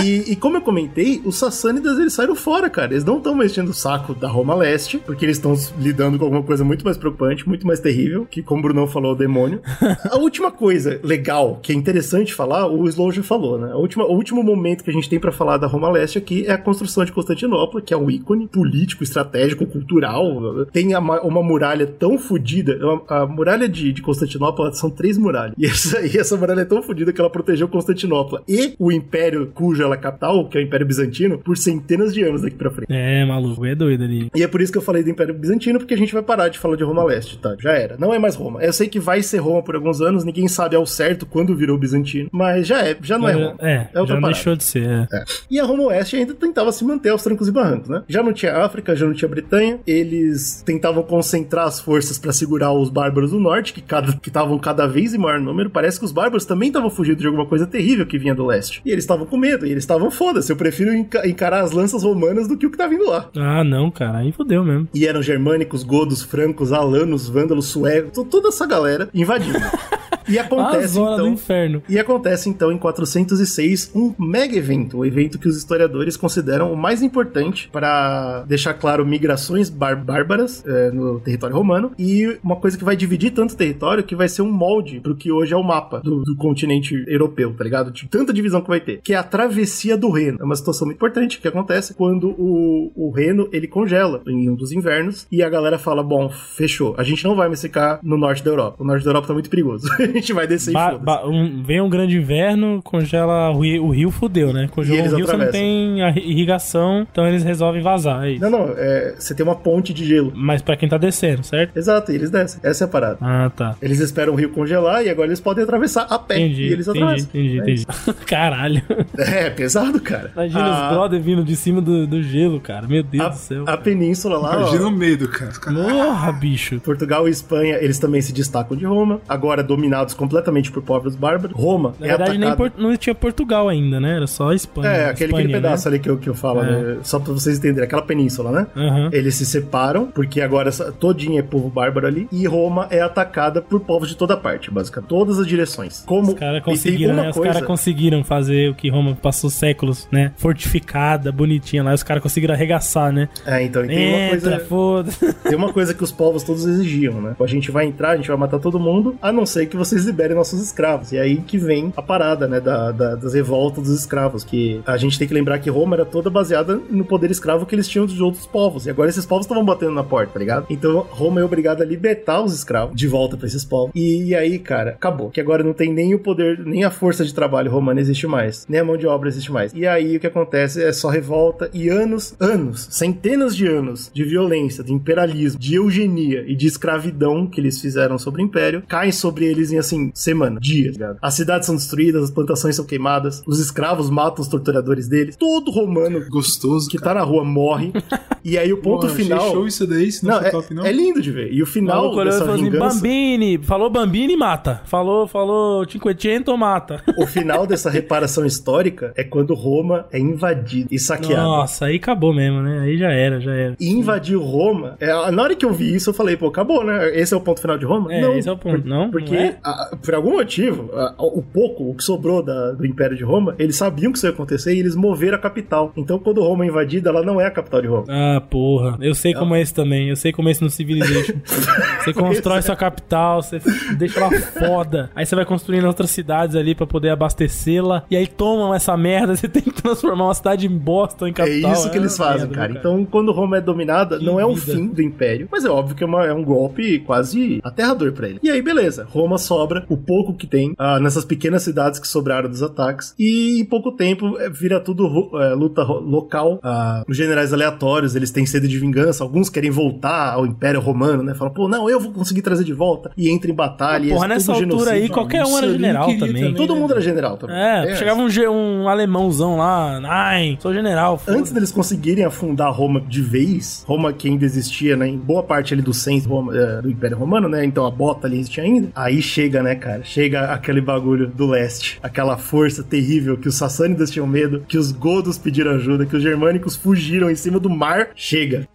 E, e como eu comentei, os sassânidas eles saíram fora, cara. Eles não estão mais enchendo o saco da Roma Leste, porque eles estão lidando com alguma coisa muito mais preocupante, muito mais terrível, que como o Brunão falou, o demônio. a última coisa legal, que é interessante falar, o Slow já falou, né? A última, o último momento que a gente tem para falar da Roma Leste aqui é a construção de Constantinopla, que é um ícone político, estratégico, cultural. Tem uma, uma muralha tão fodida. A, a, muralha de, de Constantinopla são três muralhas. E essa, e essa muralha é tão fodida que ela protegeu Constantinopla e o império cujo ela é capital, que é o Império Bizantino, por centenas de anos daqui pra frente. É, maluco, é doido ali. E é por isso que eu falei do Império Bizantino, porque a gente vai parar de falar de Roma Leste, tá? Já era. Não é mais Roma. Eu sei que vai ser Roma por alguns anos, ninguém sabe ao certo quando virou Bizantino, mas já é, já não é, é Roma. É, é outra já parada. deixou de ser. É. É. E a Roma Oeste ainda tentava se manter aos trancos e barrancos, né? Já não tinha África, já não tinha Bretanha, eles tentavam concentrar as forças para segurar os bárbaros do norte, que estavam cada, cada vez em maior número. Parece que os bárbaros também estavam fugindo de alguma coisa terrível que vinha do leste. E eles estavam com medo, e eles estavam foda-se. Eu prefiro encarar as lanças romanas do que o que tá vindo lá. Ah, não, cara, aí fodeu mesmo. E eram germânicos, godos, francos, alanos, vândalos, suecos, toda essa galera invadindo. E acontece a então, do inferno. E acontece então em 406 um mega evento, o um evento que os historiadores consideram o mais importante para deixar claro migrações bárbaras é, no território romano e uma coisa que vai dividir tanto o território que vai ser um molde pro que hoje é o mapa do, do continente europeu, tá ligado? De tanta divisão que vai ter, que é a travessia do Reno. É uma situação muito importante que acontece quando o, o Reno ele congela em um dos invernos e a galera fala: bom, fechou, a gente não vai mais ficar no norte da Europa. O norte da Europa tá muito perigoso. gente vai descer ba e um, Vem um grande inverno, congela o rio, o rio fudeu, né? Congela o rio, você não tem irrigação, então eles resolvem vazar. É não, não, é, você tem uma ponte de gelo. Mas para quem tá descendo, certo? Exato, eles descem. Essa é a parada. Ah, tá. Eles esperam o rio congelar e agora eles podem atravessar a pé. Entendi, e eles entendi, atravessam. Entendi, é entendi. Caralho. É, pesado, cara. Imagina ah, os brother vindo de cima do, do gelo, cara. Meu Deus a, do céu. A península lá. Imagina o medo, cara. Porra, bicho. Portugal e Espanha, eles também se destacam de Roma, agora dominados completamente por povos bárbaros. Roma Na é verdade, atacada... nem por... não tinha Portugal ainda, né? Era só Espanha. É, aquele, Espanha, aquele pedaço né? ali que eu, que eu falo, É. né? Só pra vocês entenderem, aquela península, né? Uhum. Eles se separam, porque agora todinha é povo bárbaro ali, e Roma é atacada por povos de toda parte, basicamente. Todas as direções. Como Os caras conseguiram, né? Os coisa- caras conseguiram fazer o que Roma passou séculos, né? Fortificada, bonitinha lá. Os caras conseguiram arregaçar, né? É, então, e tem uma coisa... foda Tem uma coisa que os povos todos exigiam, né? A gente vai entrar, a gente vai matar todo mundo, a não ser que vocês liberem nossos escravos. E é aí que vem a parada, né? Da, da- das revoltas dos escravos. Que a gente tem que lembrar que Roma era toda baseada no poder escravo que eles tinham dos outros povos. E agora esses povos estavam batendo na porta, tá ligado? Então Roma é obrigada a libertar os escravos de volta pra esses povos. E, e aí, cara, acabou. Que agora não tem nem o poder, nem a força de trabalho romana existe mais. Nem a mão de obra existe mais. E aí o que acontece é só revolta e anos, anos, centenas de anos de violência, de imperialismo, de eugenia e de escravidão que eles fizeram sobre o império, caem sobre eles em assim, semana, dias, ligado? As cidades são destruídas, as plantações são queimadas, os escravos matam os torturadores deles, todo romano Gostoso. que tá na rua morre. e aí o ponto Porra, final. show isso daí, se não, Não, é, top, não. é lindo de ver. E o final Falou, dessa falou assim, vingança. Bambini, falou Bambini, mata. Falou, falou Cinquecento, mata. O final dessa reparação histórica é quando Roma é invadida e saqueada. Nossa, aí acabou mesmo, né? Aí já era, já era. E invadiu Roma. É, na hora que eu vi isso, eu falei, pô, acabou, né? Esse é o ponto final de Roma? É, esse é o ponto. Não, Porque, não é? A- por algum motivo, a- o pouco, o que sobrou da- do Império de Roma, eles sabiam que isso ia acontecer e eles moveram a capital. Então, quando Roma é invadida, ela não é a capital de Roma. Ah, porra. Eu sei como é esse também. Eu sei como é esse no Civilization. Você constrói sua capital, você deixa ela foda. Aí você vai construindo outras cidades ali pra poder abastecê-la. E aí tomam essa merda, você tem que transformar uma cidade em bosta em É capital. isso que eles uma fazem, merda, cara. né, Então, quando Roma é dominada, Que não é o vida. fim do Império, mas é óbvio que é, uma- é um golpe quase aterrador pra ele. E aí, beleza. Roma sobra o pouco que tem ah, nessas pequenas cidades que sobraram dos ataques. E em pouco tempo é, vira tudo é, luta local. Ah, os generais aleatórios, eles têm sede de vingança. Alguns querem voltar ao Império Romano, né? Falam, pô, não, eu vou conseguir trazer de volta. E entra em batalha. é Porra, tudo nessa altura genocídio. aí, qualquer um era general também. também. Todo mundo era general também. É, chegava um, um alemãozão lá. Ai, sou general. foda-se. Antes deles conseguirem afundar Roma de vez, Roma que ainda existia, né, em boa parte ali do centro Roma- eh, do Império Romano, né, então a bota ali existia ainda, aí chega, né, cara, chega aquele bagulho do leste, aquela força terrível que os sassânidas tinham medo, que os godos pediram ajuda, que os germânicos fugiram em cima do mar, chega.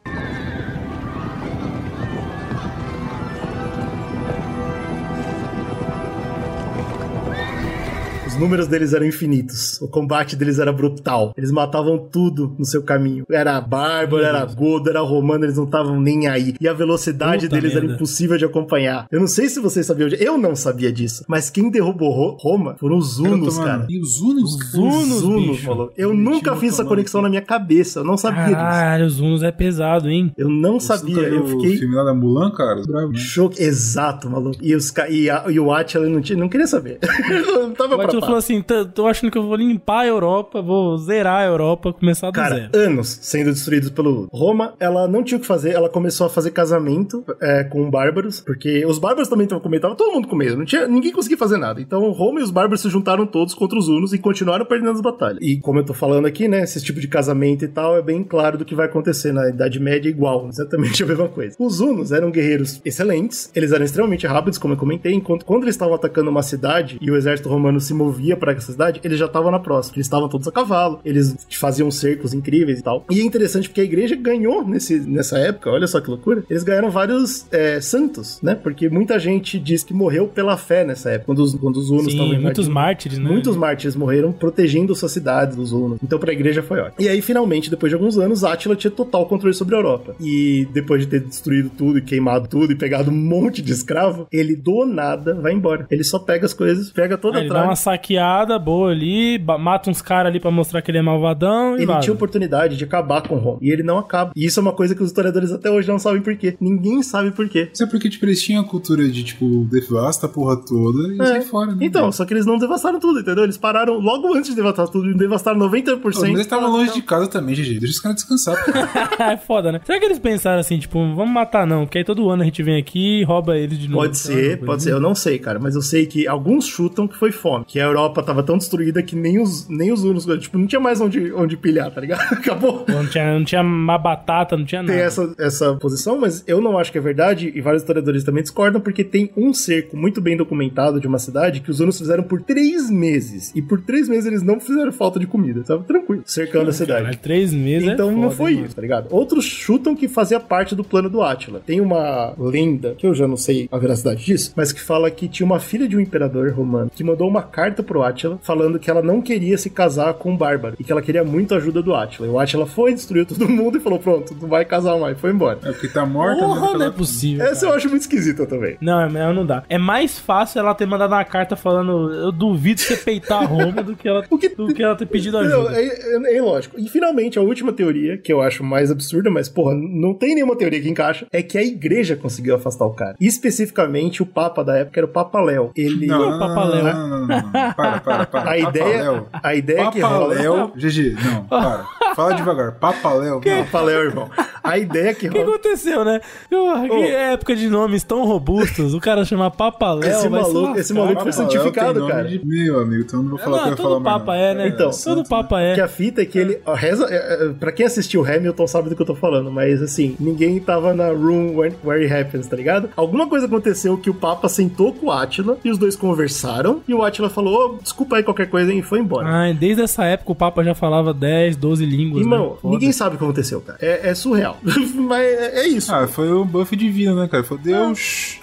Os números deles eram infinitos. O combate deles era brutal. Eles matavam tudo no seu caminho. Era bárbaro, era godo, era romano, eles não estavam nem aí. E a velocidade Puta deles era merda. impossível de acompanhar. Eu não sei se vocês sabiam. de- Eu não sabia disso. Mas quem derrubou Ro- Roma foram os Hunos, cara. E os Unos? Os Os Hunos, bicho. falou. Eu Ele nunca fiz essa conexão na minha cabeça. Eu não sabia disso. Caralho, os Unos é pesado, hein? Eu não Você sabia. viu Eu fiquei. O filme lá da Mulan, cara? Bravo, né? Choque, exato, maluco. E, os, e, a- e o Attila não, tinha, não queria saber. não tava O pra Atila. Falou assim: "Tô- tô achando que eu vou limpar a Europa, vou zerar a Europa, começar do Cara, zero. anos sendo destruídos pelo Roma, ela não tinha o que fazer, ela começou a fazer casamento é, com bárbaros, porque os bárbaros também estavam com medo, tava todo mundo com medo, não tinha, ninguém conseguia fazer nada. Então Roma e os bárbaros se juntaram todos contra os hunos e continuaram perdendo as batalhas. E como eu tô falando aqui, né, esse tipo de casamento e tal, é bem claro do que vai acontecer na Idade Média igual, exatamente a mesma coisa. Os hunos eram guerreiros excelentes, eles eram extremamente rápidos, como eu comentei, enquanto quando eles estavam atacando uma cidade e o exército romano se movia para essa cidade, eles já estavam na próxima. Eles estavam todos a cavalo, eles faziam cercos incríveis e tal. E é interessante porque a igreja ganhou nesse, nessa época, olha só que loucura. Eles ganharam vários é, santos, né? Porque muita gente diz que morreu pela fé nessa época, quando os, quando os hunos estavam muitos mártires, né? Muitos mártires morreram protegendo suas cidades dos hunos. Então pra igreja foi ótimo. E aí, finalmente, depois de alguns anos, Átila tinha total controle sobre a Europa. E depois de ter destruído tudo e queimado tudo e pegado um monte de escravo, ele do nada vai embora. Ele só pega as coisas, pega toda a dá tralha. uma saqueada boa ali, mata uns caras ali pra mostrar que ele é malvadão e Ele tinha oportunidade de acabar com Roma. E ele não acaba. E isso é uma coisa que os historiadores até hoje não sabem por quê. Ninguém sabe por quê. Isso é porque, tipo, eles tinham a cultura de, tipo, devasta a porra toda e É. sai fora, né? Então, só que eles não devastaram tudo, entendeu? Eles pararam logo antes de devastar tudo, devastaram 90%. Pô, mas eles estavam longe de casa também, GG. Deixa os caras descansar, é foda, né? Será que eles pensaram assim, tipo, vamos matar não? Porque aí todo ano a gente vem aqui e rouba eles de novo. Pode lá, ser, coisa pode ser. Eu não sei, cara, mas eu sei que alguns chutam que foi fome. Que a Europa tava tão destruída que nem os, nem os hunos, tipo, não tinha mais onde, onde pilhar, tá ligado? Acabou. Não tinha, não tinha uma batata, não tinha nada. Tem essa, essa posição, mas eu não acho que é verdade, e vários historiadores também discordam, porque tem um cerco muito bem documentado de uma cidade que os hunos fizeram por três meses. E por três meses eles não fizeram falta de comida, tava tranquilo, cercando a cidade. Caralho, três meses Então é não foda, foi hein, mano? isso, tá ligado? Outros chutam que fazia parte do plano do Átila. Tem uma lenda, que eu já não sei a veracidade disso, mas que fala que tinha uma filha de um imperador romano que mandou uma carta pro Átila falando que ela não queria se casar com um bárbaro e que ela queria muito a ajuda do Átila. E o Átila foi, destruiu todo mundo e falou: pronto, não vai casar mais, foi embora. É porque tá morta, Porra, né? não é possível. Essa eu acho muito esquisita também. Não, é melhor não dá. É mais fácil ela ter mandado uma carta falando eu duvido você peitar Roma do que ela, O que- do que ela ter pedido Não, ajuda. é, é, é lógico. E finalmente, a última teoria, que eu acho mais absurda, mas, porra, não tem nenhuma teoria que encaixa, é que a igreja conseguiu afastar o cara. E especificamente o Papa da época era o Papa Léo. Ele. Não, não, Papa não, Léo. não, não, não, não. Para, para, para. A ideia, Papaléu. a ideia que rola. Papaléu. GG, não, para. Fala devagar. Papaléu. Não. Papa Léo, irmão. A ideia que O que aconteceu, né? Porra, que época de nomes tão robustos. O cara chamar Papa Léo, Esse maluco- esse maluco foi santificado, cara. Meu amigo, então não vou falar o que eu Não, ia todo falar mais. Papa é, né? Então, todo Papa é. Que a fita é que ele. ó, reza, é, é, pra quem assistiu Hamilton sabe do que eu tô falando, mas assim, ninguém tava na room where, where it happens, tá ligado? Alguma coisa aconteceu que o Papa sentou com o Átila e os dois conversaram e o Átila falou: "Ô, desculpa aí qualquer coisa e foi embora. Ai, desde essa época o Papa já falava 10, 12 línguas. Irmão, né? Ninguém sabe o que aconteceu, cara. É, é surreal. mas é, é isso. Ah, foi o buff divino, né, cara? Foi Deus.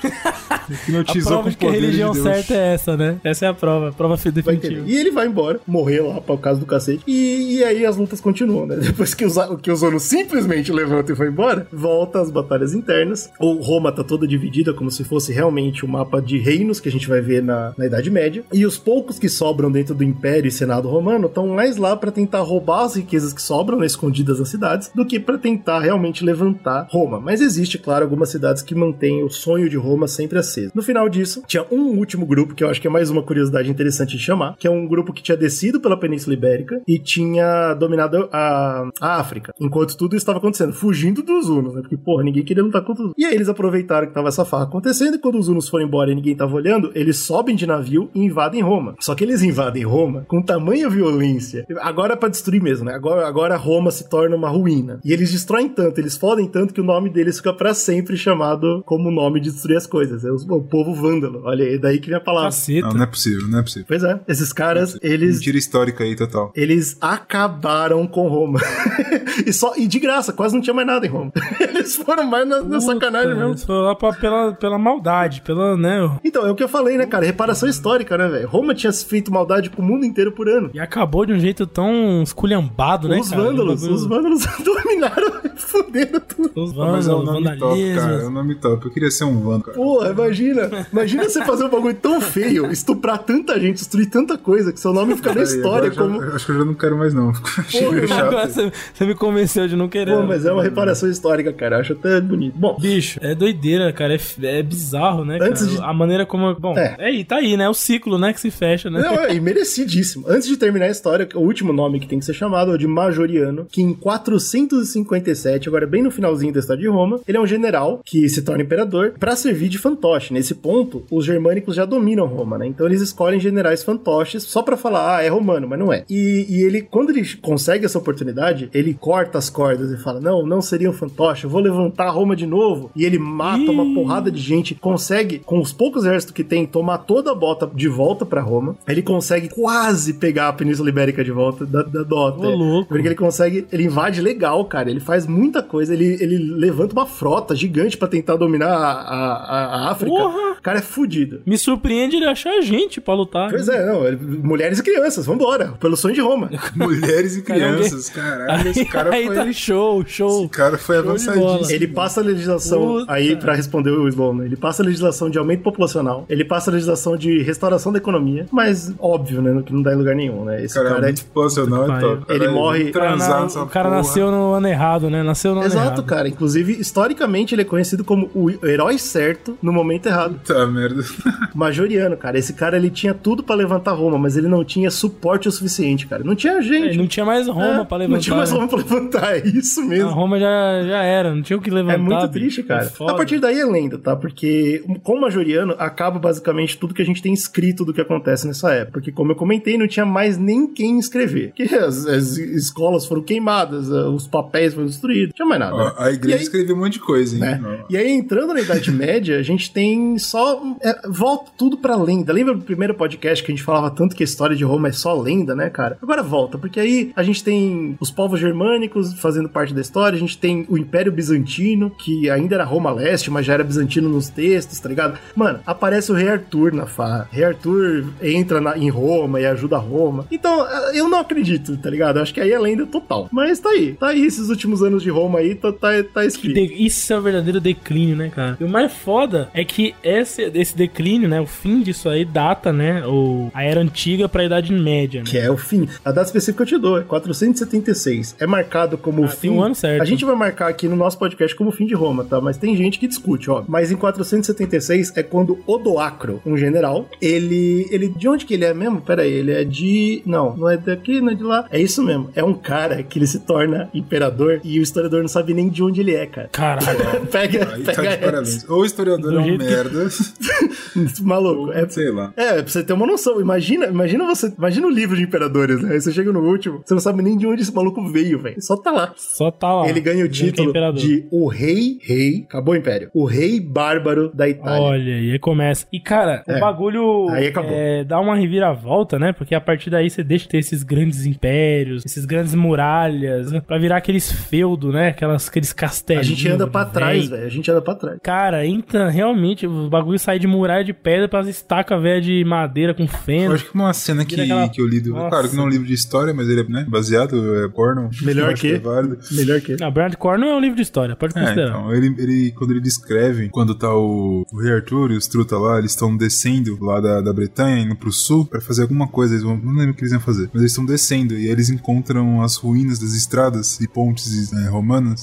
A hipnotizou prova com de que a religião de certa é essa, né? Essa é a prova, a prova definitiva. entender. E ele vai embora, morreu lá por causa do cacete. E, e aí as lutas continuam, né? Depois que, os, que o Zono simplesmente levanta e foi embora, volta as batalhas internas. O Roma tá toda dividida como se fosse realmente o mapa de reinos que a gente vai ver na, na Idade Média. E os poucos que sobram dentro do Império e Senado Romano estão mais lá pra tentar roubar as riquezas que sobram, né, escondidas nas cidades, do que pra tentar realmente levantar Roma. Mas existe, claro, algumas cidades que mantêm o sonho de Roma sempre aceso. No final disso, tinha um último grupo, que eu acho que é mais uma curiosidade interessante de chamar, que é um grupo que tinha descido pela Península Ibérica e tinha dominado a, a África, enquanto tudo estava acontecendo, fugindo dos Hunos, né? Porque, porra, ninguém queria lutar contra os Hunos. E aí eles aproveitaram que tava essa farra acontecendo, e quando os Hunos foram embora e ninguém tava olhando, eles sobem de navio e invadem Roma. Só que eles invadem Roma com tamanha violência. Agora é pra destruir mesmo, né? Agora, agora Roma se torna uma ruína. E eles destroem tanto, eles fodem tanto que o nome deles fica pra sempre chamado como o nome de destruir as coisas. É o, o povo vândalo. Olha, é daí que vem a palavra. Caceta. Não, não é possível, não é possível. Pois é, esses caras, eles Mentira histórica aí, total. eles acabaram com Roma. e, só, e de graça, quase não tinha mais nada em Roma. Eles foram mais na, na sacanagem mesmo. Isso foi lá pra- pela, pela maldade, pela, né? Então, é o que eu falei, né, cara? Reparação histórica, né, velho? Roma tinha feito maldade pro mundo inteiro por ano. E acabou de um jeito tão esculhambado, né, os cara? vândalos, os vândalos dominaram fuderam tudo. Os Mas é um nome top, cara. É um nome top. Eu queria ser um vando, cara. Porra, imagina. Imagina você fazer um bagulho tão feio, estuprar tanta gente, destruir tanta coisa, que seu nome fica na história como. já- Acho que eu já não quero mais, não. Chato. você, você me convenceu de não querer. Pô, mas é uma reparação histórica, cara. Eu acho até bonito. Bom, Bicho, é doideira, cara. É, é bizarro, né? Antes cara? de- A maneira como. Bom, É. é. aí, tá aí, né? O ciclo, né? Que se fecha, né? Não, é, e merecidíssimo. Antes de terminar a história, o último nome que tem que ser chamado é o de Majoriano, que em 457, agora bem no finalzinho da história de Roma, ele é um general que se torna imperador pra servir de fantoche. Nesse ponto, os germânicos já dominam Roma, né? Então eles escolhem generais fantoches só pra falar, ah, é romano, mas não é. E, e ele, quando ele consegue essa oportunidade, ele corta as cordas e fala, não, não seria um fantoche, eu vou levantar Roma de novo. E ele mata uma porrada de gente, consegue, com os poucos exércitos que tem, tomar toda a bota de volta pra Roma. Ele consegue quase pegar a Península Ibérica de volta da, da Dota. Ô, louco. Porque ele consegue, ele invade legal, cara. Ele faz muita coisa. Ele, ele levanta uma frota gigante pra tentar dominar a, a, a África. Porra! O cara é fudido. Me surpreende ele achar gente pra lutar. Pois é, não. mulheres e crianças, vambora. Pelo sonho de Roma. Mulheres e crianças, caralho. Esse cara aí foi. tá show, show. Esse cara foi Show avançadíssimo. Ele passa a legislação Puta. aí pra responder o Sloan, né? Ele passa a legislação de aumento populacional, ele passa a legislação de restauração da economia, mas óbvio, né, que não dá em lugar nenhum, né? Esse Cara, cara, é muito posicional Puta é top. Ele morre- transar Cara, o cara porra. nasceu no ano errado, né? Nasceu no ano Exato, errado. cara. Inclusive, historicamente, ele é conhecido como o herói certo no momento errado. Puta merda. Majoriano, cara. Esse cara, ele tinha tudo pra levantar Roma, mas ele não tinha suporte o suficiente, cara. Não tinha É, gente. não tinha mais Roma É, pra levantar. Não tinha mais né? Roma pra levantar, é isso A mesmo. Roma já, já era, não tinha o que levantar. É muito triste, cara. É a partir daí é lenda, tá? Porque com o Majoriano acaba basicamente tudo que a gente tem escrito do que acontece nessa época. Porque, como eu comentei, não tinha mais nem quem escrever. Porque as, as escolas foram queimadas, eh, os papéis foram destruídos, não tinha mais nada. Ó, a igreja aí- escreveu um monte de coisa, hein? né? E aí, entrando na Idade Média, a gente tem só. é, volta tudo pra lenda. Lembra do primeiro podcast que a gente falava tanto que a história de Roma é só lenda, né, cara? Agora volta, porque aí a gente tem os povos germânicos fazendo parte da história, a gente tem o Império Bizantino, que ainda era Roma Leste, mas já era bizantino nos textos, tá ligado? Mano, aparece o Rei Arthur na farra. Rei Arthur entra na- em Roma e ajuda Roma. Então, eu não acredito, tá ligado? Eu acho que aí é lenda total. Mas tá aí. Tá aí esses últimos anos de Roma aí, tá, tá, tá escrito. Isso é o verdadeiro declínio, né, cara? E o mais foda é que esse, esse declínio, né? O fim disso aí data, né? O, a era antiga pra Idade Média, né? Que é o fim. A data específica que eu te dou é 476. É marcado como o Ah, fim. tem um ano certo. A gente vai marcar aqui no nosso podcast como fim de Roma, tá? Mas tem gente que discute, ó. Mas em 476 é quando Odoacro, um general, ele. ele de onde que ele é mesmo? Pera aí, ele é de. Não, não é daqui, não é de lá. É isso mesmo. É um cara que ele se torna imperador e o historiador não sabe nem de onde ele é, cara. Caralho. pega, Aí tá pega de parabéns. Ou o historiador Do é um que- merda. Maluco, é, Sei lá. é, pra você ter uma noção. Imagina, imagina você. Imagina o livro de imperadores, né? Aí você chega no último, você não sabe nem de onde esse maluco veio, velho. Só tá lá. Só tá lá. Ele ganha o é título imperador. de o rei, rei, acabou o império. O rei bárbaro da Itália. Olha, e aí começa. E, cara, É. o bagulho Aí acabou. é, dá uma reviravolta, né? Porque a partir daí você deixa de ter esses grandes impérios, esses grandes muralhas, né? pra virar aqueles feudos, né? Aquelas, aqueles a castelos. gente anda pra trás, velho. A gente anda pra trás. Cara, então, realmente, o bagulho sai de muralha de pedra pra estaca velha de madeira com Eu feno. acho que uma cena que, aquela- que eu li do. Nossa. Claro que não é um livro de história, mas ele é né, baseado, é porno. Melhor Eu que? é válido. Melhor que. Não, Brad Corn não é um livro de história, pode É, considerar. então, ele, ele, quando ele descreve, quando tá o, o rei Arthur e os Truta lá, eles estão descendo lá da, da Bretanha, indo pro sul, pra fazer alguma coisa, eles vão, não lembro o que eles iam fazer, mas eles estão descendo, e aí eles encontram as ruínas das estradas e pontes né, romanas,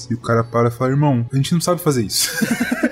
e o cara para e fala, irmão, a gente não sabe fazer isso.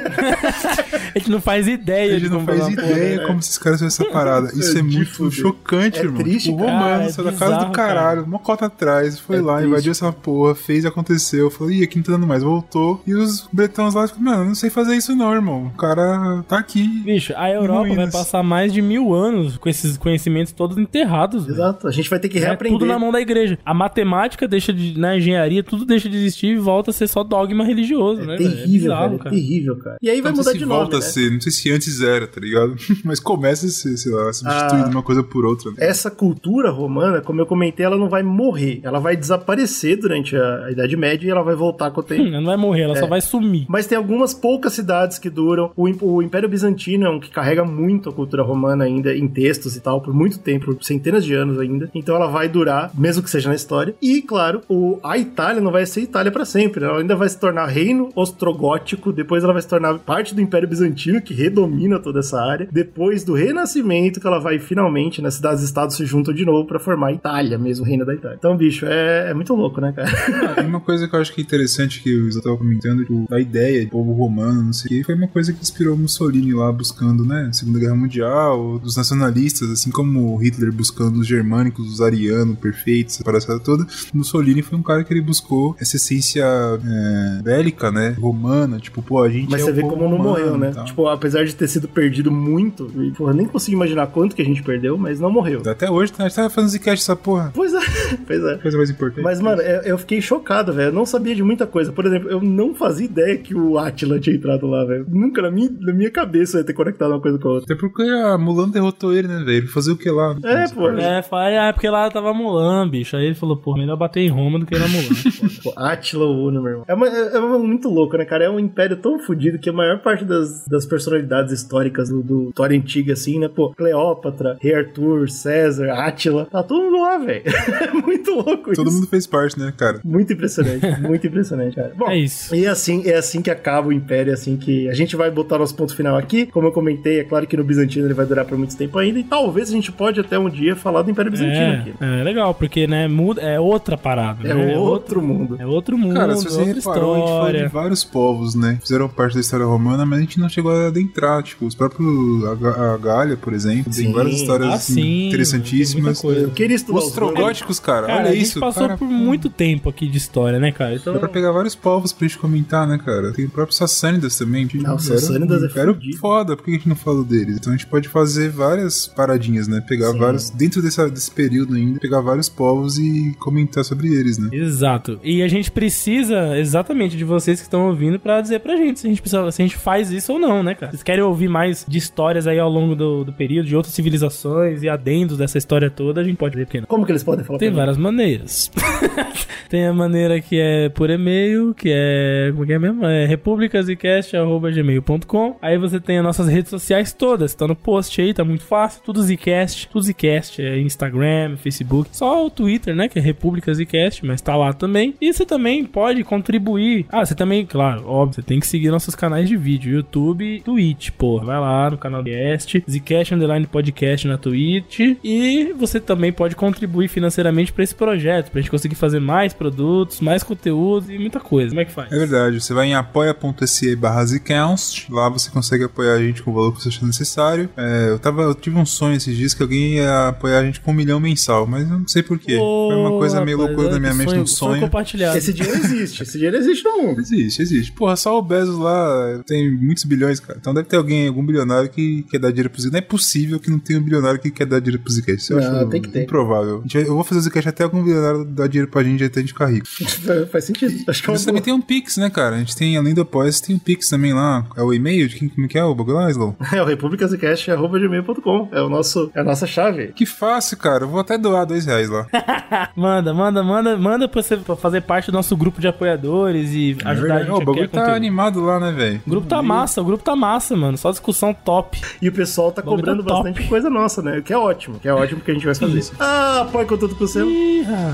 A gente não faz ideia a gente não faz porra, ideia né? como esses caras fizeram essa parada. Isso é, É muito fuder. chocante, É irmão. triste, tipo, o cara. romano É saiu da casa bizarro, do caralho, uma cota atrás, foi É lá, triste. invadiu essa porra, fez e aconteceu. Falou, ih, aqui não tá dando mais. Voltou. E os bretões lá, ficam, mano, eu não sei fazer isso não, irmão. O cara tá aqui. Bicho, a Europa vai passar mais de mil anos com esses conhecimentos todos enterrados. Exato. A gente vai ter que É reaprender. tudo na mão da igreja. A matemática deixa de. Na engenharia, tudo deixa de existir e volta a ser só dogma religioso, né? É velho? terrível, bizarro, velho. É cara. terrível, cara. E aí vai não mudar de nome, volta né? Ser, não sei se antes era, tá ligado? Mas começa a ser, sei lá, substituindo Ah. uma coisa por outra. Né? Essa cultura romana, como eu comentei, ela não vai morrer. Ela vai desaparecer durante a, a Idade Média e ela vai voltar com o tempo. Hum, Não vai morrer, ela É. só vai sumir. Mas tem algumas poucas cidades que duram. O, o Império Bizantino é um que carrega muito a cultura romana ainda em textos e tal, por muito tempo, por centenas de anos ainda. Então ela vai durar, mesmo que seja na história. E, claro, o, a Itália não vai ser Itália pra sempre. né? Ela ainda vai se tornar reino ostrogótico, depois ela vai se tornar parte do Império Bizantino, que redomina toda essa área. Depois do Renascimento, que ela vai finalmente, nas cidades-estados se juntam de novo pra formar a Itália, mesmo o reino da Itália. Então, bicho, é, é muito louco, né, cara? Tem uma coisa que eu acho que é interessante que o Isa tava comentando, tipo, a ideia de povo romano, não sei o que, foi uma coisa que inspirou Mussolini lá buscando, né, Segunda Guerra Mundial, dos nacionalistas, assim como Hitler buscando os germânicos, os arianos perfeitos, essa palhaçada toda. Mussolini foi um cara que ele buscou essa essência é, bélica, né, romana, tipo, pô, a gente Mas é você vê como não morreu, né? Tipo, apesar de ter sido perdido muito, e, porra, nem consigo imaginar quanto que a gente perdeu, mas não morreu. Até hoje, tá, a gente tá fazendo Zcast essa porra. Pois é, pois é. Coisa mais importante. Mas, mano, eu, eu fiquei chocado, velho. Eu não sabia de muita coisa. Por exemplo, eu não fazia ideia que o Atila tinha entrado lá, velho. Nunca na minha, na minha cabeça eu ia ter conectado uma coisa com a outra. Até porque a Mulan derrotou ele, né, velho? Fazer o que lá? É, pô. É, é porque lá tava Mulan, bicho. Aí ele falou, pô, melhor bater em Roma do que na Mulan. Pô, Atila Uno, meu irmão. É, uma- é uma- muito louco, né, cara? É um império tão fodido que a maior parte das, das personalidades históricas do, do história antiga, assim, né? Pô, Cleópatra, Rei Arthur, César, Átila, tá todo mundo lá, velho. É muito louco Todo isso. mundo fez parte, né, cara? Muito impressionante, muito impressionante, cara. Bom, É isso. E assim, é assim que acaba o Império, é assim que a gente vai botar nosso ponto final aqui. Como eu comentei, é claro que no Bizantino ele vai durar por muito tempo ainda, e talvez a gente pode até um dia falar do Império Bizantino aqui. É, é legal, porque, né, muda, é outra parada. É né? outro mundo. É outro mundo, Cara, se você outra reparou, a gente falou de história. vários povos, né? Fizeram parte da história romana, mas a gente não chegou a adentrar. Tipo, os próprios. A, a Galha, por exemplo, Sim. tem várias histórias Ah, sim, interessantíssimas. queria estudar Os os trogóticos, cara, Cara, olha a gente isso. passou cara, por muito tempo aqui de história, né, cara? Então, Dá pra pegar vários povos pra gente comentar, né, cara? Tem o próprio Sassânidas também. Tipo, Não, o era Sassânidas é fudido. foda, por que a gente não falou deles? Então a gente pode fazer várias paradinhas, né? Pegar Sim. vários. Dentro dessa, desse período ainda, pegar vários povos e comentar sobre eles, né? Exato. E a gente precisa exatamente de vocês que estão ouvindo pra dizer pra gente se a gente, precisa, se a gente faz isso ou não, né, cara? Vocês querem ouvir mais de histórias aí ao longo do, do período, de outras civilizações e adendos dessa história toda, a gente pode ver porque não. Como que eles podem falar Tem pra mim? várias maneiras. Tem a maneira que é por e-mail, que é. Como que é mesmo? É republicasicast.gmail.com. Aí você tem as nossas redes sociais todas. Tá no post aí, tá muito fácil. Tudo Zcast. Tudo Zcast. É Instagram, Facebook. Só o Twitter, né? Que é República Zcast, mas tá lá também. E você também pode contribuir. Ah, você também, claro, óbvio, você tem que seguir nossos canais de vídeo: YouTube e Twitch, pô. Vai lá no canal Zcast, Zcast Underline Podcast na Twitch. E você também pode contribuir financeiramente pra esse projeto, pra gente conseguir fazer mais produtos, mais conteúdo e muita coisa. Como é que faz? É verdade, você vai em apoia.se barra Zcast, lá você consegue apoiar a gente com o valor que você achar necessário. É, eu, tava, eu tive um sonho esses dias que alguém ia apoiar a gente com um milhão mensal, mas eu não sei porquê. Foi uma coisa meio rapaz, loucura é da minha mente, sonho- um sonho sonho. compartilhado. Esse dinheiro existe, esse dinheiro existe no mundo. Existe, existe. Porra, só o Bezos lá tem muitos bilhões, cara. Então deve ter alguém, algum bilionário que quer dar dinheiro pro Zcast. Não é possível que não tenha um bilionário que quer dar dinheiro pro Zcast. Isso eu Não, acho tem que ter. improvável. A vai- Eu vou fazer o Zcast até algum bilionário dar dinheiro pra gente até a gente ficar rico. Faz sentido. Acho que é também tem um Pix, né, cara? A gente tem, além do apoia tem um Pix também lá. É o e-mail de quem, como que é o bagulho lá, Slow? É o republicascast.gmail.com. É, o nosso, é a nossa chave. Que fácil, cara. Eu vou até doar dois reais lá. Manda, manda, manda, manda pra você pra fazer parte do nosso grupo de apoiadores e ajudar a É verdade. gente o a bagulho tá conteúdo. animado lá, né, velho? O grupo tá massa, o grupo tá massa, mano. Só discussão top. E o pessoal tá bagulho cobrando tá top. bastante coisa nossa, né? Que é ótimo, que é ótimo que a gente vai fazer. Ah, apoie que você ama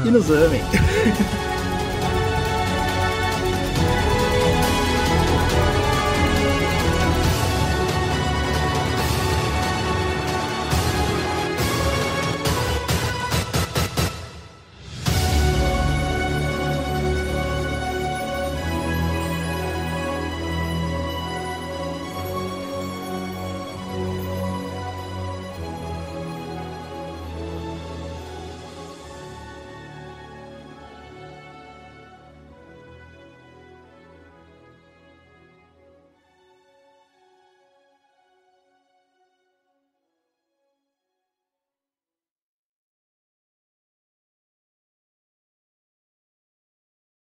e nos amem.